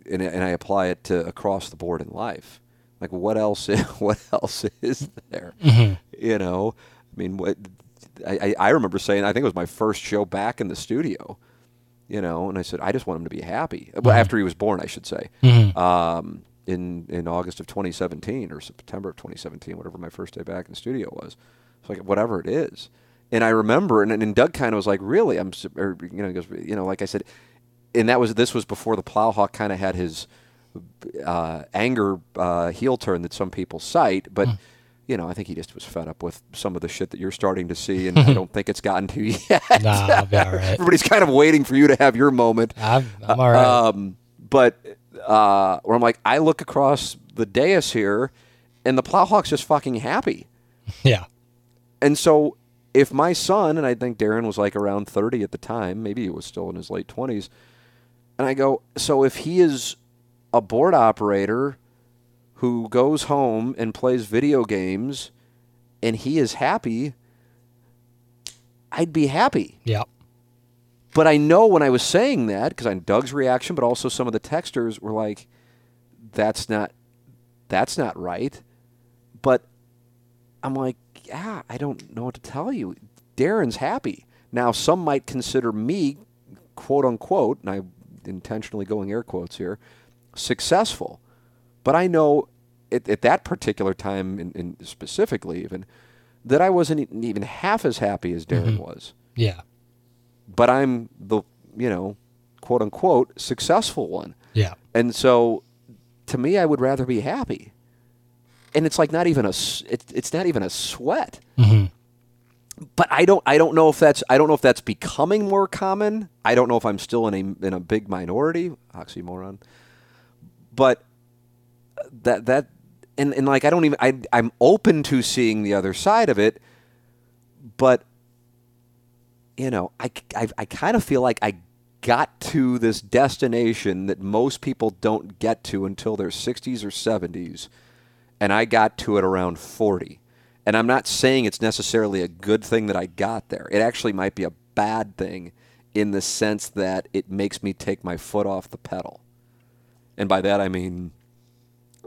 Speaker 1: and, and I apply it to across the board in life. Like, what else? i- What else is there? You know, I mean, what? I, I remember saying, I think it was my first show back in the studio. You know, and I said, I just want him to be happy. Well, after he was born, I should say. Um, in in August of 2017 or September of 2017, whatever my first day back in the studio was. It's like whatever it is. And I remember, and, and Doug kind of was like, "Really?" I'm, or, you know, he goes, you know, like I said, and that was this was before the Plowhawk kind of had his uh, anger uh, heel turn that some people cite, but. You know, I think he just was fed up with some of the shit that you're starting to see, and I don't think it's gotten to you yet.
Speaker 2: Nah, I'll be all right.
Speaker 1: Everybody's kind of waiting for you to have your moment.
Speaker 2: I'm, I'm all right.
Speaker 1: Um, but uh, where I'm like, I look across the dais here, and the Plowhawk's just fucking happy.
Speaker 2: yeah.
Speaker 1: And so, if my son, and I think Darren was like around 30 at the time, maybe he was still in his late 20s, and I go, so if he is a board operator who goes home and plays video games and he is happy, I'd be happy.
Speaker 2: Yeah.
Speaker 1: But I know when I was saying that, because I Doug's reaction, but also some of the texters were like, "That's not, that's not right." But I'm like, "Yeah, I don't know what to tell you." Darren's happy now. Some might consider me, quote unquote, and I intentionally going air quotes here, successful. But I know at, at that particular time, in, in specifically even, that I wasn't even half as happy as Darren was
Speaker 2: Yeah.
Speaker 1: but I'm the you know quote unquote successful one.
Speaker 2: Yeah.
Speaker 1: And so to me I would rather be happy. And it's like not even a, it, it's not even a sweat.
Speaker 2: hmm
Speaker 1: But I don't I don't know if that's I don't know if that's becoming more common. I don't know if I'm still in a in a big minority, oxymoron. but uh, that that and, and like I don't even I I'm open to seeing the other side of it, but you know I I, I kind of feel like I got to this destination that most people don't get to until their 60s or 70s, and I got to it around 40. And I'm not saying it's necessarily a good thing that I got there. It actually might be a bad thing in the sense that it makes me take my foot off the pedal. And by that I mean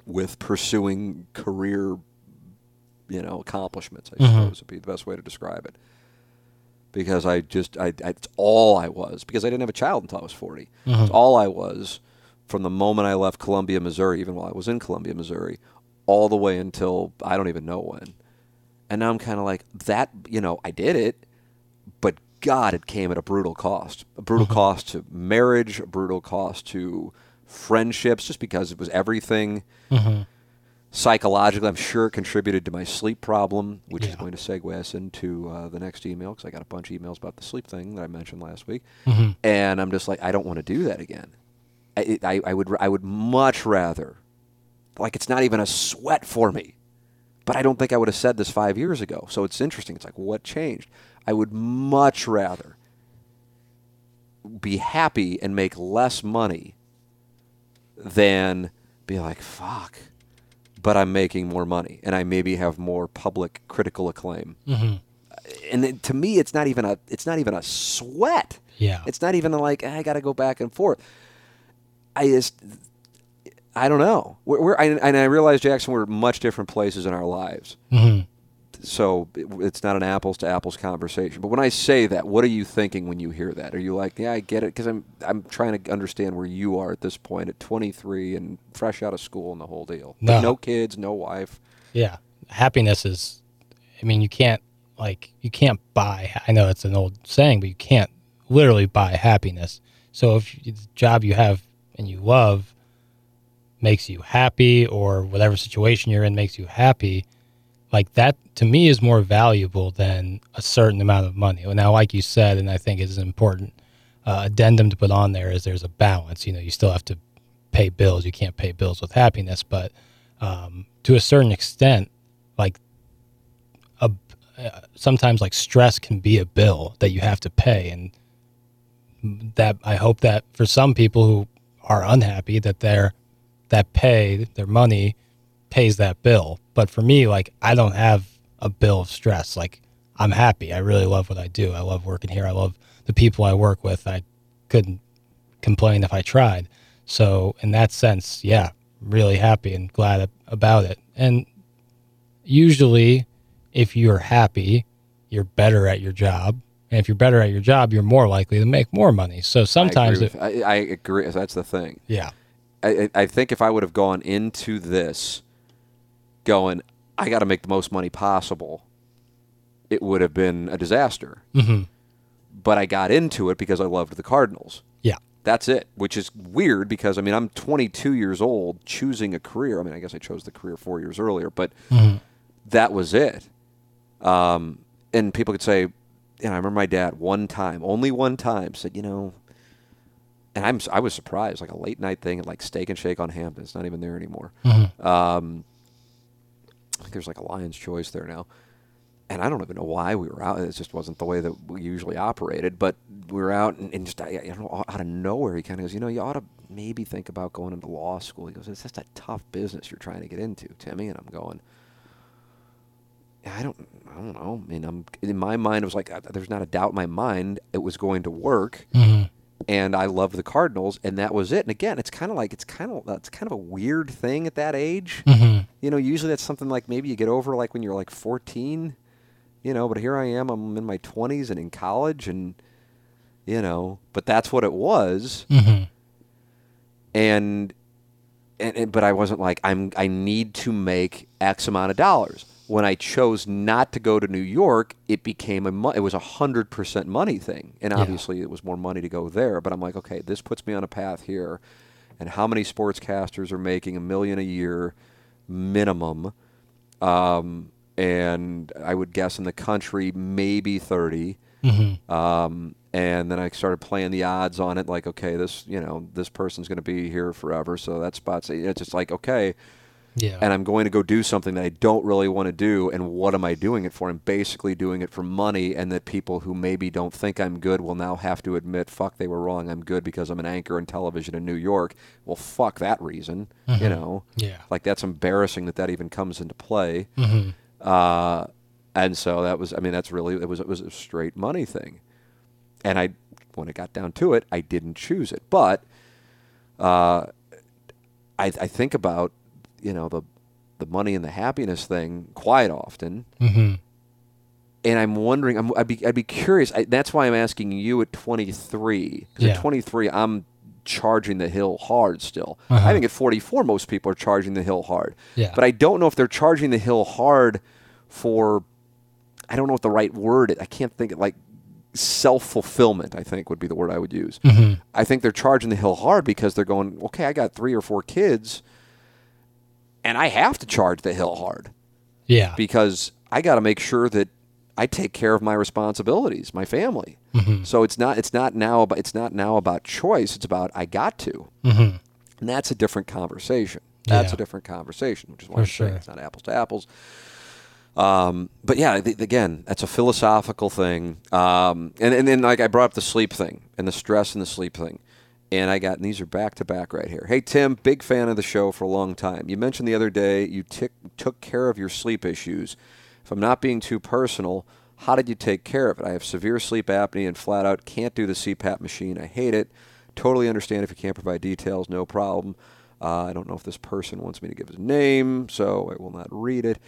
Speaker 1: with pursuing career, you know, accomplishments, I mm-hmm. suppose would be the best way to describe it. Because I just, I, I, it's all I was. Because I didn't have a child until I was 40. Mm-hmm. It's all I was from the moment I left Columbia, Missouri, even while I was in Columbia, Missouri, all the way until I don't even know when. And now I'm kind of like, that, you know, I did it, but God, it came at a brutal cost. A brutal uh-huh. cost to marriage, a brutal cost to friendships, just because it was everything. Mm-hmm. Psychologically, I'm sure it contributed to my sleep problem, which is going to segue us into uh, the next email because I got a bunch of emails about the sleep thing that I mentioned last week, mm-hmm. and I'm just like, I don't want to do that again. I, I, I would, I would much rather, like, it's not even a sweat for me, but I don't think I would have said this five years ago. So it's interesting. It's like, what changed? I would much rather be happy and make less money than be like, fuck, but I'm making more money and I maybe have more public critical acclaim.
Speaker 2: Mm-hmm.
Speaker 1: And it, to me, it's not even a, it's not even a sweat.
Speaker 2: Yeah.
Speaker 1: It's not even like "Ah, I got to go back and forth. I just, I don't know. We're, we're I, and I realize Jackson, we're much different places in our lives.
Speaker 2: hmm
Speaker 1: So it, it's not an apples to apples conversation. But when I say that, what are you thinking when you hear that? Are you like, yeah, I get it? Because I'm I'm trying to understand where you are at this point at 23 and fresh out of school and the whole deal.
Speaker 2: No.
Speaker 1: no kids, no wife.
Speaker 2: Yeah. Happiness is, I mean, you can't, like, you can't buy, I know it's an old saying, but you can't literally buy happiness. So if the job you have and you love makes you happy or whatever situation you're in makes you happy, like that to me is more valuable than a certain amount of money. Now, like you said, and I think is an important uh, addendum to put on there is there's a balance. You know, you still have to pay bills. You can't pay bills with happiness, but um, to a certain extent, like a uh, sometimes like stress can be a bill that you have to pay, and that I hope that for some people who are unhappy that their that pay their money pays that bill. But for me, like I don't have a bill of stress. Like I'm happy. I really love what I do. I love working here. I love the people I work with. I couldn't complain if I tried. So in that sense, yeah, really happy and glad about it. And usually, if you're happy, you're better at your job. And if you're better at your job, you're more likely to make more money. So sometimes,
Speaker 1: I agree. With, I, I agree. That's the thing.
Speaker 2: yeah,
Speaker 1: I, I think if I would have gone into this going, I got to make the most money possible, it would have been a disaster.
Speaker 2: hmm
Speaker 1: But I got into it because I loved the Cardinals.
Speaker 2: yeah,
Speaker 1: That's it, which is weird because I mean I'm 22 years old choosing a career. I mean I guess I chose the career four years earlier, but that was it. Um, and people could say, you know, I remember my dad one time, only one time, said, you know, and I'm I was surprised, like a late night thing at like Steak and Shake on Hampton. It's not even there anymore. Um, I think there's like a Lion's Choice there now and I don't even know why we were out. It just wasn't the way that we usually operated. But we were out, and, and just I, I don't know, out of nowhere, he kind of goes, "You know, you ought to maybe think about going into law school." He goes, "It's just a tough business you're trying to get into, Timmy." And I'm going, I don't, I don't know. I mean, I'm in my mind. It was like uh, there's not a doubt in my mind it was going to work,
Speaker 2: hmm
Speaker 1: and I love the Cardinals, and that was it. And again, it's kind of like it's kind of it's kind of a weird thing at that age.
Speaker 2: hmm
Speaker 1: You know, usually that's something like maybe you get over like when you're like 14, you know, but here I am, I'm in my 20s and in college and you know, but that's what it was
Speaker 2: hmm
Speaker 1: and and, and but I wasn't like I'm I need to make X amount of dollars. When I chose not to go to New York, it became a mo- it was a hundred percent money thing, and
Speaker 2: Yeah.
Speaker 1: obviously it was more money to go there. But I'm like, okay, this puts me on a path here, and how many sportscasters are making a million a year minimum? Um, and I would guess in the country maybe thirty. Um, and then I started playing the odds on it, like, okay, this, you know, this person's going to be here forever, so that spot's. It's just like, okay,
Speaker 2: Yeah.
Speaker 1: and I'm going to go do something that I don't really want to do. And what am I doing it for? I'm basically doing it for money, and that people who maybe don't think I'm good will now have to admit, fuck, they were wrong. I'm good because I'm an anchor in television in New York. Well, fuck that reason, you know?
Speaker 2: Yeah.
Speaker 1: Like, that's embarrassing that that even comes into play. Uh, and so that was, I mean, that's really, it was, it was a straight money thing. And I, when it got down to it, I didn't choose it. But, uh, I, I think about you know the the money and the happiness thing quite often,
Speaker 2: hmm
Speaker 1: and I'm wondering. I'm, I'd be I'd be curious. I, that's why I'm asking you at 23 because
Speaker 2: Yeah.
Speaker 1: at 23 I'm charging the hill hard still.
Speaker 2: Uh-huh.
Speaker 1: I think at 44 most people are charging the hill hard.
Speaker 2: Yeah.
Speaker 1: But I don't know if they're charging the hill hard for. I don't know what the right word. is. I can't think of like self fulfillment. I think would be the word I would use.
Speaker 2: Mm-hmm.
Speaker 1: I think they're charging the hill hard because they're going, okay, I got three or four kids, and I have to charge the hill hard
Speaker 2: Yeah.
Speaker 1: because I got to make sure that I take care of my responsibilities, my family.
Speaker 2: Mm-hmm.
Speaker 1: So it's not it's not now about it's not now about choice. It's about I got to,
Speaker 2: hmm
Speaker 1: and that's a different conversation. That's
Speaker 2: Yeah.
Speaker 1: a different conversation, which is why
Speaker 2: For
Speaker 1: I'm saying it's not apples to apples. Um, but yeah, th- again, that's a philosophical thing. Um, and, and then like I brought up the sleep thing and the stress and the sleep thing. And I got, and these are back to back right here. Hey, Tim, big fan of the show for a long time. You mentioned the other day you tick took care of your sleep issues. If I'm not being too personal, how did you take care of it? I have severe sleep apnea and flat out can't do the CPAP machine. I hate it. Totally understand if you can't provide details, no problem. Uh, I don't know if this person wants me to give his name, so I will not read it.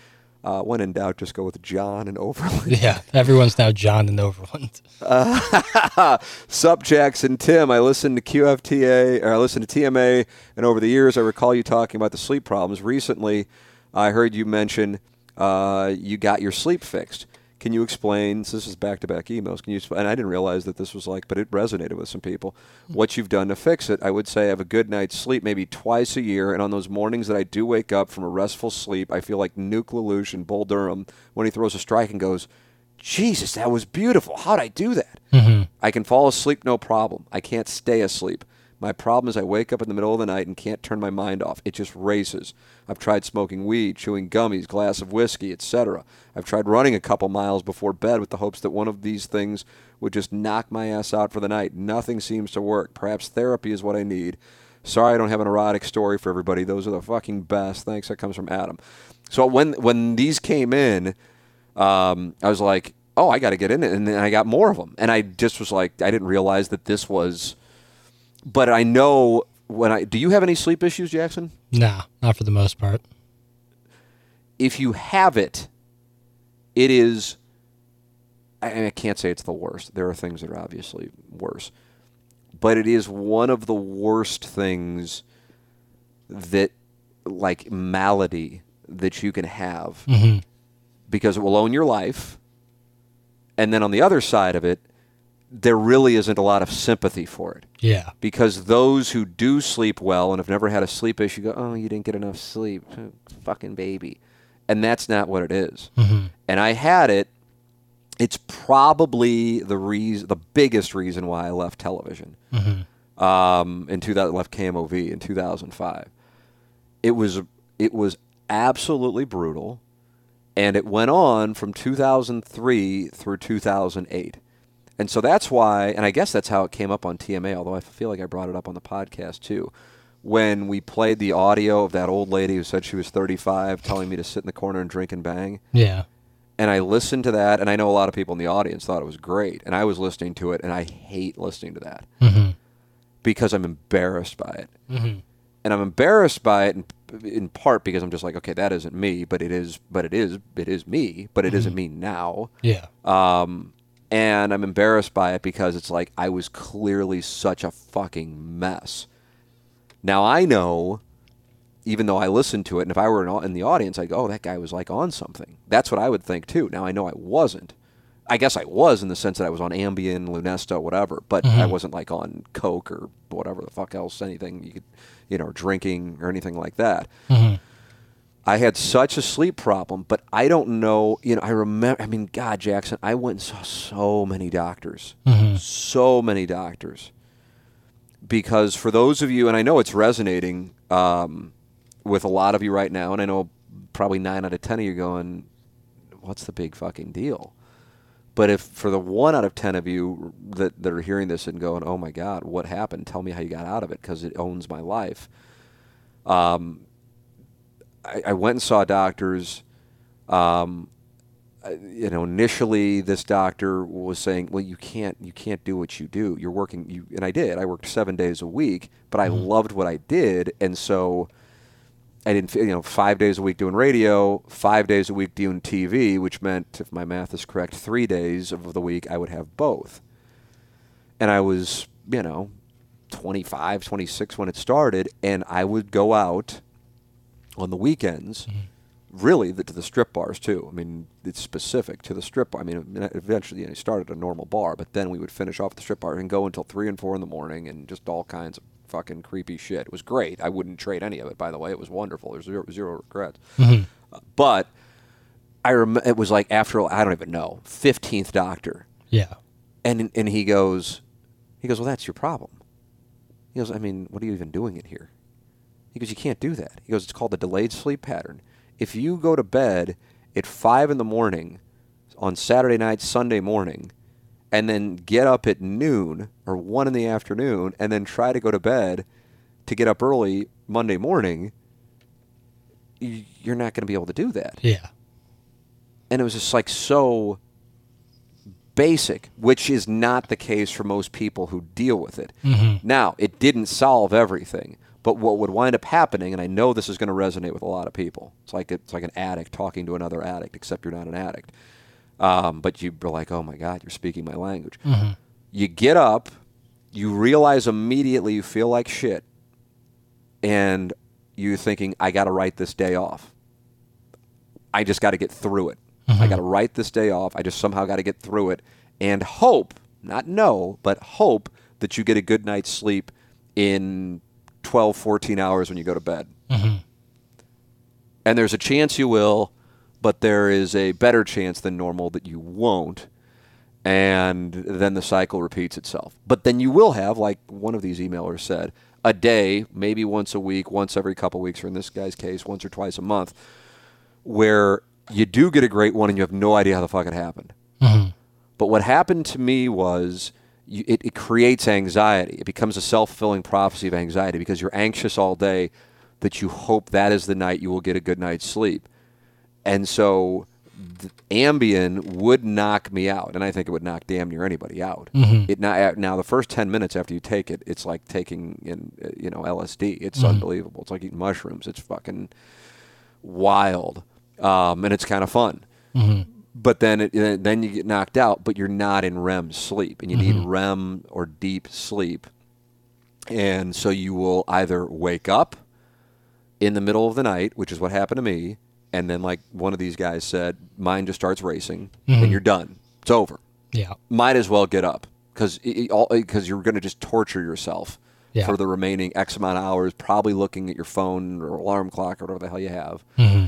Speaker 1: Uh, when in doubt, just go with John and Overland.
Speaker 2: Yeah. Everyone's now John and Overland.
Speaker 1: Sup, Jackson Tim. I listened to QFTA, or I listened to TMA, and over the years, I recall you talking about the sleep problems. Recently, I heard you mention uh, you got your sleep fixed. Can you explain? So this is back-to-back emails. Can you? And I didn't realize that this was like, but it resonated with some people. What you've done to fix it? I would say I have a good night's sleep, maybe twice a year, and on those mornings that I do wake up from a restful sleep, I feel like Nuke LaLoosh and Bull Durham when he throws a strike and goes, Jesus, that was beautiful. How'd I do that? Mm-hmm. I can fall asleep no problem. I can't stay asleep. My problem is I wake up in the middle of the night and can't turn my mind off. It just races. I've tried smoking weed, chewing gummies, glass of whiskey, etc. I've tried running a couple miles before bed with the hopes that one of these things would just knock my ass out for the night. Nothing seems to work. Perhaps therapy is what I need. Sorry I don't have an erotic story for everybody. Those are the fucking best. Thanks. That comes from Adam. So when when these came in, um, I was like, oh, I got to get in it. And then I got more of them. And I just was like, I didn't realize that this was, but I know when I, do you have any sleep issues, Jackson?
Speaker 2: Nah, not for the most part.
Speaker 1: If you have it, it is, I, I can't say it's the worst. There are things that are obviously worse. But it is one of the worst things that, like, malady that you can have
Speaker 2: hmm
Speaker 1: because it will own your life. And then on the other side of it, there really isn't a lot of sympathy for it.
Speaker 2: Yeah.
Speaker 1: Because those who do sleep well and have never had a sleep issue go, oh, you didn't get enough sleep. Fucking baby. And that's not what it is.
Speaker 2: hmm
Speaker 1: And I had it. It's probably the reason, the biggest reason why I left television
Speaker 2: hmm
Speaker 1: um, in 2000, left KMOV in 2005. It was it was absolutely brutal, and it went on from 2003 through 2008. And so that's why, and I guess that's how it came up on TMA. Although I feel like I brought it up on the podcast too, when we played the audio of that old lady who said she was 35, telling me to sit in the corner and drink and bang.
Speaker 2: Yeah.
Speaker 1: and I listened to that, and I know a lot of people in the audience thought it was great, and I was listening to it, and I hate listening to that.
Speaker 2: Hmm
Speaker 1: because I'm embarrassed by it,
Speaker 2: hmm
Speaker 1: and I'm embarrassed by it in, in part because I'm just like, okay, that isn't me, but it is, but it is, it is me, but it isn't me now,
Speaker 2: Yeah.
Speaker 1: um, and I'm embarrassed by it because it's like I was clearly such a fucking mess. Now I know. Even though I listened to it, and if I were in in the audience, I'd go, "Oh, that guy was like on something." That's what I would think too. Now I know I wasn't. I guess I was in the sense that I was on Ambien, Lunesta, whatever, but I wasn't like on Coke or whatever the fuck else, anything you could, you know, drinking or anything like that.
Speaker 2: hmm
Speaker 1: I had such a sleep problem, but I don't know. You know, I remember. I mean, God, Jackson, I went and saw so many doctors, so many doctors. Because for those of you, and I know it's resonating um, with a lot of you right now, and I know probably nine out of ten of you going, "What's the big fucking deal?" But if for the one out of ten of you that, that are hearing this and going, "Oh my God, what happened? Tell me how you got out of it," because it owns my life. Um, I, I went and saw doctors. Um, you know, initially this doctor was saying, "Well, you can't, you can't do what you do. You're working." You and I did. I worked seven days a week, but I loved what I did, and so I didn't, you know, five days a week doing radio, five days a week doing TV, which meant, if my math is correct, three days of the week I would have both. And I was, you know, 25, 26 when it started, and I would go out on the weekends, really the, to the strip bars too. I mean, it's specific to the strip bar. I mean, eventually you know, started a normal bar, but then we would finish off at the strip bar and go until three and four in the morning, and just all kinds of fucking creepy shit. It was great. I wouldn't trade any of it, by the way. It was wonderful. There's zero, zero regrets. Uh, but I rem- it was like after I don't even know fifteenth doctor,
Speaker 2: Yeah.
Speaker 1: and and he goes, he goes, well, that's your problem. He goes, I mean, what are you even doing it here? He goes, you can't do that. He goes, it's called the delayed sleep pattern. If you go to bed at five in the morning on Saturday night, Sunday morning, and then get up at noon or one in the afternoon, and then try to go to bed to get up early Monday morning, you're not going to be able to do that
Speaker 2: Yeah.
Speaker 1: and it was just like so basic, which is not the case for most people who deal with it. Mm-hmm. Now, it didn't solve everything, but what would wind up happening, and I know this is going to resonate with a lot of people. It's like it's like an addict talking to another addict, except you're not an addict. Um, but you're like, oh my God, you're speaking my language. You get up, you realize immediately you feel like shit, and you're thinking, I got to write this day off. I just got to get through it. I got to write this day off. I just somehow got to get through it and hope, not know, but hope that you get a good night's sleep in 12, 14 hours when you go to bed. Mm-hmm. And there's a chance you will, but there is a better chance than normal that you won't. And then the cycle repeats itself. But then you will have, like one of these emailers said, a day, maybe once a week, once every couple weeks, or in this guy's case, once or twice a month, where you do get a great one and you have no idea how the fuck it happened. Mm-hmm. But what happened to me was you, it, it creates anxiety. It becomes a self fulfilling prophecy of anxiety because you're anxious all day that you hope that is the night you will get a good night's sleep. And so Ambien would knock me out, and I think it would knock damn near anybody out. It now, now the first ten minutes after you take it, it's like taking in uh, you know LSD. It's unbelievable. It's like eating mushrooms. It's fucking wild, um, and it's kind of fun. But then it, then you get knocked out, but you're not in REM sleep, and you need mm-hmm. REM or deep sleep, and so you will either wake up in the middle of the night, which is what happened to me, and then like one of these guys said, mine just starts racing, and mm-hmm. you're done. It's over.
Speaker 2: Yeah.
Speaker 1: Might as well get up because because you're going to just torture yourself
Speaker 2: Yeah.
Speaker 1: for the remaining X amount of hours, probably looking at your phone or alarm clock or whatever the hell you have, mm-hmm.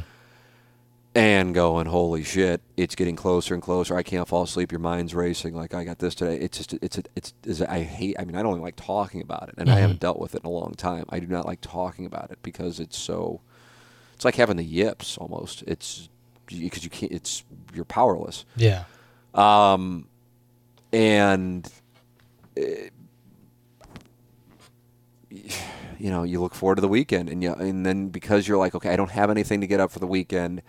Speaker 1: And going, "Holy shit, it's getting closer and closer. I can't fall asleep. Your mind's racing. Like I got this today. It's just it's it's, it's I hate. I mean, I don't even like talking about it, and I haven't dealt with it in a long time. I do not like talking about it because it's so. It's like having the yips almost. It's because you can't. It's you're powerless
Speaker 2: Yeah.
Speaker 1: Um, and uh, you know you look forward to the weekend and you and then because you're like okay I don't have anything to get up for the weekend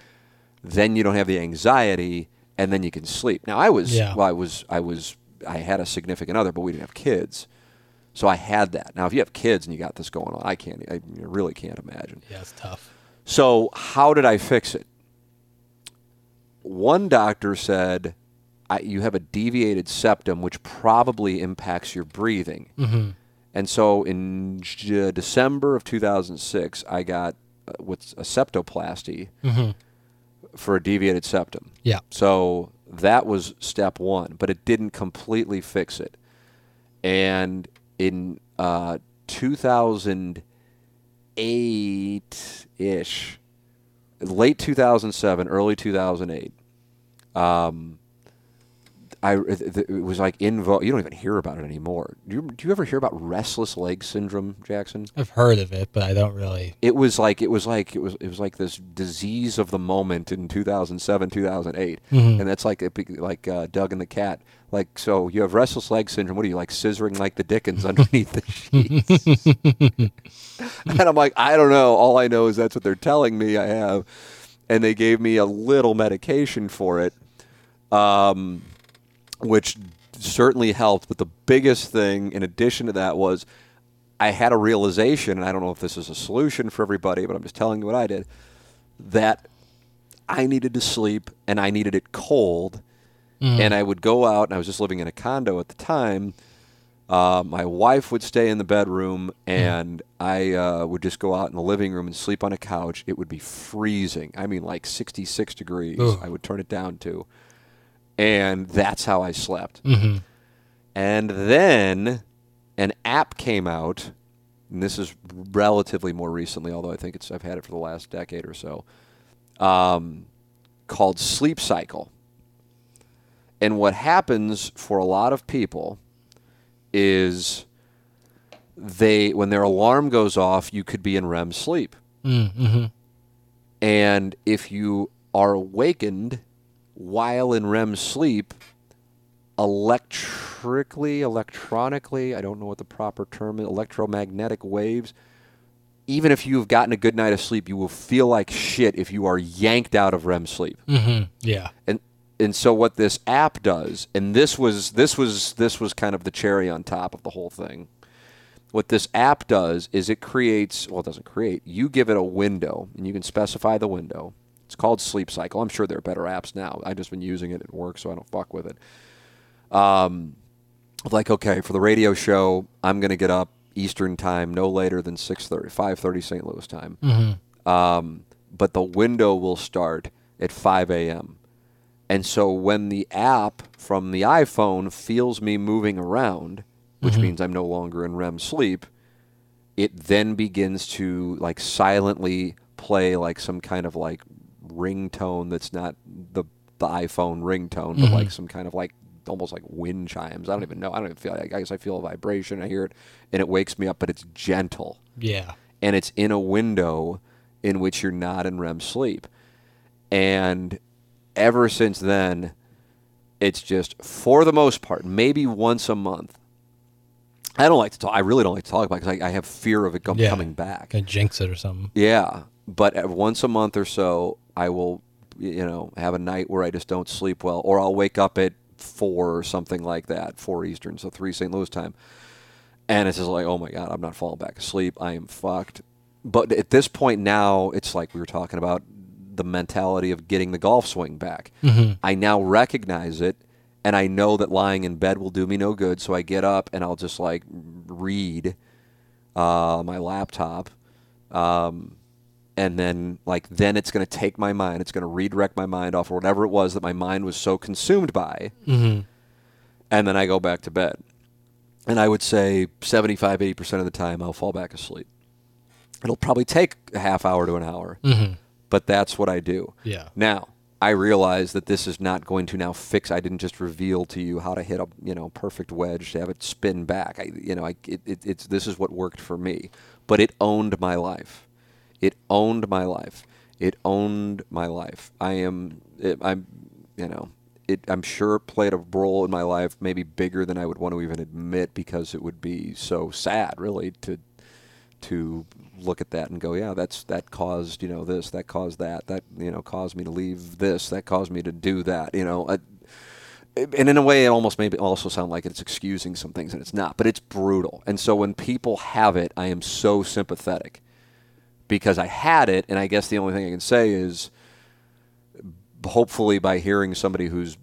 Speaker 1: then you don't have the anxiety and then you can sleep now I was
Speaker 2: Yeah.
Speaker 1: well I was I was I had a significant other but we didn't have kids so I had that now if you have kids and you got this going on I can't I really can't imagine
Speaker 2: Yeah, it's tough.
Speaker 1: so, how did I fix it? One doctor said, I, You have a deviated septum, which probably impacts your breathing.
Speaker 2: Mm-hmm.
Speaker 1: And so, in J- December of 2006, I got uh, what's a septoplasty for a deviated septum.
Speaker 2: Yeah.
Speaker 1: So that was step one, but it didn't completely fix it. And in uh, 2008 ish, late 2007, early 2008. Um, I it, it was like in vogue. You don't even hear about it anymore. Do you, do you ever hear about restless leg syndrome, Jackson?
Speaker 2: I've heard of it, but I don't really.
Speaker 1: It was like it was like it was it was like this disease of the moment in 2007, 2008, and that's like like uh, Doug and the cat. Like so, you have restless leg syndrome. What are you like scissoring like the Dickens underneath the sheets? and I'm like, I don't know. All I know is that's what they're telling me I have, and they gave me a little medication for it, um, which certainly helped. But the biggest thing, in addition to that, was I had a realization, and I don't know if this is a solution for everybody, but I'm just telling you what I did, that I needed to sleep and I needed it cold. And I would go out, and I was just living in a condo at the time. Uh, my wife would stay in the bedroom, and I uh, would just go out in the living room and sleep on a couch. It would be freezing. I mean, like 66 degrees.
Speaker 2: Ugh.
Speaker 1: I would turn it down to. And that's how I slept. And then an app came out, and this is relatively more recently, although I think it's I've had it for the last decade or so, um, called Sleep Cycle. And what happens for a lot of people is they when their alarm goes off, you could be in REM sleep.
Speaker 2: Mm-hmm.
Speaker 1: And if you are awakened while in REM sleep, electrically, electronically, I don't know what the proper term is, electromagnetic waves, even if you've gotten a good night of sleep, you will feel like shit if you are yanked out of REM sleep.
Speaker 2: Mm-hmm. Yeah.
Speaker 1: And and so what this app does, and this was this was this was kind of the cherry on top of the whole thing. What this app does is it creates well, it doesn't create. You give it a window, and you can specify the window. It's called Sleep Cycle. I'm sure there are better apps now. I've just been using it at work, so I don't fuck with it. Um, like okay, for the radio show, I'm going to get up Eastern time no later than 6:30, 5:30 St. Louis time. Um, but the window will start at 5 a.m. And so when the app from the iPhone feels me moving around, which means I'm no longer in REM sleep, it then begins to like silently play like some kind of like ringtone that's not the the iPhone ringtone, but like mm-hmm. some kind of like almost like wind chimes. I don't even know. I don't even feel. Like, I guess I feel a vibration. I hear it, and it wakes me up, but it's gentle
Speaker 2: Yeah.
Speaker 1: and it's in a window in which you're not in REM sleep. And ever since then, it's just for the most part, maybe once a month. I don't like to talk. I really don't like to talk about it because I, I have fear of it com-
Speaker 2: Yeah.
Speaker 1: coming back.
Speaker 2: Gonna jinx it or something.
Speaker 1: Yeah, but once a month or so, I will, you know, have a night where I just don't sleep well, or I'll wake up at four or something like that, four Eastern, so three St. Louis time, and it's just like, oh my god, I'm not falling back asleep. I am fucked. But at this point now, it's like we were talking about the mentality of getting the golf swing back. I now recognize it. And I know that lying in bed will do me no good, so I get up and I'll just like read uh, my laptop, um, and then like then it's going to take my mind, it's going to redirect my mind off of whatever it was that my mind was so consumed by, mm-hmm. and then I go back to bed. And I would say 75, 80 percent of the time I'll fall back asleep. It'll probably take a half hour to an hour, mm-hmm. but that's what I do.
Speaker 2: Yeah.
Speaker 1: Now, I realize that this is not going to now fix. I didn't just reveal to you how to hit a you know perfect wedge to have it spin back. I you know I it, it, it's this is what worked for me, but it owned my life. It owned my life. It owned my life. I am. It, I'm. You know. It. I'm sure played a role in my life, maybe bigger than I would want to even admit, because it would be so sad, really, to to look at that and go, yeah, that's that caused you know this, that caused that, that you know caused me to leave this, that caused me to do that, you know. I, and in a way, it almost maybe also sound like it's excusing some things, and it's not. But it's brutal. And so when people have it, I am so sympathetic because I had it, and I guess the only thing I can say is, hopefully, by hearing somebody who's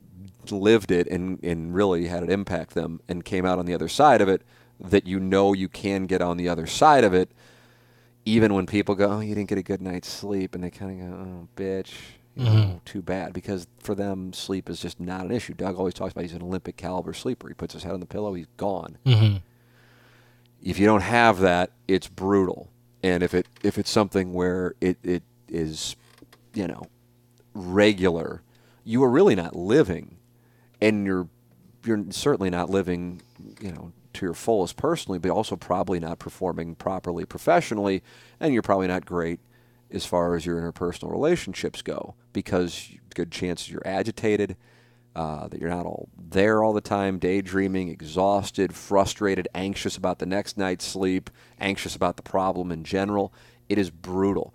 Speaker 1: lived it and, and really had it impact them and came out on the other side of it, that you know you can get on the other side of it, even when people go, "Oh, you didn't get a good night's sleep," and they kind of go, "Oh, bitch." You know, too bad because for them sleep is just not an issue. Doug always talks about he's an Olympic caliber sleeper. He puts his head on the pillow, he's gone.
Speaker 2: Mm-hmm.
Speaker 1: If you don't have that, it's brutal. And if it if it's something where it, it is you know, regular, you are really not living, and you're you're certainly not living, you know, to your fullest personally, but also probably not performing properly professionally, and you're probably not great as far as your interpersonal relationships go because good chances you're agitated, uh, that you're not all there all the time, daydreaming, exhausted, frustrated, anxious about the next night's sleep, anxious about the problem in general. It is brutal.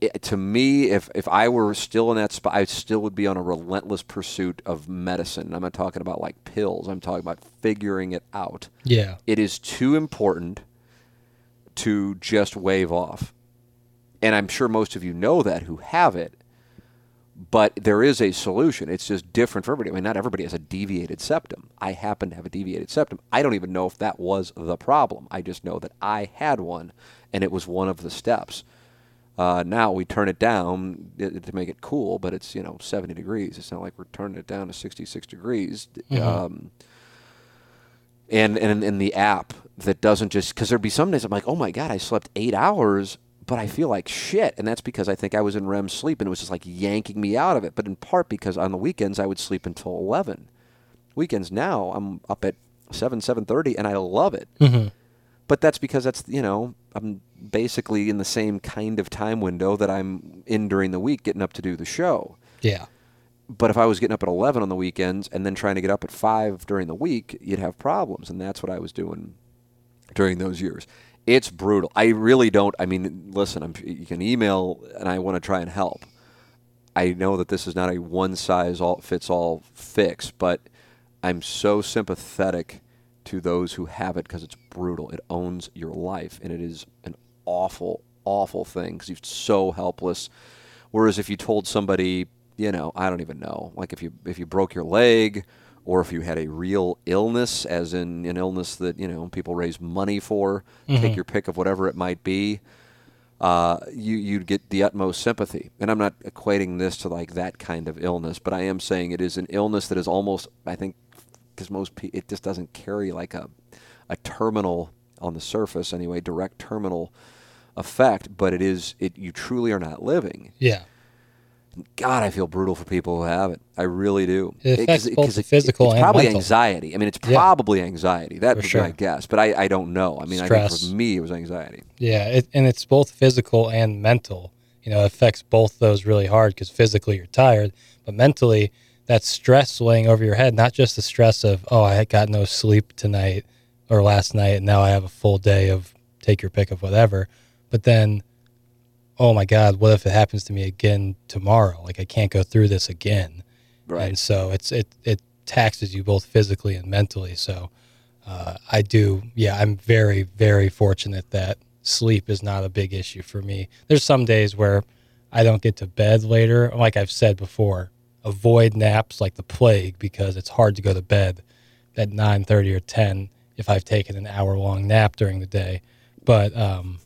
Speaker 1: It, to me, if, if I were still in that spot, I still would be on a relentless pursuit of medicine. I'm not talking about like pills. I'm talking about figuring it out.
Speaker 2: Yeah.
Speaker 1: It is too important to just wave off. And I'm sure most of you know that who have it, but there is a solution. It's just different for everybody. I mean, not everybody has a deviated septum. I happen to have a deviated septum. I don't even know if that was the problem. I just know that I had one, and it was one of the steps. Uh, now we turn it down to make it cool, but it's you know 70 degrees. It's not like we're turning it down to 66 degrees. Mm-hmm. Um, and and in the app that doesn't just because there'd be some days I'm like, oh my god, I slept eight hours but I feel like shit. And that's because I think I was in REM sleep and it was just like yanking me out of it. But in part because on the weekends I would sleep until 11. Weekends now I'm up at 7, 7.30 and I love it.
Speaker 2: Mm-hmm.
Speaker 1: But that's because that's, you know, I'm basically in the same kind of time window that I'm in during the week getting up to do the show.
Speaker 2: Yeah.
Speaker 1: But if I was getting up at 11 on the weekends and then trying to get up at 5 during the week, you'd have problems. And that's what I was doing during those years. It's brutal. I really don't. I mean, listen, I'm, you can email, and I want to try and help. I know that this is not a one size all fits all fix, but I'm so sympathetic to those who have it because it's brutal. It owns your life, and it is an awful, awful thing because you're so helpless. Whereas if you told somebody, you know, I don't even know, like if you if you broke your leg or if you had a real illness, as in an illness that you know people raise money for, mm-hmm. take your pick of whatever it might be, uh, you you'd get the utmost sympathy. And I'm not equating this to like that kind of illness, but I am saying it is an illness that is almost, I think, because most pe- it just doesn't carry like a a terminal on the surface anyway, direct terminal effect, but it is it you truly are not living.
Speaker 2: Yeah.
Speaker 1: God, I feel brutal for people who have it. I really do.
Speaker 2: It affects it, both the physical
Speaker 1: it's
Speaker 2: and
Speaker 1: probably
Speaker 2: mental.
Speaker 1: anxiety. I mean, it's probably yeah. anxiety. That would
Speaker 2: sure.
Speaker 1: be my guess, but I, I don't know. I mean,
Speaker 2: Stress.
Speaker 1: I think for me, it was anxiety.
Speaker 2: Yeah, it, and it's both physical and mental. You know, affects both those really hard because physically you're tired, but mentally, that stress laying over your head, not just the stress of, oh, I got no sleep tonight or last night, and now I have a full day of take your pick of whatever, but then oh my God, what if it happens to me again tomorrow? Like I can't go through this again.
Speaker 1: Right.
Speaker 2: And so it's it it taxes you both physically and mentally. So uh, I do, yeah, I'm very very fortunate that sleep is not a big issue for me. There's some days where I don't get to bed later. Like I've said before, avoid naps like the plague because it's hard to go to bed at 9:30 or 10 if I've taken an hour long nap during the day. But um,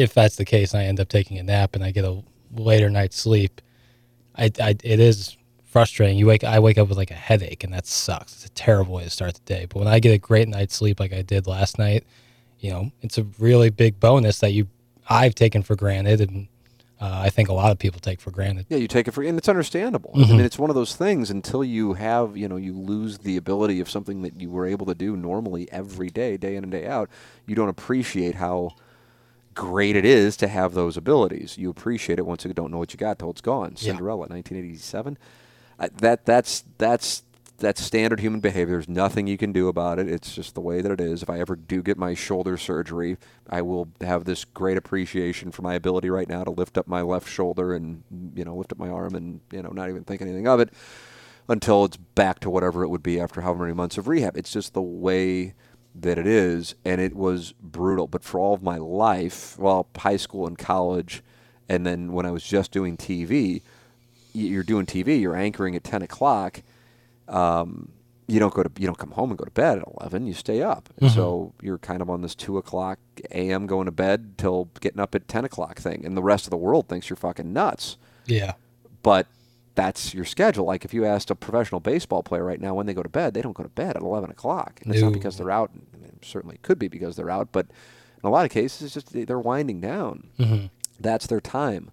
Speaker 2: if that's the case, I end up taking a nap and I get a later night's sleep. I, I it is frustrating. You wake I wake up with like a headache and that sucks. It's a terrible way to start the day. But when I get a great night's sleep like I did last night, you know, it's a really big bonus that you I've taken for granted and uh, I think a lot of people take for granted.
Speaker 1: Yeah, you take it for, and it's understandable.
Speaker 2: Mm-hmm.
Speaker 1: I mean, it's one of those things until you have, you know, you lose the ability of something that you were able to do normally every day, day in and day out. You don't appreciate how great it is to have those abilities. You appreciate it once you don't know what you got till it's gone. Cinderella, yeah. 1987. Uh, that that's that's that's standard human behavior. There's nothing you can do about it. It's just the way that it is. If I ever do get my shoulder surgery, I will have this great appreciation for my ability right now to lift up my left shoulder and you know lift up my arm and you know not even think anything of it until it's back to whatever it would be after however many months of rehab. It's just the way that it is, and it was brutal. But for all of my life, well, high school and college, and then when I was just doing TV, you're doing TV, you're anchoring at 10 o'clock. Um, you don't go to you don't come home and go to bed at 11 you stay up
Speaker 2: mm-hmm.
Speaker 1: so you're kind of on this 2 o'clock am going to bed till getting up at 10 o'clock thing and the rest of the world thinks you're fucking nuts
Speaker 2: yeah
Speaker 1: but that's your schedule. Like if you asked a professional baseball player right now when they go to bed, they don't go to bed at 11 o'clock. And it's not because they're out. I mean, certainly could be because they're out, but in a lot of cases, it's just they're winding down.
Speaker 2: Mm-hmm.
Speaker 1: That's their time.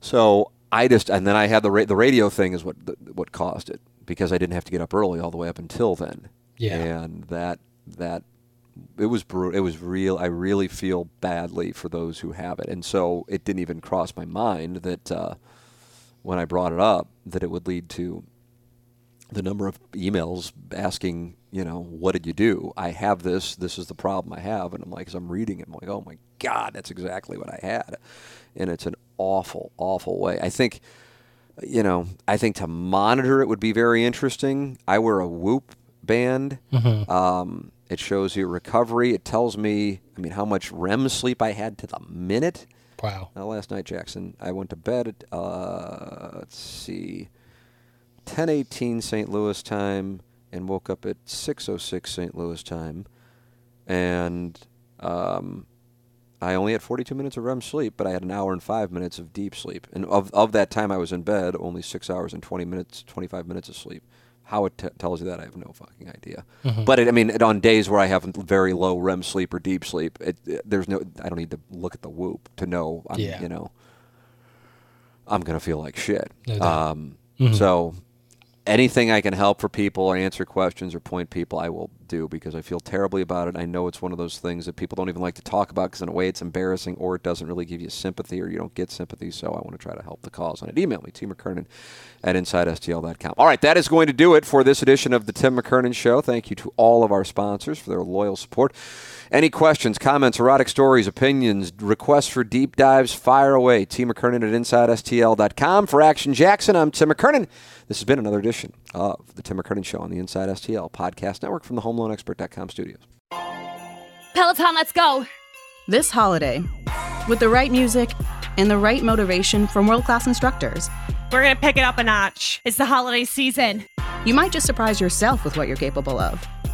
Speaker 1: So I just and then I had the ra- the radio thing is what what caused it because I didn't have to get up early all the way up until then.
Speaker 2: Yeah.
Speaker 1: And that that it was brutal. It was real. I really feel badly for those who have it, and so it didn't even cross my mind that uh, when I brought it up that it would lead to the number of emails asking, you know, what did you do? I have this. This is the problem I have, and I'm like, as I'm reading it, I'm like, oh my god, that's exactly what I had, and it's an awful, awful way. I think, you know, I think to monitor it would be very interesting. I wear a Whoop band. Um, it shows you recovery. It tells me, I mean, how much REM sleep I had to the minute.
Speaker 2: Wow.
Speaker 1: Now, last night, Jackson, I went to bed at, uh, let's see, 10:18 St. Louis time, and woke up at 6:06 St. Louis time, and um, I only had 42 minutes of REM sleep, but I had an hour and five minutes of deep sleep, and of of that time I was in bed, only six hours and 20 minutes, 25 minutes of sleep. How it t- tells you that, I have no fucking idea. But it, I mean, it, on days where I have very low REM sleep or deep sleep, it, there's no. I don't need to look at the whoop to know. I'm,
Speaker 2: Yeah.
Speaker 1: You know, I'm gonna feel like shit.
Speaker 2: No.
Speaker 1: Um, So anything I can help for people or answer questions or point people, I will do because I feel terribly about it. I know it's one of those things that people don't even like to talk about because in a way it's embarrassing or it doesn't really give you sympathy or you don't get sympathy. So I want to try to help the cause on it. Email me, Tim McKernan at InsideSTL.com. All right, that is going to do it for this edition of the Tim McKernan Show. Thank you to all of our sponsors for their loyal support. Any questions, comments, erotic stories, opinions, requests for deep dives, fire away. T. McKernan at InsideSTL.com. For Action Jackson, I'm Tim McKernan. This has been another edition of the Tim McKernan Show on the Inside STL Podcast Network from the HomeLoanExpert.com studios.
Speaker 3: Peloton, let's go.
Speaker 4: This holiday, with the right music and the right motivation from world class instructors,
Speaker 3: We're going to pick it up a notch. It's the holiday season.
Speaker 4: you might just surprise yourself with what you're capable of.